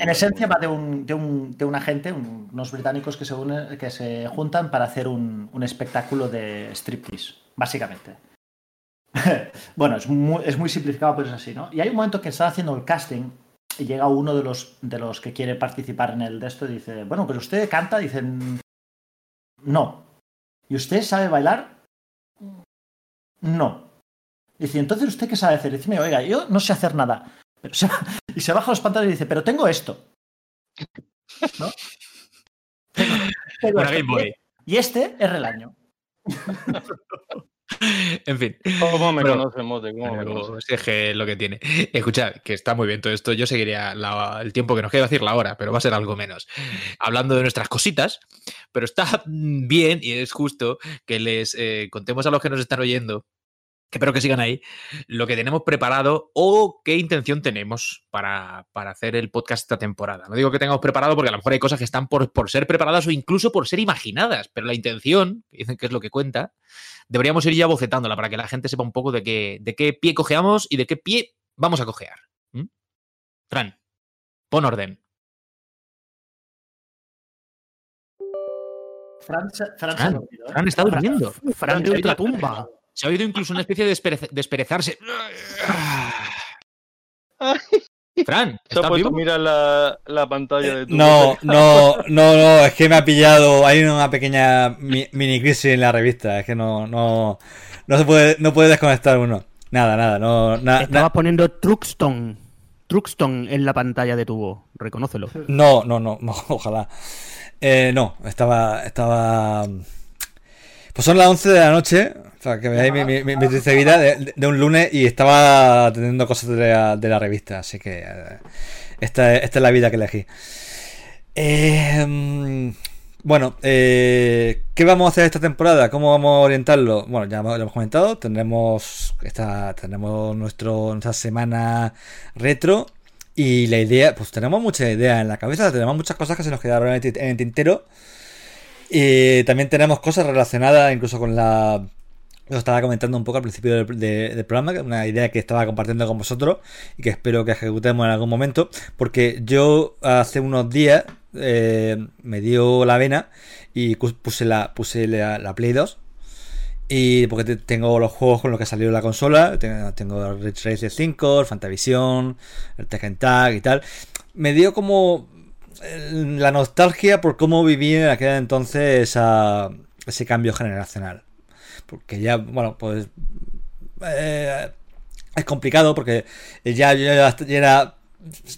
en esencia va de un, de un, de un agente, unos británicos que se, que se juntan para hacer un, un espectáculo de striptease básicamente. bueno, es muy, es muy, simplificado, pero es así, ¿no? Y hay un momento que está haciendo el casting y llega uno de los, de los que quiere participar en el de esto y dice, bueno, pero usted canta, dicen, no. ¿Y usted sabe bailar? No. Dice, entonces usted qué sabe hacer? Dice, oiga, yo no sé hacer nada. y se baja los pantalones y dice, pero tengo esto. ¿No? Y este es Relaño. en fin. ¿Cómo me conocemos? Es que lo que tiene. Escucha, que está muy bien todo esto. Yo seguiría el tiempo que nos queda decir la hora, pero va a ser algo menos. Hablando de nuestras cositas, pero está bien y es justo que les eh, contemos a los que nos están oyendo que espero que sigan ahí, lo que tenemos preparado o qué intención tenemos para, hacer el podcast esta temporada. No digo que tengamos preparado porque a lo mejor hay cosas que están por, por ser preparadas o incluso por ser imaginadas, pero la intención, que dicen que es lo que cuenta, deberíamos ir ya bocetándola para que la gente sepa un poco de qué, de qué pie cojeamos y de qué pie vamos a cojear. Fran, pon orden. Fran, Fran, está durmiendo. Fran de ultratumba. Se ha oído incluso una especie de desperezarse. Fran, ¿estás vivo? Mira la, la, pantalla de tu No, no, no, no, es que me ha pillado. Hay una pequeña mini crisis en la revista. Es que no, no, no se puede, no puede desconectar uno. Nada, nada, no. nada. Estabas poniendo Truxton. Truxton en la pantalla de tu reconócelo. No, no, no, no ojalá. Eh, no, estaba, estaba. Pues son las 11 de la noche, o sea, que veáis mi, mi, vida de, un lunes y estaba teniendo cosas de la, revista, así que eh, esta, esta, es la vida que elegí. Eh, Bueno, eh, ¿qué vamos a hacer esta temporada? ¿Cómo vamos a orientarlo? Bueno, ya lo hemos comentado, tendremos esta, tendremos nuestro, nuestra semana retro y la idea, pues tenemos muchas ideas en la cabeza, tenemos muchas cosas que se nos quedaron en el tintero y también tenemos cosas relacionadas incluso con la... Lo estaba comentando un poco al principio del, de- del programa, una idea que estaba compartiendo con vosotros y que espero que ejecutemos en algún momento, porque yo hace unos días eh, me dio la vena y puse la, puse la, la Play 2 y porque te- tengo los juegos con los que salió la consola, tengo, el Ridge Racer 5, el Fantavision, el Tekken Tag y tal. Me dio como la nostalgia por cómo viví en aquel entonces esa- ese cambio generacional. Porque ya, bueno, pues eh, es complicado porque ya yo ya era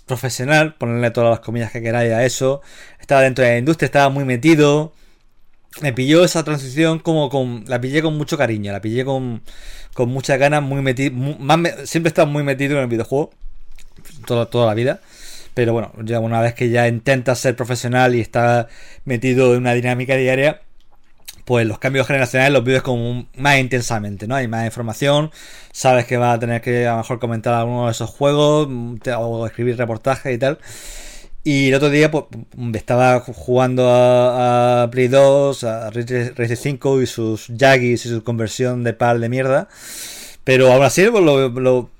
profesional, ponerle todas las comillas que queráis a eso. Estaba dentro de la industria, estaba muy metido. Me pilló esa transición como con. La pillé con mucho cariño, la pillé con, con muchas ganas, muy metido. Me- siempre he estado muy metido en el videojuego. Toda, toda la vida. Pero bueno, ya una vez que ya intentas ser profesional y estás metido en una dinámica diaria, pues los cambios generacionales los vives como más intensamente, ¿no? Hay más información, sabes que vas a tener que a lo mejor comentar alguno de esos juegos mm, o escribir reportajes y tal. Y el otro día pues, mm, estaba jugando a, Play 2, a Racer 5 y sus Yagis y su conversión de pal de mierda. Pero aún así pues, lo,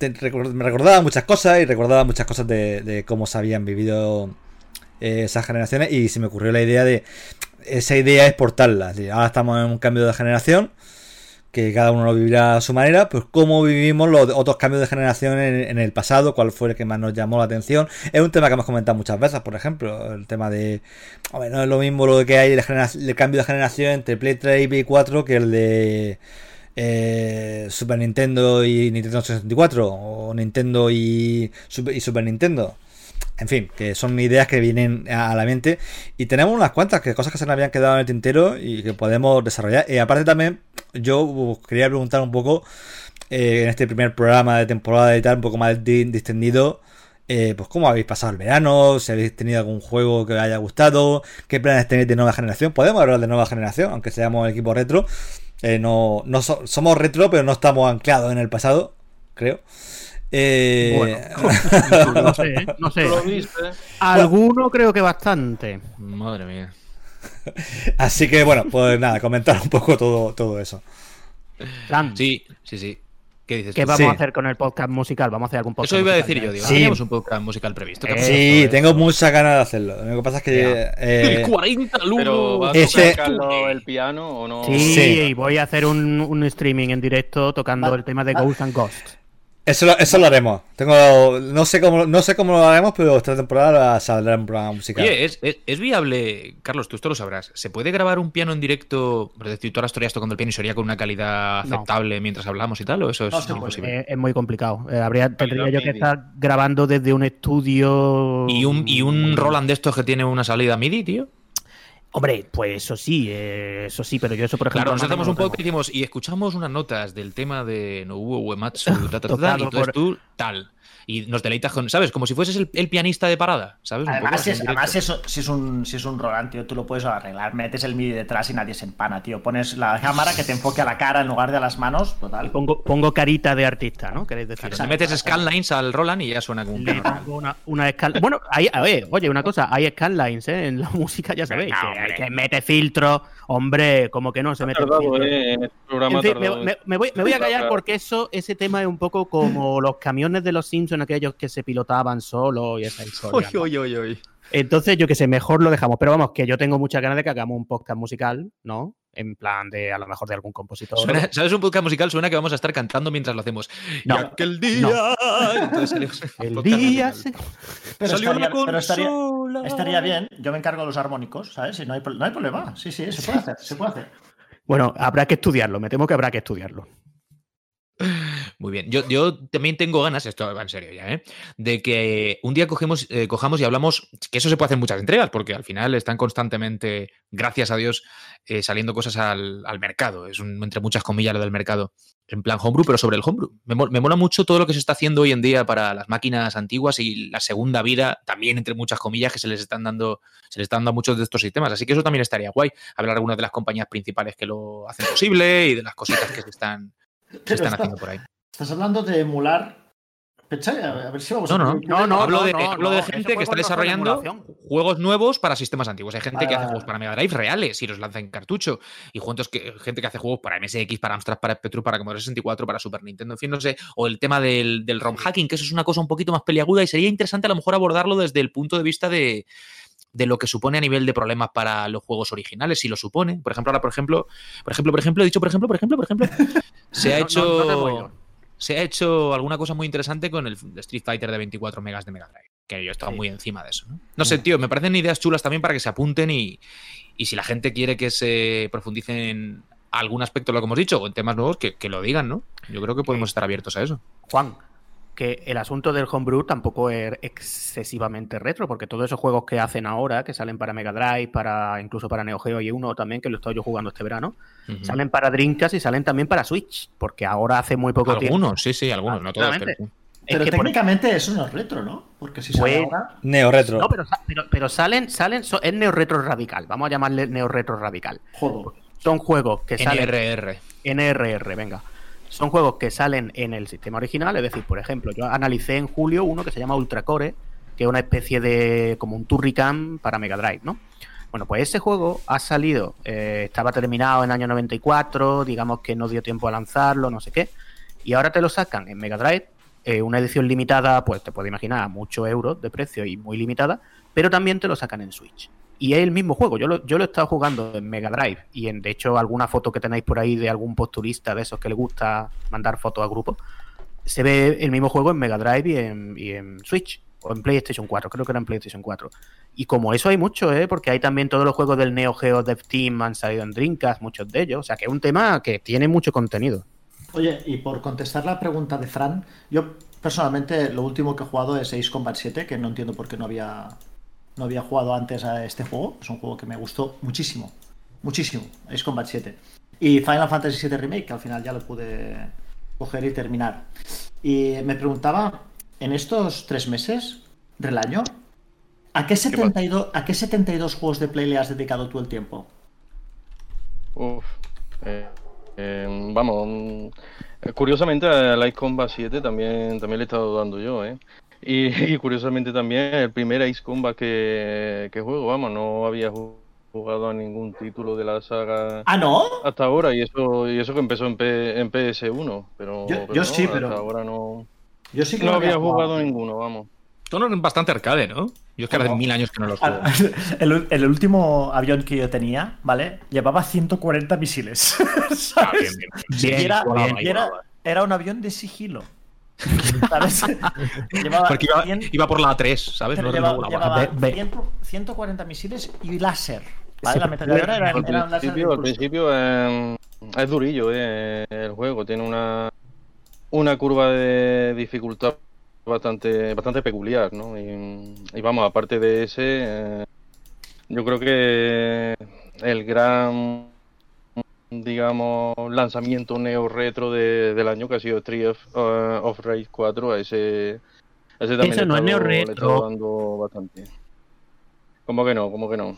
me recordaba muchas cosas y recordaba muchas cosas de, cómo se habían vivido eh, esas generaciones y se me ocurrió la idea de esa idea exportarla. Es ahora estamos en un cambio de generación que cada uno lo vivirá a su manera, pues cómo vivimos los otros cambios de generación en, el pasado, cuál fue el que más nos llamó la atención. Es un tema que hemos comentado muchas veces, por ejemplo, el tema de, hombre, no es lo mismo lo que hay el, el cambio de generación entre Play 3 y Play 4 que el de eh, Super Nintendo y Nintendo 64 o Nintendo y Super, y Super Nintendo. En fin, que son ideas que vienen a la mente y tenemos unas cuantas que cosas que se nos habían quedado en el tintero y que podemos desarrollar. Y aparte también yo quería preguntar un poco eh, en este primer programa de temporada y tal, un poco más di- distendido, eh, pues cómo habéis pasado el verano, si habéis tenido algún juego que os haya gustado, qué planes tenéis de nueva generación. Podemos hablar de nueva generación, aunque seamos el equipo retro. Eh, no, no so- somos retro, pero no estamos anclados en el pasado, creo. Eh, Bueno, no sé, ¿eh? no sé. ¿Tú lo viste? Alguno creo que bastante. Madre mía. Así que bueno, pues nada, comentar un poco todo, todo eso. Sí, sí, sí. ¿Qué dices ¿Qué vamos Sí. a hacer con el podcast musical? Vamos a hacer algún podcast Eso iba a decir ya, yo, digo. ¿eh? Sí. Teníamos un podcast musical previsto. ¿qué Eh? Sí, tengo muchas ganas de hacerlo. Lo que pasa es que eh, El 40 al Pero ¿va a uno. Ese- tocar Carlos el piano o no? Sí, Sí. y voy a hacer un, un streaming en directo tocando el tema de va- Ghost and Ghost. Eso, lo, eso lo haremos. Tengo, no sé cómo, no sé cómo lo haremos, pero esta temporada saldrá un programa musical. Oye, ¿es, es, es viable, Carlos, tú esto lo sabrás. ¿Se puede grabar un piano en directo? Es decir, tú ahora estarías tocando el piano y sería con una calidad No. aceptable mientras hablamos y tal, o eso es No imposible. Eh, es muy complicado. Eh, habría, tendría yo que estar grabando desde un estudio. ¿Y un, y un Roland de estos que tiene una salida MIDI, tío? Hombre, pues eso sí, eh, eso sí, pero yo eso, por ejemplo. Claro, nos no hacemos un poco y decimos, y escuchamos unas notas del tema de Nobuo Uematsu, ta, ta, ta, y entonces por- tú, tal. Y nos deleitas con, ¿sabes? Como si fueses el, el pianista de parada, ¿sabes? Un poco Además, así es, además directo. eso, si, es un, si es un Roland, tío, tú lo puedes arreglar. Metes el MIDI detrás y nadie se empana, tío. Pones la cámara que te enfoque a la cara en lugar de a las manos, total. pongo, pongo carita de artista, ¿no? ¿Queréis decir? Claro, metes scanlines al Roland y ya suena como un Le pongo una, una escal- Bueno, hay, a ver, oye, una cosa, hay scanlines ¿eh? en la música, ya sabéis. Venga, que, hay hombre. que mete filtros, hombre, como que no se mete Tardado, filtros. eh, en este programa En fin, me, tardado. me- me voy, me voy a callar porque eso, ese tema es un poco como los camiones de los Simpsons, aquellos que se pilotaban solo y esa historia. ¿no? Uy, uy, uy. Entonces, yo que sé, mejor lo dejamos. Pero vamos, que yo tengo muchas ganas de que hagamos un podcast musical, ¿no? En plan de, a lo mejor, de algún compositor. Suena- ¿Sabes? Un podcast musical suena que vamos a estar cantando mientras lo hacemos. No. y aquel día. No. Entonces salimos un El día se... Pero Salió estaría, una pero estaría- bien. Yo me encargo de los armónicos, ¿sabes? Y no hay, no hay problema. Sí, sí, se puede hacer, se puede hacer. Bueno, habrá que estudiarlo. Me temo que habrá que estudiarlo. Muy bien. Yo, yo también tengo ganas, esto va en serio ya, ¿eh? de que un día cogemos, eh, cojamos y hablamos, que eso se puede hacer en muchas entregas, porque al final están constantemente, gracias a Dios, eh, saliendo cosas al, al mercado. Es un, entre muchas comillas lo del mercado en plan homebrew, pero sobre el homebrew. Me, me mola mucho todo lo que se está haciendo hoy en día para las máquinas antiguas y la segunda vida, también entre muchas comillas, que se les están dando, se les están dando a muchos de estos sistemas. Así que eso también estaría guay. Hablar de algunas de las compañías principales que lo hacen posible y de las cositas que se están, se están está- haciendo por ahí. Estás hablando de emular. A ver si vamos No, a no, No, no, hablo de, no, hablo de no, ese gente que está desarrollando juegos nuevos para sistemas antiguos. Hay gente que hace Ah. juegos para Mega Drive reales y los lanza en cartucho. Y juntos que, gente que hace juegos para MSX, para Amstrad, para Spectrum, para Commodore 64, para Super Nintendo, en fin, no sé. O el tema del, del ROM hacking, que eso es una cosa un poquito más peliaguda y sería interesante a lo mejor abordarlo desde el punto de vista de, de lo que supone a nivel de problemas para los juegos originales, si lo supone. Por ejemplo, ahora, por ejemplo, por ejemplo, por ejemplo, he dicho, por ejemplo, por ejemplo, por ejemplo, se ha No, hecho no, no. Se ha hecho alguna cosa muy interesante con el Street Fighter de 24 megas de Mega Drive. Que yo he estado Sí. muy encima de eso. No, no sé, tío, me parecen ideas chulas también para que se apunten y, y si la gente quiere que se profundice en algún aspecto de lo que hemos dicho o en temas nuevos, que, que lo digan, ¿no? Yo creo que podemos estar abiertos a eso. Juan, que el asunto del homebrew tampoco es excesivamente retro, porque todos esos juegos que hacen ahora, que salen para Mega Drive, para incluso para Neo Geo y uno también, que lo he estado yo jugando este verano, salen para Dreamcast y salen también para Switch, porque ahora hace muy poco tiempo. Algunos, sí, sí, algunos, no todos. Pero- Pero es que por- técnicamente eso no es retro, ¿no? Porque si sale Pues- ahora. Neo Retro. No, pero, pero, pero salen, salen, so- es neo retro radical, vamos a llamarle neo retro radical. Son juegos que salen NRR. NRR, venga. Son juegos que salen en el sistema original, es decir, por ejemplo, yo analicé en julio uno que se llama Ultracore, que es una especie de como un Turrican para Mega Drive, ¿no? Bueno, pues ese juego ha salido, eh, estaba terminado en año 94, digamos que no dio tiempo a lanzarlo, no sé qué, y ahora te lo sacan en Mega Drive, eh, una edición limitada, pues te puedes imaginar, a muchos euros de precio y muy limitada, pero también te lo sacan en Switch. Y es el mismo juego, yo lo, yo lo he estado jugando en Mega Drive y en, de hecho, alguna foto que tenéis por ahí de algún posturista de esos que le gusta mandar fotos a grupo, se ve el mismo juego en Mega Drive y en, y en Switch, o en PlayStation 4, creo que era en PlayStation 4. Y como eso hay mucho, ¿eh? porque hay también todos los juegos del Neo Geo Dev Team han salido en Dreamcast, muchos de ellos, o sea que es un tema que tiene mucho contenido. Oye, y por contestar la pregunta de Fran, yo personalmente lo último que he jugado es Ace Combat 7, que no entiendo por qué no había, no había jugado antes a este juego. Es un juego que me gustó muchísimo, muchísimo, Ace Combat 7. Y Final Fantasy VII Remake, que al final ya lo pude coger y terminar. Y me preguntaba, en estos tres meses del año, ¿a qué 72, ¿a qué 72 juegos de Play le has dedicado tú el tiempo? Uf. Eh, eh, vamos, mm, eh, curiosamente al Ace Combat 7 también, también le he estado dando yo, ¿eh? Y, y curiosamente también el primer Ace Combat que, que juego, vamos, no había ju- jugado a ningún título de la saga ¿Ah, no? hasta ahora y eso y eso que empezó en, P- en PS1, pero, Yo- pero yo no, sí, hasta pero- ahora no, Yo sí que no había jugado ninguno, vamos. Son bastante arcade, ¿no? Yo es que hace mil años que no los juego. El, el último avión que yo tenía, ¿vale? Llevaba 140 misiles. Ah, ¿sabes? bien, bien. Y Bien, era, bien, y era- era un avión de sigilo. ¿Sabes? Llevaba, Porque iba, 100 iba por la A3, ¿sabes? No llevaba- regulaba. llevaba Ve- ve- 100 140 misiles y láser. ¿vale? La era, Al era un láser de principio, al impulso. principio eh, es durillo eh, el juego, tiene una, una curva de dificultad bastante, bastante peculiar, ¿no? Y, y vamos, aparte de ese, eh, yo creo que el gran, digamos, lanzamiento neo-retro de- del año que ha sido Street of, eh, of Rage 4, a ese, a ese también Eso no es dando bastante. ¿Cómo que no? ¿Cómo que no?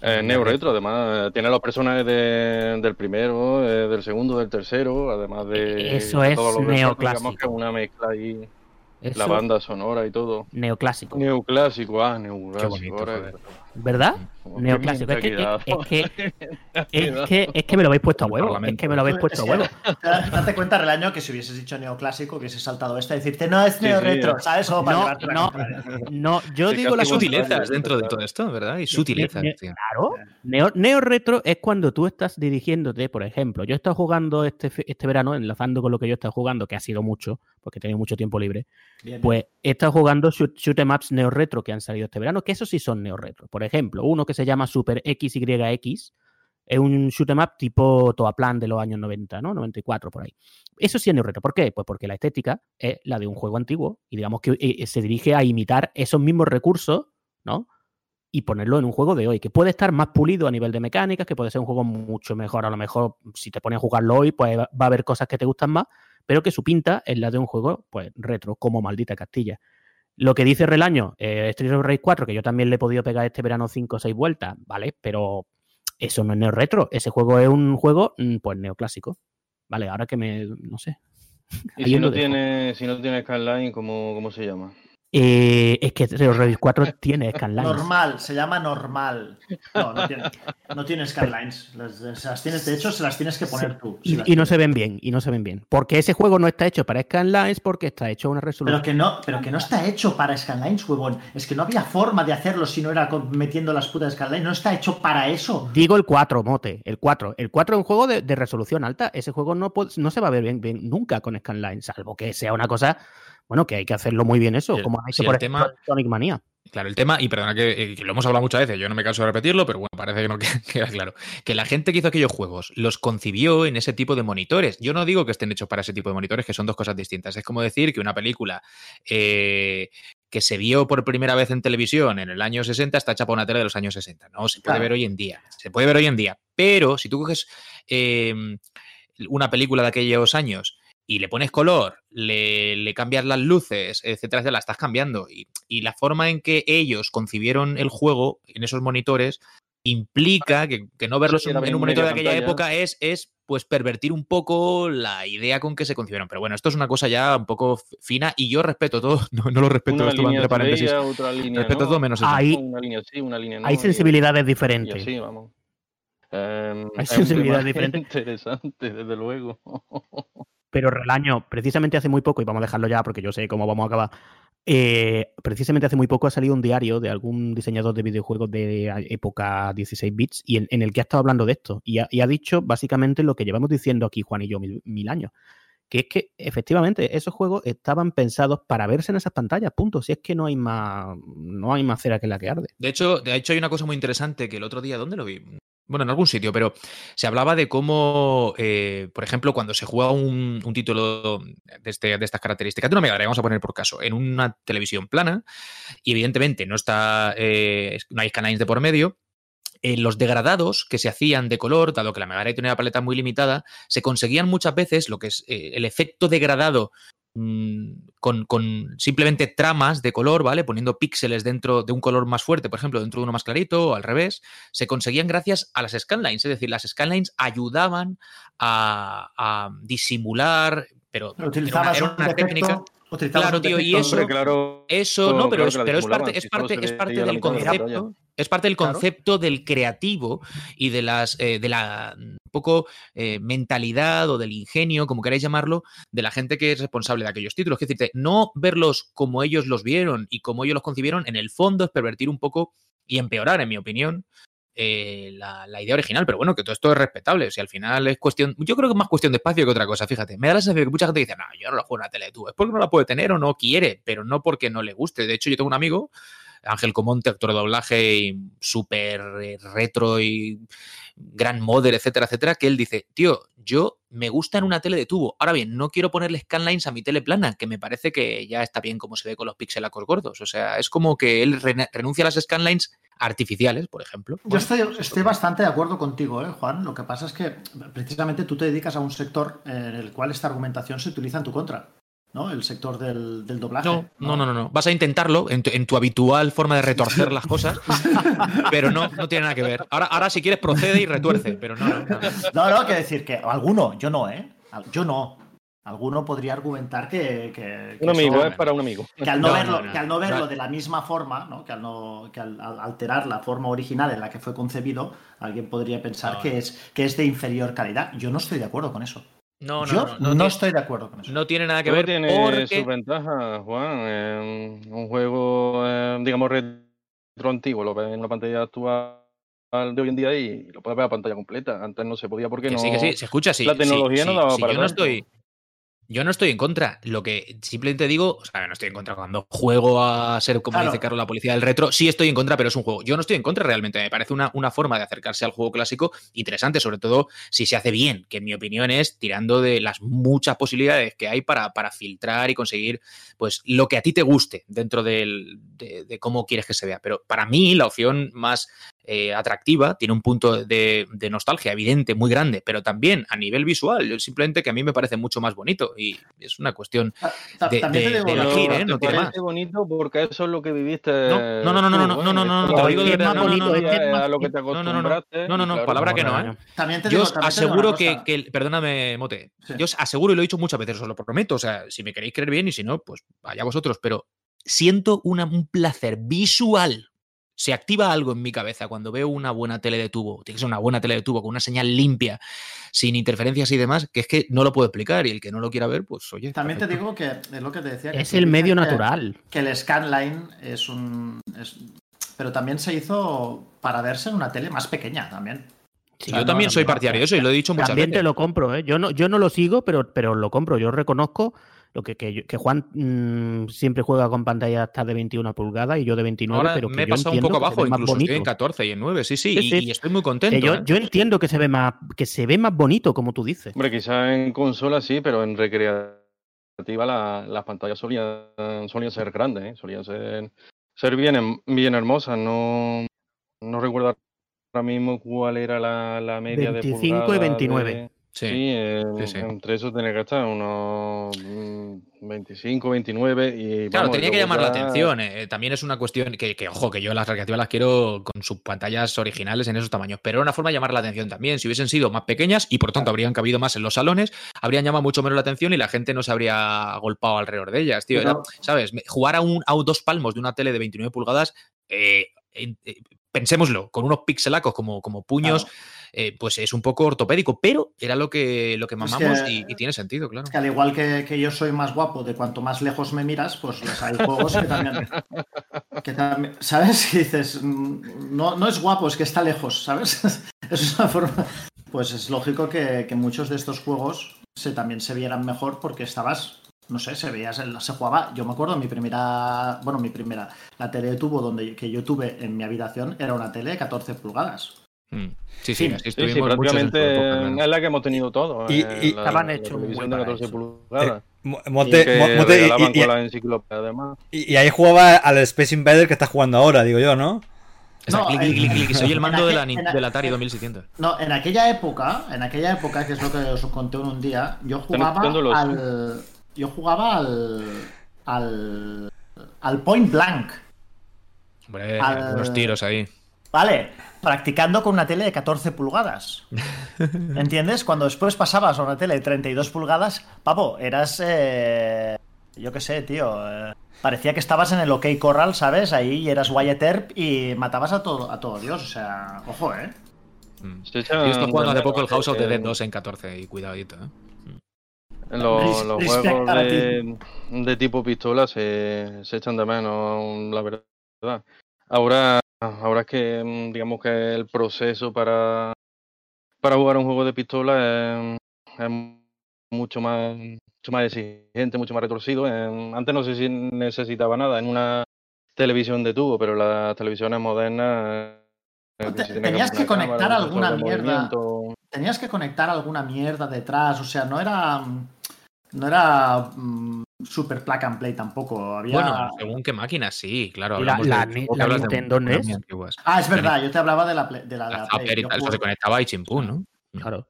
Eh, Neo Retro, además, eh, tiene los personajes de- del primero, eh, del segundo, del tercero, además de Eso es neoclásico. digamos que es una mezcla ahí, Eso, la banda sonora y todo. neoclásico. Neoclásico, ah, neoclásico. bonito, joder. ¿Verdad? Como Neoclásico. Es que es, es que, es, que, es que me lo habéis puesto a huevo. Es que me lo habéis puesto a huevo. Date cuenta, Relaño, que si hubieses dicho neoclásico, hubieses saltado esta y decirte, no, es Sí, neo sí, retro, eh. ¿sabes? O para No, no, yo Sí, digo la casi cosa. sutilezas dentro de todo esto, ¿verdad? Y sutilezas. Claro. Neo, neo retro es cuando tú estás dirigiéndote, por ejemplo, yo he estado jugando este, este verano, enlazando con lo que yo he estado jugando, que ha sido mucho, porque he tenido mucho tiempo libre, Bien, pues he estado jugando shoot, shoot 'em ups neo retro que han salido este verano, que esos sí son neo retro. Por ejemplo, uno que se llama Super XYX, Es un shoot 'em up tipo Toaplan de los años 90, ¿no? 94 por ahí. Eso sí es neo-retro. ¿Por qué? Pues porque la estética es la de un juego antiguo y digamos que eh, se dirige a imitar esos mismos recursos, ¿no? Y ponerlo en un juego de hoy, que puede estar más pulido a nivel de mecánicas, que puede ser un juego mucho mejor. A lo mejor, si te pones a jugarlo hoy, pues va a haber cosas que te gustan más, pero que su pinta es la de un juego, pues, retro, como maldita Castilla. Lo que dice Relaño, eh, Street of Rage 4, que yo también le he podido pegar este verano 5 o 6 vueltas, ¿vale? Pero eso no es neo retro, ese juego es un juego, mm, pues, neoclásico. Vale, ahora que me, no sé. Y si no, tiene, si no tiene Skyline, ¿cómo, ¿cómo se llama? Eh, es que Rage 4 tiene scanlines. Normal, se llama normal. No, no tiene, no tiene skylines. Las- tienes, de hecho, se las tienes que poner tú. si Y, no tienes. se ven bien, y no se ven bien. Porque ese juego no está hecho para scanlines, porque está hecho a una Pero resolución. que, no, pero que no está hecho para Skylines, huevón. Es que no había forma de hacerlo si no era metiendo las putas Skylines. No está hecho para eso. Digo el 4, mote, el 4. El 4 es un juego de, de resolución alta. Ese juego no, no se va a ver bien, bien nunca con scanlines, salvo que sea una cosa, bueno, que hay que hacerlo muy bien eso, Sí, como ha hecho sí, por el ejemplo tema- Sonic Mania. Claro, el tema, y perdona que, eh, que lo hemos hablado muchas veces, yo no me canso de repetirlo, pero bueno, parece que no queda, queda claro. Que la gente que hizo aquellos juegos los concibió en ese tipo de monitores. Yo no digo que estén hechos para ese tipo de monitores, que son dos cosas distintas. Es como decir que una película eh, que se vio por primera vez en televisión en el año 60 está hecha para una tele de los años 60. No, se puede Claro. ver hoy en día. Se puede ver hoy en día. Pero si tú coges eh, una película de aquellos años y le pones color, le, le cambias las luces, etcétera, etcétera, la estás cambiando. Y, y la forma en que ellos concibieron el juego en esos monitores implica que, que no verlos Sí, en, en un monitor de aquella pantalla. época es, es pues pervertir un poco la idea con que se concibieron. Pero bueno, esto es una cosa ya un poco fina y yo respeto todo, no, no lo respeto, Una esto va línea entre paréntesis. veía, otra línea Respeto no. todo menos eso. Ahí- Una línea sí, una línea no. Hay sensibilidades Y diferentes. así, vamos. Em, Hay tema sensibilidades diferentes. Interesante, desde luego. Pero Relaño, precisamente hace muy poco, y vamos a dejarlo ya porque yo sé cómo vamos a acabar. eh, precisamente hace muy poco ha salido un diario de algún diseñador de videojuegos de época 16 bits y en, el que ha estado hablando de esto. Y ha, y ha dicho básicamente lo que llevamos diciendo aquí Juan y yo mil, mil años. Que es que efectivamente esos juegos estaban pensados para verse en esas pantallas, punto. Si es que no hay más, no hay más cera que la que arde. De hecho, de hecho, hay una cosa muy interesante que el otro día, ¿dónde lo vi? Bueno, en algún sitio, pero se hablaba de cómo, eh, por ejemplo, cuando se juega un, título de, este- de estas características, de una Mega Drive, vamos a poner por caso, en una televisión plana, y evidentemente no está, eh, no hay scanlines de por medio, eh, los degradados que se hacían de color, dado que la Mega Drive tenía una paleta muy limitada, se conseguían muchas veces lo que es eh, el efecto degradado con, con simplemente tramas de color, ¿vale? Poniendo píxeles dentro de un color más fuerte, por ejemplo, dentro de uno más clarito o al revés, se conseguían gracias a las scanlines. Es decir, las scanlines ayudaban a, a disimular, pero Pero era una, era técnica. Claro, tío, y eso- Hombre, claro. Eso, no, pero, claro es, pero es parte, es parte, es parte del concepto. Es parte del Claro. concepto del creativo y de las eh, de la un poco eh, mentalidad o del ingenio, como queráis llamarlo, de la gente que es responsable de aquellos títulos. Es decir, no verlos como ellos los vieron y como ellos los concibieron, en el fondo es pervertir un poco y empeorar, en mi opinión, eh, la, idea original. Pero bueno, que todo esto es respetable. Si al final es cuestión. Yo creo que es más cuestión de espacio que otra cosa. Fíjate, me da la sensación que mucha gente dice, no, yo no lo juego en la tele tú. Es porque no la puede tener o no quiere, pero no porque no le guste. De hecho, yo tengo un amigo Ángel Comonte, actor de doblaje súper eh, retro y gran modder, etcétera, etcétera, que él dice, tío, yo me gusta en una tele de tubo. Ahora bien, no quiero ponerle scanlines a mi tele plana, que me parece que ya está bien como se ve con los pixelacos gordos. O sea, es como que él renuncia a las scanlines artificiales, por ejemplo. Yo estoy, estoy bastante de acuerdo contigo, ¿eh, Juan. Lo que pasa es que precisamente tú te dedicas a un sector en el cual esta argumentación se utiliza en tu contra, ¿no? El sector del, del doblaje. No, no, no, no, no. Vas a intentarlo en tu, en tu habitual forma de retorcer las cosas, pero no, no tiene nada que ver. Ahora, ahora si quieres procede y retuerce, pero no, no, no. No, no, que decir que alguno, yo no, ¿eh? Yo no. Alguno podría argumentar que, que- que Un amigo, eso- es para un amigo. que al no, No, verlo, no, no. que al no verlo No. de la misma forma, ¿no? que, al, no, que al, al alterar la forma original en la que fue concebido, alguien podría pensar No, que, no. es, que es de inferior calidad. Yo no estoy de acuerdo con eso. No, no, Yo no, no, estoy de acuerdo con eso. no tiene nada que ver tiene porque... sus ventajas, Juan. Eh, un juego, eh, digamos, retro antiguo, lo ves en la pantalla actual de hoy en día y lo puedes ver a pantalla completa. Antes no se podía porque Que no. sí, que sí, se escucha así. la tecnología sí, no sí, daba sí, para yo no estoy. Yo no estoy en contra. Lo que simplemente digo, o sea, no estoy en contra cuando juego a ser, como Claro. dice Carlos, la policía del retro. Sí estoy en contra, pero es un juego. Yo no estoy en contra realmente. Me parece una, una forma de acercarse al juego clásico interesante, sobre todo si se hace bien, que en mi opinión es tirando de las muchas posibilidades que hay para, para filtrar y conseguir pues lo que a ti te guste dentro del- de, de cómo quieres que se vea. Pero para mí la opción más eh, atractiva, tiene un punto de, de nostalgia evidente, muy grande, pero también a nivel visual, simplemente que a mí me parece mucho más bonito y es una cuestión de, de- de elegir, ¿eh? No tiene más. parece bonito porque eso es lo que viviste. No, no, no, no, no, no, no, no, no, ¿eh? no, te lo digo de verdad, no, no, no, no, no, no, no, no, no, acostumbraste. no, no, no, claro. palabra que no, ¿eh? Yo os aseguro que, que- perdóname, Mote, yo os aseguro y lo he dicho muchas veces, os lo prometo, o sea, si me queréis creer bien y si no, pues vaya vosotros, pero siento una- un placer visual. Se activa algo en mi cabeza cuando veo una buena tele de tubo, tiene que ser una buena tele de tubo con una señal limpia, sin interferencias y demás, que es que no lo puedo explicar y el que no lo quiera ver, pues oye. También te digo que es lo que te decía. que Es el medio que- natural. Que el scanline es un. es- pero también se hizo para verse en una tele más pequeña también. Sí, yo no, también no, soy partidario de eso y lo he dicho muchas También veces. te lo compro, ¿eh? Yo no, yo no lo sigo, pero, pero lo compro. Yo reconozco lo que, que, yo- que Juan mm, siempre juega con pantalla hasta de 21 pulgadas y yo de 29, Ahora pero que me he yo pasado un poco abajo, incluso estoy en bonito. 14 y en 9, sí, sí, Sí, y, sí. y estoy muy Que contento. yo, ¿eh? yo entiendo que se ve más que se ve más bonito, como tú dices. Hombre, quizás en consola sí, pero en recreativa la- las pantallas solían, solían ser grandes, ¿eh? solían ser, ser bien, hem- bien hermosas. No, no recuerdo ahora mismo cuál era la, la media 25 de y pulgadas 29. de- Sí. Sí, eh, sí, sí. entre eso tiene que estar unos mm, 25, 29 y Claro, vamos, tenía que llamar la atención. eh, También es una cuestión que, que, ojo, que yo las recreativas las quiero con sus pantallas originales en esos tamaños, pero era una forma de llamar la atención también. Si hubiesen sido más pequeñas y por tanto habrían cabido más en los salones, habrían llamado mucho menos la atención y la gente no se habría agolpado alrededor de ellas, tío. Era, ¿Sabes? Jugar a, un, a dos palmos de una tele de 29 pulgadas, eh, eh, pensémoslo, con unos pixelacos como, como puños, Claro. Eh, pues es un poco ortopédico, pero era lo que, lo que Es mamamos que- y, y tiene sentido, claro. Es que al igual que, que yo soy más guapo de cuanto más lejos me miras, pues hay juegos que también. que también- ¿Sabes? Y dices, mm, no, no es guapo, es que está lejos, ¿sabes? es una forma. Pues es lógico que, que muchos de estos juegos se, también se vieran mejor porque estabas. No sé, se veía, se, se jugaba. Yo me acuerdo, mi primera. Bueno, mi primera. La tele de tubo donde, que yo tuve en mi habitación era una tele de 14 pulgadas. Mm. Sí, sí, Sí, así Sí, sí, prácticamente época, es la que hemos tenido todos. Y- eh, y- la- Estaban la hechos muy televisión de para 14 eso. pulgadas. Mo- Y Monte, y- regalaban y, con la enciclopedia además. y- y ahí jugaba al Space Invader que estás jugando ahora, digo yo, ¿no? No, clic, clic, en- clic, clic, soy el mando de la, en- del Atari 2600. No, en aquella época, en aquella época, que es lo que os conté un día, yo jugaba al. Yo jugaba al. al. al point blank. Hombre, Al- unos tiros ahí. ¿Vale? Practicando con una tele de 14 pulgadas. ¿Entiendes? Cuando después pasabas a una tele de 32 pulgadas, papo, eras. eh, yo qué sé, tío. eh, parecía que estabas en el OK Corral, ¿sabes? Ahí eras Wyatt Earp y matabas a todo, a todo Dios. O sea, ojo, ¿eh? Se Yo estoy echan jugando hace de poco el House of the Dead 2 en 14 y cuidadito, ¿eh? Los, los juegos de, de tipo pistola se, se echan de menos, la verdad. Ahora, ahora es que mm, digamos que el proceso para, para jugar un juego de pistola es, es mucho más mucho más exigente, mucho más retorcido. En- antes no sé si necesitaba nada en una televisión de tubo, pero las televisiones modernas eh, No te- si tiene tenías que conectar cámara, alguna mierda. tenías que conectar alguna mierda detrás, o sea, no era no era mm, super plug and play tampoco, había Bueno, según qué máquina, sí, claro. La- hablamos la de, la de Nintendo NES. antiguas. Ah, es verdad, yo te hablaba de la de la, de La la Play, y tal, eso se conectaba y chimpún, ¿no? Claro.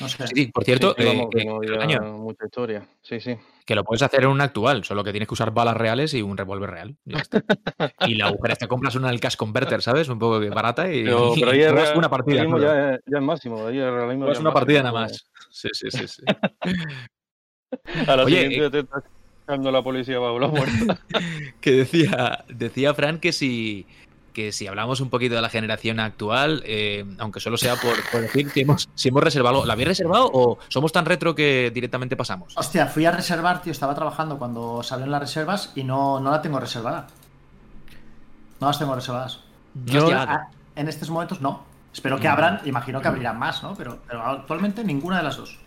no sé. Sí, por cierto, Sí, eh, vamos, que no Tocaño, mucha historia. Sí, sí. que lo puedes hacer en un actual, solo que tienes que usar balas reales y un revólver real. ya está. y la agujera, te compras una del Cash Converter, ¿sabes? Un poco barata y, Pero, pero ahí y real- una partida. ya, es, ya es máximo. Ya es una partida máximo, nada más. Sí, sí, sí. sí. A la Oye, siguiente te está echando la policía bajo la puerta. que decía, decía Fran que si, que si hablamos un poquito de la generación actual, eh, aunque solo sea por, por decir que hemos, si hemos reservado, ¿la habéis reservado o somos tan retro que directamente pasamos? Hostia, fui a reservar, tío, estaba trabajando cuando salieron las reservas y no, no la tengo reservada. No las tengo reservadas. Yo-. Ah, en estos momentos no. Espero que abran, imagino que abrirán más, ¿no? Pero, pero actualmente ninguna de las dos.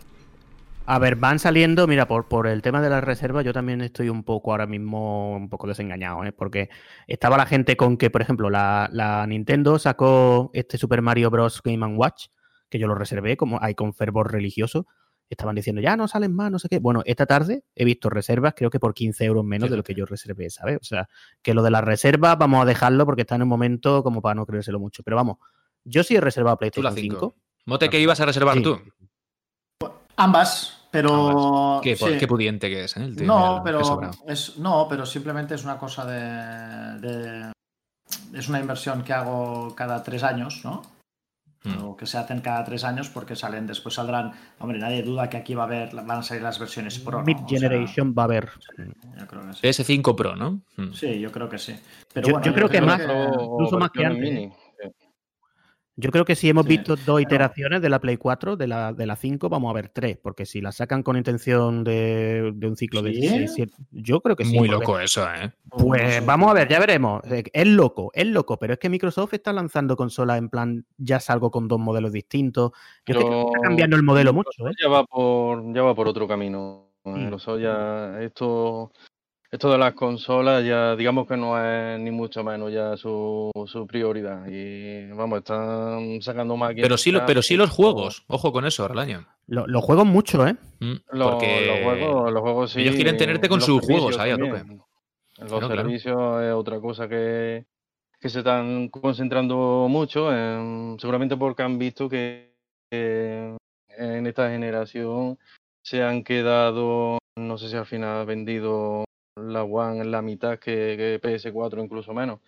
A ver, van saliendo, mira, por, por el tema de la reserva, yo también estoy un poco ahora mismo un poco desengañado, ¿eh? porque estaba la gente con que, por ejemplo, la, la Nintendo sacó este Super Mario Bros. Game Watch, que yo lo reservé, como hay con fervor religioso. Estaban diciendo, ya no salen más, no sé qué. Bueno, esta tarde he visto reservas, creo que por 15 euros menos de lo que yo reservé, ¿sabes? O sea, que lo de la reserva vamos a dejarlo porque está en un momento como para no creérselo mucho. Pero vamos, yo sí he reservado Tú la PlayStation 5. 5. Mote, ¿qué ibas a reservar Sí. tú? Ambas, pero. Qué, sí. qué pudiente que es, ¿eh? El No, pero es, no, pero simplemente es una cosa de, de- Es una inversión que hago cada tres años, ¿no? Mm. O que se hacen cada tres años porque salen, después saldrán. Hombre, nadie duda que aquí va a haber, van a salir las versiones Pro. ¿no? Mid O sea, Generation va a haber. yo creo que sí. PS5 Pro, ¿no? Mm. Sí, yo creo que sí. Pero Yo- bueno, yo creo que más- Pro incluso más que antes, mini. Yo creo que si hemos Sí, visto dos iteraciones de la Play 4, de la, de la 5, vamos a ver tres, porque si la sacan con intención de, de un ciclo de ¿Sí? 6, 7, yo creo que sí. Muy loco eso, ¿eh? Pues vamos a ver, ya veremos. Eh, Es loco, es loco, pero es que Microsoft está lanzando consolas en plan, ya salgo con dos modelos distintos. Yo es que creo que está cambiando el modelo mucho, ¿eh? Ya va por, ya va por otro camino. Mm. Microsoft ya, esto, esto de las consolas ya digamos que no es ni mucho menos ya su, su prioridad. Y vamos, están sacando máquinas. Pero sí, lo- pero sí los juegos. Ojo con eso, Arlaño. Lo, lo juego mucho, ¿eh? Mm, Los, Porque los juegos, los juegos sí. ellos quieren tenerte con los sus juegos ahí a tope. Los Claro, claro. servicios es otra cosa que, que se están concentrando mucho, en- seguramente porque han visto que, que en esta generación se han quedado, no sé si al final ha vendido la One la mitad que, que PS4, incluso menos.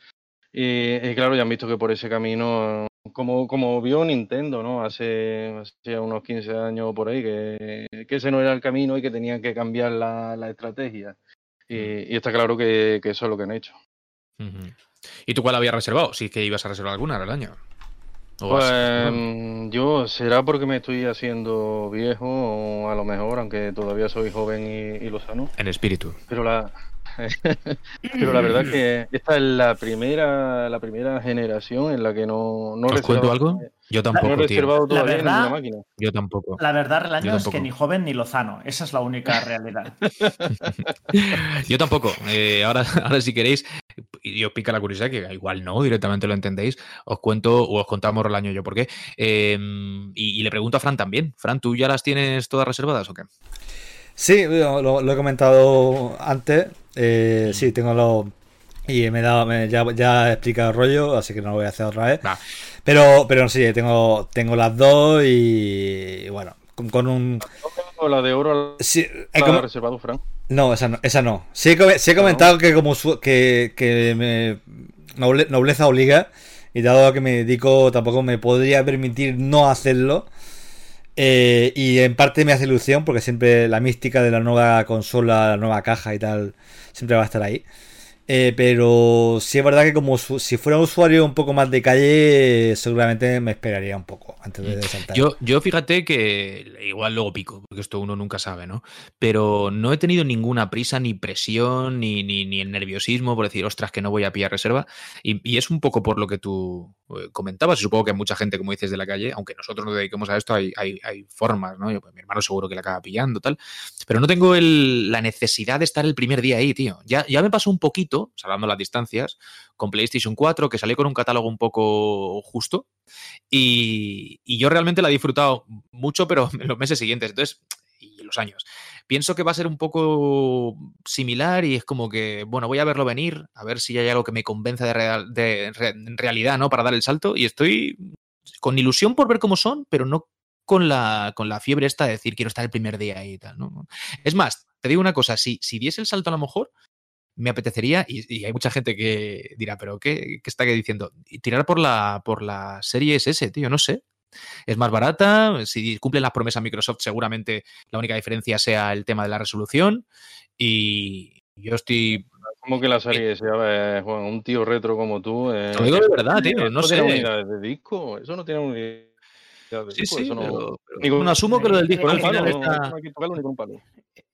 Y, y claro, ya han visto que por ese camino, como, como vio Nintendo, ¿no? Hace, hace unos 15 años por ahí, que, que ese no era el camino y que tenían que cambiar la, la estrategia. Y, y está claro que, que eso es lo que han hecho. ¿Y tú cuál habías reservado? Si es que ibas a reservar alguna, Arlaño. Pues mm, yo, será porque me estoy haciendo viejo, o a lo mejor, aunque todavía soy joven y, y lo sano. En espíritu. Pero la, pero la verdad que esta es la primera, la primera generación en la que no, no ¿Os cuento algo? Yo No he tampoco, tío. La verdad- ninguna máquina. Yo tampoco. La verdad, Relaño, es que tampoco. ni joven ni lozano. Esa es la única realidad. Yo tampoco. Eh, ahora, ahora, si queréis, y os pica la curiosidad, que igual no, directamente lo entendéis, os cuento o os contamos el año yo por qué. Eh, y, y le pregunto a Fran también. Fran, ¿tú ya las tienes todas reservadas o qué? Sí, lo, he comentado antes. eh, sí, tengo los. Y me he dado, me- ya, ya he explicado el rollo, así que no lo voy a hacer otra vez. Pero, pero sí, tengo, tengo las dos y, bueno, con, con un. La de oro Sí, la ha reservado, Fran. No, esa no. Esa no. Sí, he, come- sí he comentado que como su- que, que me, noble- nobleza obliga y dado que me dedico tampoco me podría permitir no hacerlo. Eh, y en parte me hace ilusión porque siempre la mística de la nueva consola, la nueva caja y tal, siempre va a estar ahí. Eh, pero sí es verdad que como su- si fuera un usuario un poco más de calle, seguramente me esperaría un poco antes de saltar. Yo, yo fíjate que igual luego pico, porque esto uno nunca sabe, ¿no? Pero no he tenido ninguna prisa, ni presión, ni, ni, ni el nerviosismo por decir, ostras, que no voy a pillar reserva. Y, y es un poco por lo que tú comentabas. Y supongo que hay mucha gente, como dices, de la calle, aunque nosotros nos dediquemos a esto, hay, hay, formas, ¿no? Pues, mi hermano seguro que la acaba pillando, tal. Pero no tengo el- la necesidad de estar el primer día ahí, tío. Ya, ya me pasó un poquito, salvando las distancias, con PlayStation 4, que salió con un catálogo un poco justo. Y, y yo realmente la he disfrutado mucho, pero en los meses siguientes. Entonces, los años. Pienso que va a ser un poco similar y es como que, bueno, voy a verlo venir, a ver si hay algo que me convenza de, real- de realidad, ¿no? Para dar el salto. Y estoy con ilusión por ver cómo son, pero no con la, con la fiebre esta de decir quiero estar el primer día ahí y tal, ¿no? Es más, te digo una cosa, si, si diese el salto a lo mejor, me apetecería, y, hay mucha gente que dirá, pero ¿qué, qué está diciendo? Y Tirar por la, por la serie S, tío, no sé. Es más barata, si cumplen las promesas Microsoft, seguramente la única diferencia sea el tema de la resolución. Y yo estoy. Como que la serie se llama Juan, un tío retro como tú. eh, Lo digo de verdad, tío, no tiene sé. unidades de disco, eso no tiene unidades de Sí, disco, sí, eso no. pero- pero bueno, asumo que lo del disco al final no- está-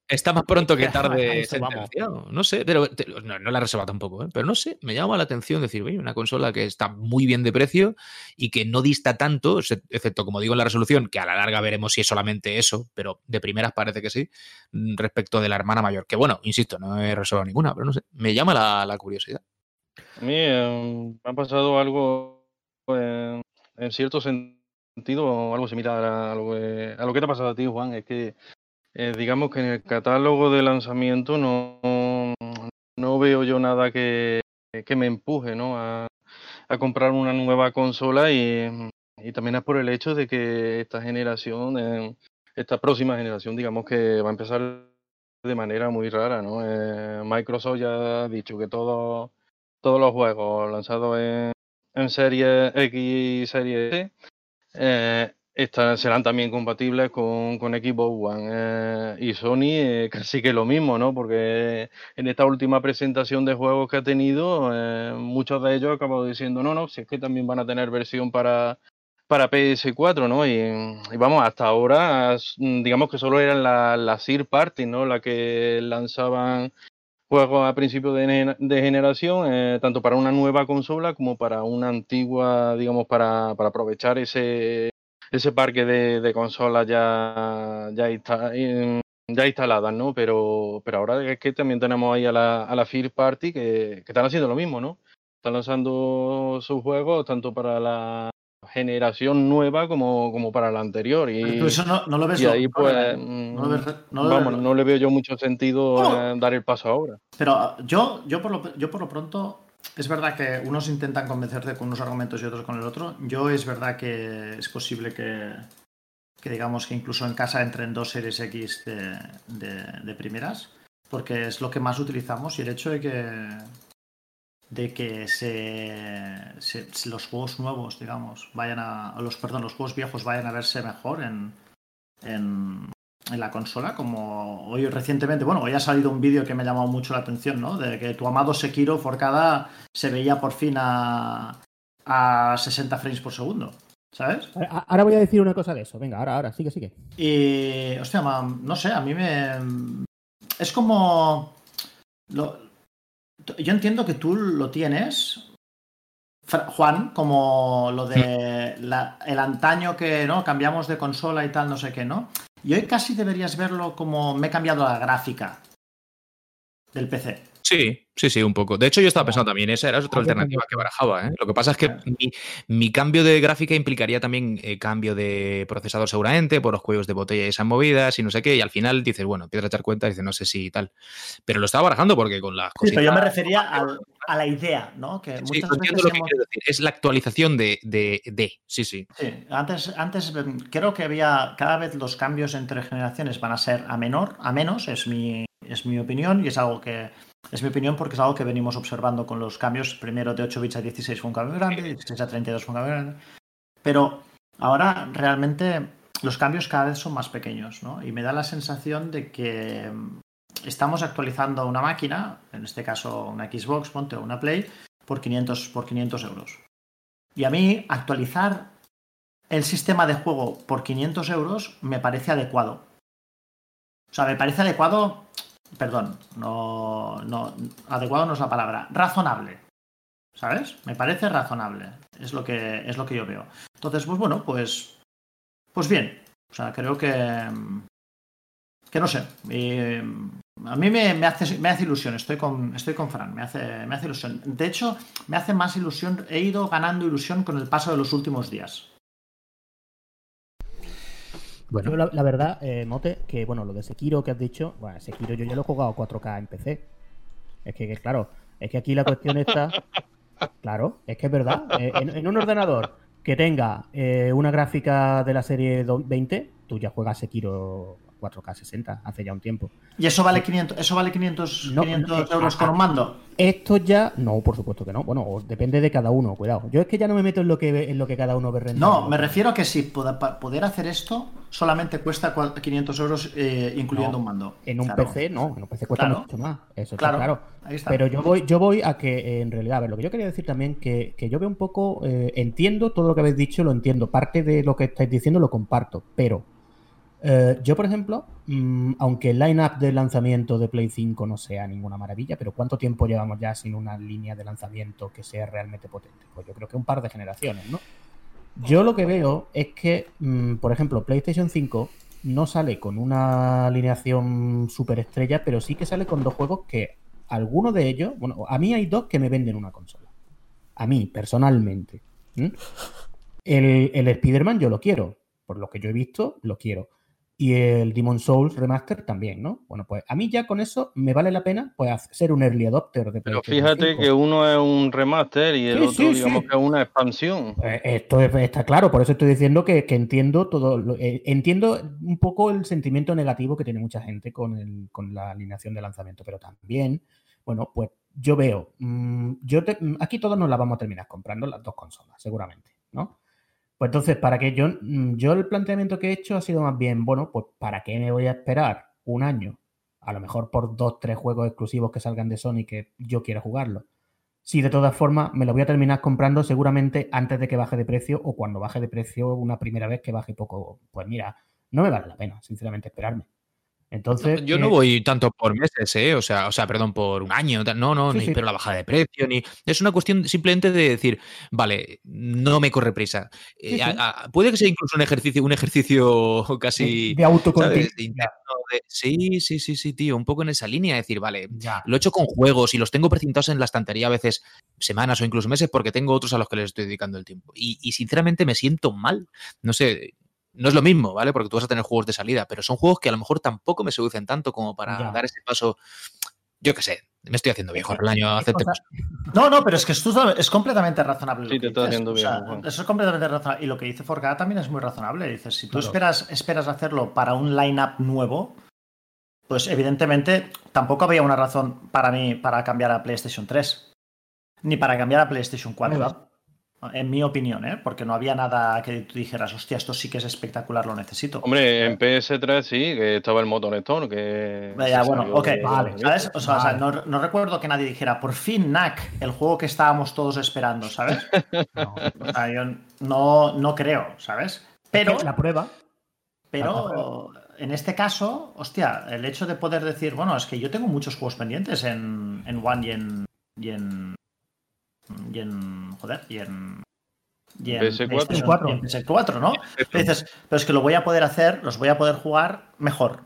Está más pronto que tarde eso. No sé, pero te- no, no la reserva tampoco, ¿eh? pero no sé, me llama la atención decir, oye, una consola que está muy bien de precio y que no dista tanto, excepto, como digo, en la resolución, que a la larga veremos si es solamente eso, pero de primeras parece que sí, mm, respecto de la hermana mayor. Que bueno, insisto, no he reservado ninguna, pero no sé, me llama la, la curiosidad. A mí eh, me ha pasado algo eh, en cierto sentido, algo similar a lo, que, a lo que te ha pasado a ti, Juan. Es que eh, digamos que en el catálogo de lanzamiento no, no veo yo nada que, que me empuje ¿no? a, comprar una nueva consola y, y también es por el hecho de que esta generación, eh, esta próxima generación, digamos que va a empezar de manera muy rara. ¿no? Eh, Microsoft ya ha dicho que todo todos los juegos lanzados en, en Serie X y Serie S eh, esta- serán también compatibles con, con Xbox One. eh, y Sony eh, casi que lo mismo, ¿no? Porque en esta última presentación de juegos que ha tenido, eh, muchos de ellos acabado diciendo, no, no, si es que también van a tener versión para, para PS4, ¿no? Y, vamos, hasta ahora, digamos que solo eran las la Third Party, ¿no? La que lanzaban juegos a principio de, de generación, tanto para una nueva consola como para una antigua, digamos, para, para aprovechar ese, ese parque de, de consolas ya, ya, insta- in- ya instaladas, ¿no? Pero, pero ahora es que también tenemos ahí a la, a la First Party que, que están haciendo lo mismo, ¿no? Están lanzando sus juegos tanto para la generación nueva como, como para la anterior. Y, Pero eso no, no lo ves y ahí pues, No lo ves re- no lo vamos, ves- no le veo yo mucho sentido eh, dar el paso ahora. Pero ah, yo, yo, por lo, yo por lo pronto, es verdad que unos intentan convencerte con unos argumentos y otros con el otro. Yo es verdad que es posible que, que digamos que incluso en casa entren dos series X de, de- primeras, porque es lo que más utilizamos y el hecho de que de que se, se- los juegos nuevos, digamos, vayan a los perdón, los juegos viejos vayan a verse mejor en, en, en la consola, como hoy recientemente, bueno, hoy ha salido un vídeo que me ha llamado mucho la atención, ¿no? De que tu amado Sekiro Forcada se veía por fin a, a 60 frames por segundo, ¿sabes? Ahora voy a decir una cosa de eso. Venga, ahora, ahora, sigue, sigue. Y, hostia, ma- no sé, a mí me... Es como... lo- yo entiendo que tú lo tienes, Juan, como lo de la- el antaño que no cambiamos de consola y tal, no sé qué, ¿no? Y hoy casi deberías verlo como me he cambiado la gráfica del PC. Sí, sí, sí, un poco. De hecho, yo estaba pensando también, esa era otra Ah, alternativa que barajaba. ¿eh? Lo que pasa es que mi, mi cambio de gráfica implicaría también eh, cambio de procesador seguramente, por los cuellos de botella y esas movidas y no sé qué, y al final dices, bueno, empiezas a echar cuenta y dices, no sé si tal. Pero lo estaba barajando porque con las Sí, cositas... pero yo me refería al- a la idea, ¿no? Que Sí, muchas lo entiendo veces lo que hemos- decir. Es la actualización de, de, de- Sí, sí. Sí, antes, antes mm, creo que había cada vez los cambios entre generaciones van a ser a menor, a menos, es mi, es mi opinión y es algo que es mi opinión porque es algo que venimos observando con los cambios. Primero de 8 bits a 16 fue un cambio grande, de 16 a 32 fue un cambio grande. Pero ahora realmente los cambios cada vez son más pequeños, ¿no? Y me da la sensación de que mm, estamos actualizando una máquina, en este caso una Xbox, ponte o una Play, por 500, por 500 euros. Y a mí actualizar el sistema de juego por 500 euros me parece adecuado. O sea, me parece adecuado, perdón, no, no, adecuado no es la palabra, razonable. ¿Sabes? Me parece razonable. Es lo que, es lo que yo veo. Entonces, pues bueno, pues, pues bien. O sea, creo que, que no sé. a mí me, me hace, me hace ilusión. Estoy con, estoy con Fran. Me hace, me hace ilusión. De hecho, me hace más ilusión. He ido ganando ilusión con el paso de los últimos días. Yo, la, la verdad, eh, Mote, que bueno, lo de Sekiro que has dicho, bueno, Sekiro yo ya lo he jugado 4K en PC. Es que, que, claro, es que aquí la cuestión está. Claro, es que es verdad. Eh, en, en un ordenador que tenga eh, una gráfica de la serie do- 20, tú ya juegas Sekiro 4K 60 hace ya un tiempo. ¿Y eso vale 500, eso vale 500, No, 500 no, euros con un mando? Esto ya, no, por supuesto que no. Bueno, o depende de cada uno, cuidado. Yo es que ya no me meto en lo que en lo que cada uno ve rentable. No, me refiero a que si poder hacer esto solamente cuesta cua- 500 euros eh, incluyendo No, un mando. En un Claro. PC no, en un PC cuesta Claro. mucho más. Eso está Claro, claro. ahí está. Pero yo voy, yo voy a que eh, en realidad, a ver, lo que yo quería decir también, que, que yo veo un poco, eh, entiendo todo lo que habéis dicho, lo entiendo. Parte de lo que estáis diciendo lo comparto, pero Eh, yo, por ejemplo, mm, aunque el line-up de lanzamiento de Play 5 no sea ninguna maravilla, pero ¿cuánto tiempo llevamos ya sin una línea de lanzamiento que sea realmente potente? Pues yo creo que un par de generaciones, ¿no? Yo lo que veo es que, mm, por ejemplo, PlayStation 5 no sale con una alineación super estrella, pero sí que sale con dos juegos que alguno de ellos, bueno, a mí hay dos que me venden una consola. A mí, personalmente. El, el Spider-Man yo lo quiero. Por lo que yo he visto, lo quiero y el Demon Souls Remaster también, ¿no? Bueno, pues a mí ya con eso me vale la pena pues ser un early adopter de Pero fíjate que uno es un remaster y el otro digamos que es una expansión. Pues esto está claro, por eso estoy diciendo que, entiendo todo, eh, entiendo un poco el sentimiento negativo que tiene mucha gente con, el, con la alineación de lanzamiento, pero también, bueno, pues yo veo, mm, yo aquí todos nos la vamos a terminar comprando las dos consolas, seguramente, ¿no? Pues entonces, ¿para qué? Yo, mm, yo el planteamiento que he hecho ha sido más bien, bueno, pues ¿para qué me voy a esperar un año? A lo mejor por dos, tres juegos exclusivos que salgan de Sony que yo quiera jugarlo. Si de todas formas me lo voy a terminar comprando seguramente antes de que baje de precio o cuando baje de precio una primera vez que baje poco. Pues mira, no me vale la pena, sinceramente, esperarme. Entonces, yo no eh, voy tanto por meses, ¿eh? O sea, o sea, perdón, por un año. No, no, ni espero la bajada de precio, ni. Es una cuestión simplemente de decir, vale, no me corre prisa. Eh, puede que sea incluso un ejercicio, un ejercicio casi. De, autocontrol. Sí, sí, sí, sí, tío. Un poco en esa línea. Decir, vale, ya. lo he hecho con juegos y los tengo precintados en la estantería a veces semanas o incluso meses porque tengo otros a los que les estoy dedicando el tiempo. Y, y sinceramente me siento mal. No sé, no es lo mismo, ¿vale? Porque tú vas a tener juegos de salida, pero son juegos que a lo mejor tampoco me seducen tanto como para dar ese paso. Yo qué sé, me estoy haciendo viejo el año aceptemos. No, no, pero es que esto es completamente razonable. Sí, te estoy haciendo bien. Eso es completamente razonable. Y lo que dice Forcada también es muy razonable. Dices, si tú esperas, esperas hacerlo para un line-up nuevo, pues evidentemente tampoco había una razón para mí para cambiar a PlayStation 3. Ni para cambiar a PlayStation 4. En mi opinión, ¿eh? porque no había nada que tú dijeras, hostia, esto sí que es espectacular, lo necesito. Hombre, en PS3 sí, que estaba el Motor que... Ya, bueno, ok, vale, ¿sabes? O sea, no, recuerdo que nadie dijera, por fin, NAC, el juego que estábamos todos esperando, ¿sabes? No, o sea, yo no, no creo, ¿sabes? Pero... La prueba. Pero en este caso, hostia, el hecho de poder decir, bueno, es que yo tengo muchos juegos pendientes en, en One y en, y en y en. Joder, y en. Y en PS4. PS4, ¿no? dices, pero es que lo voy a poder hacer, los voy a poder jugar mejor.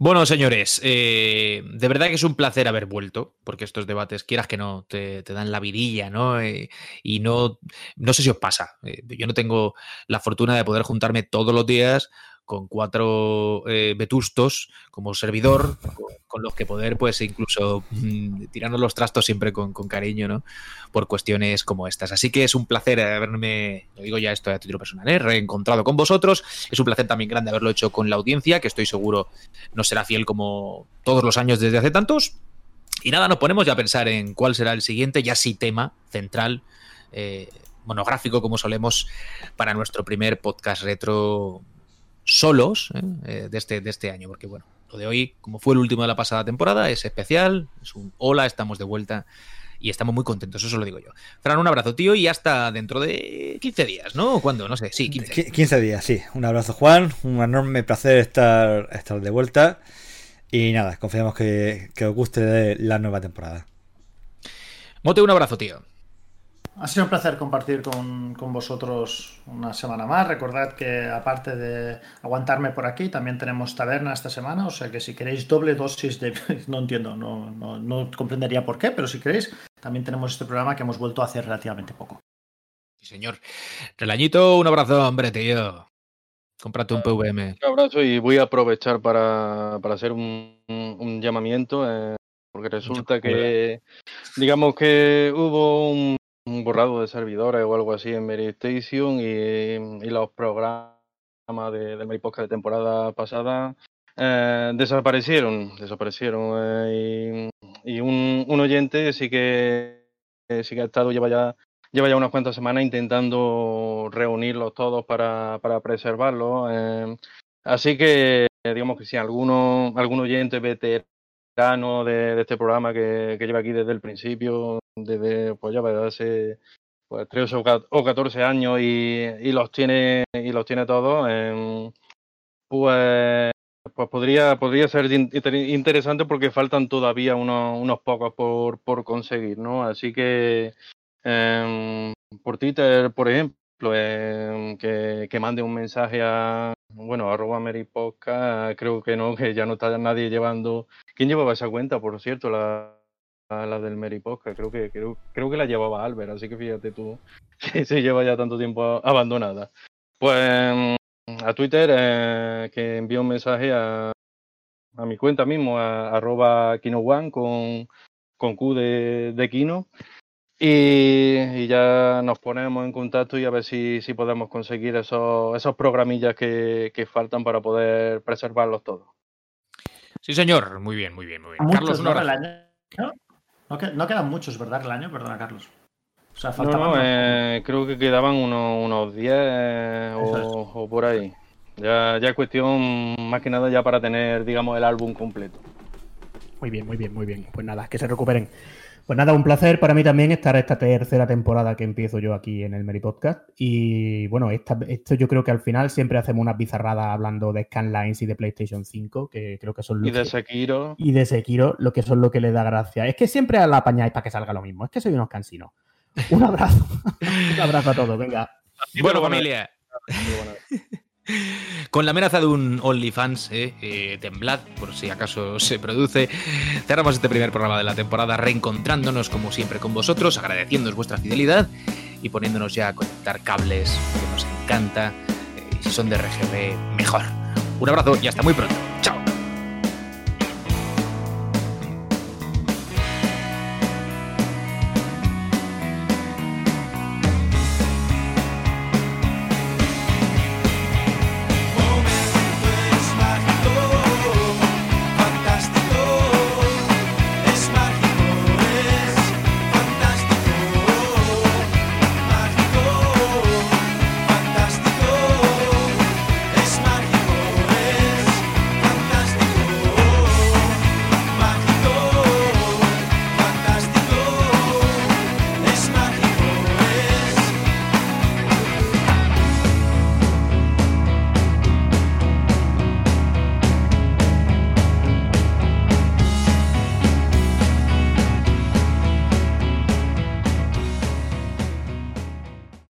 Bueno, señores, eh, de verdad que es un placer haber vuelto, porque estos debates, quieras que no, te, dan la vidilla, ¿no? Eh, y no, no sé si os pasa. Eh, yo no tengo la fortuna de poder juntarme todos los días con cuatro eh, vetustos como servidor, con, los que poder, pues incluso mm, tirarnos los trastos siempre con, cariño, ¿no? Por cuestiones como estas. Así que es un placer haberme, lo digo ya esto a título personal, ¿eh? reencontrado con vosotros. Es un placer también grande haberlo hecho con la audiencia, que estoy seguro no será fiel como todos los años desde hace tantos. Y nada, nos ponemos ya a pensar en cuál será el siguiente, ya sí tema central. Eh, monográfico como solemos para nuestro primer podcast retro solos ¿eh? Eh, de, este, de este año, porque bueno, lo de hoy, como fue el último de la pasada temporada, es especial, es un hola, estamos de vuelta y estamos muy contentos, eso lo digo yo. Fran, un abrazo, tío, y hasta dentro de 15 días, ¿no? ¿Cuándo? No sé, sí, 15. 15 días, sí. Un abrazo, Juan, un enorme placer estar, estar de vuelta y nada, confiamos que, que os guste la nueva temporada. Mote, un abrazo, tío. Ha sido un placer compartir con, vosotros una semana más. Recordad que aparte de aguantarme por aquí, también tenemos taberna esta semana, o sea que si queréis doble dosis de... No entiendo, no, no, comprendería por qué, pero si queréis, también tenemos este programa que hemos vuelto a hacer relativamente poco. Sí, señor. Relañito, un abrazo, hombre, tío. Cómprate un PVM. Un abrazo y voy a aprovechar para, hacer un, llamamiento, eh, porque resulta que, digamos que hubo un un borrado de servidores o algo así en Meristation y, y los programas de, del de temporada pasada eh, desaparecieron, desaparecieron eh, y, un, un, oyente sí que sí que ha estado lleva ya lleva ya unas cuantas semanas intentando reunirlos todos para, para preservarlos. Eh, así que digamos que si alguno algún oyente veterano de, este programa que, lleva aquí desde el principio desde, pues ya hace pues 13 o 14 años y, los tiene y los tiene todos, em, pues pues podría, podría ser interesante porque faltan todavía unos, unos pocos por, por conseguir, ¿no? Así que em, por Twitter, por ejemplo, em, que, que, mande un mensaje a, bueno, arroba creo que no, que ya no está nadie llevando. ¿Quién llevaba esa cuenta, por cierto? La, la del Meriposca, creo que, creo, creo que la llevaba Albert, así que fíjate tú, que se lleva ya tanto tiempo abandonada. Pues a Twitter eh, que envío un mensaje a, a mi cuenta mismo, a, arroba Kino One con, con Q de, de Kino. Y, ya nos ponemos en contacto y a ver si, si podemos conseguir esos, esos programillas que, que faltan para poder preservarlos todos. Sí, señor. Muy bien, muy bien, muy bien. Carlos, ¿no? No, quedan muchos, ¿verdad, el año? Perdona, Carlos. O sea, no, eh, creo que quedaban unos, unos 10 o, por ahí. Ya, ya es cuestión más que nada ya para tener, digamos, el álbum completo. Muy bien, muy bien, muy bien. Pues nada, que se recuperen. Pues nada, un placer para mí también estar esta tercera temporada que empiezo yo aquí en el Meri Podcast. Y bueno, esto yo creo que al final siempre hacemos unas bizarradas hablando de Scanlines y de PlayStation 5, que creo que son Y de Sekiro. Y de Sekiro, lo que son lo que le da gracia. Es que siempre a la apañáis para que salga lo mismo. Es que soy unos cansinos. Un abrazo. un abrazo a todos, venga. bueno, familia. Con la amenaza de un OnlyFans, eh, eh, temblad por si acaso se produce. Cerramos este primer programa de la temporada reencontrándonos como siempre con vosotros, agradeciéndoos vuestra fidelidad y poniéndonos ya a conectar cables que nos encanta. Eh, si son de RGB, mejor. Un abrazo y hasta muy pronto.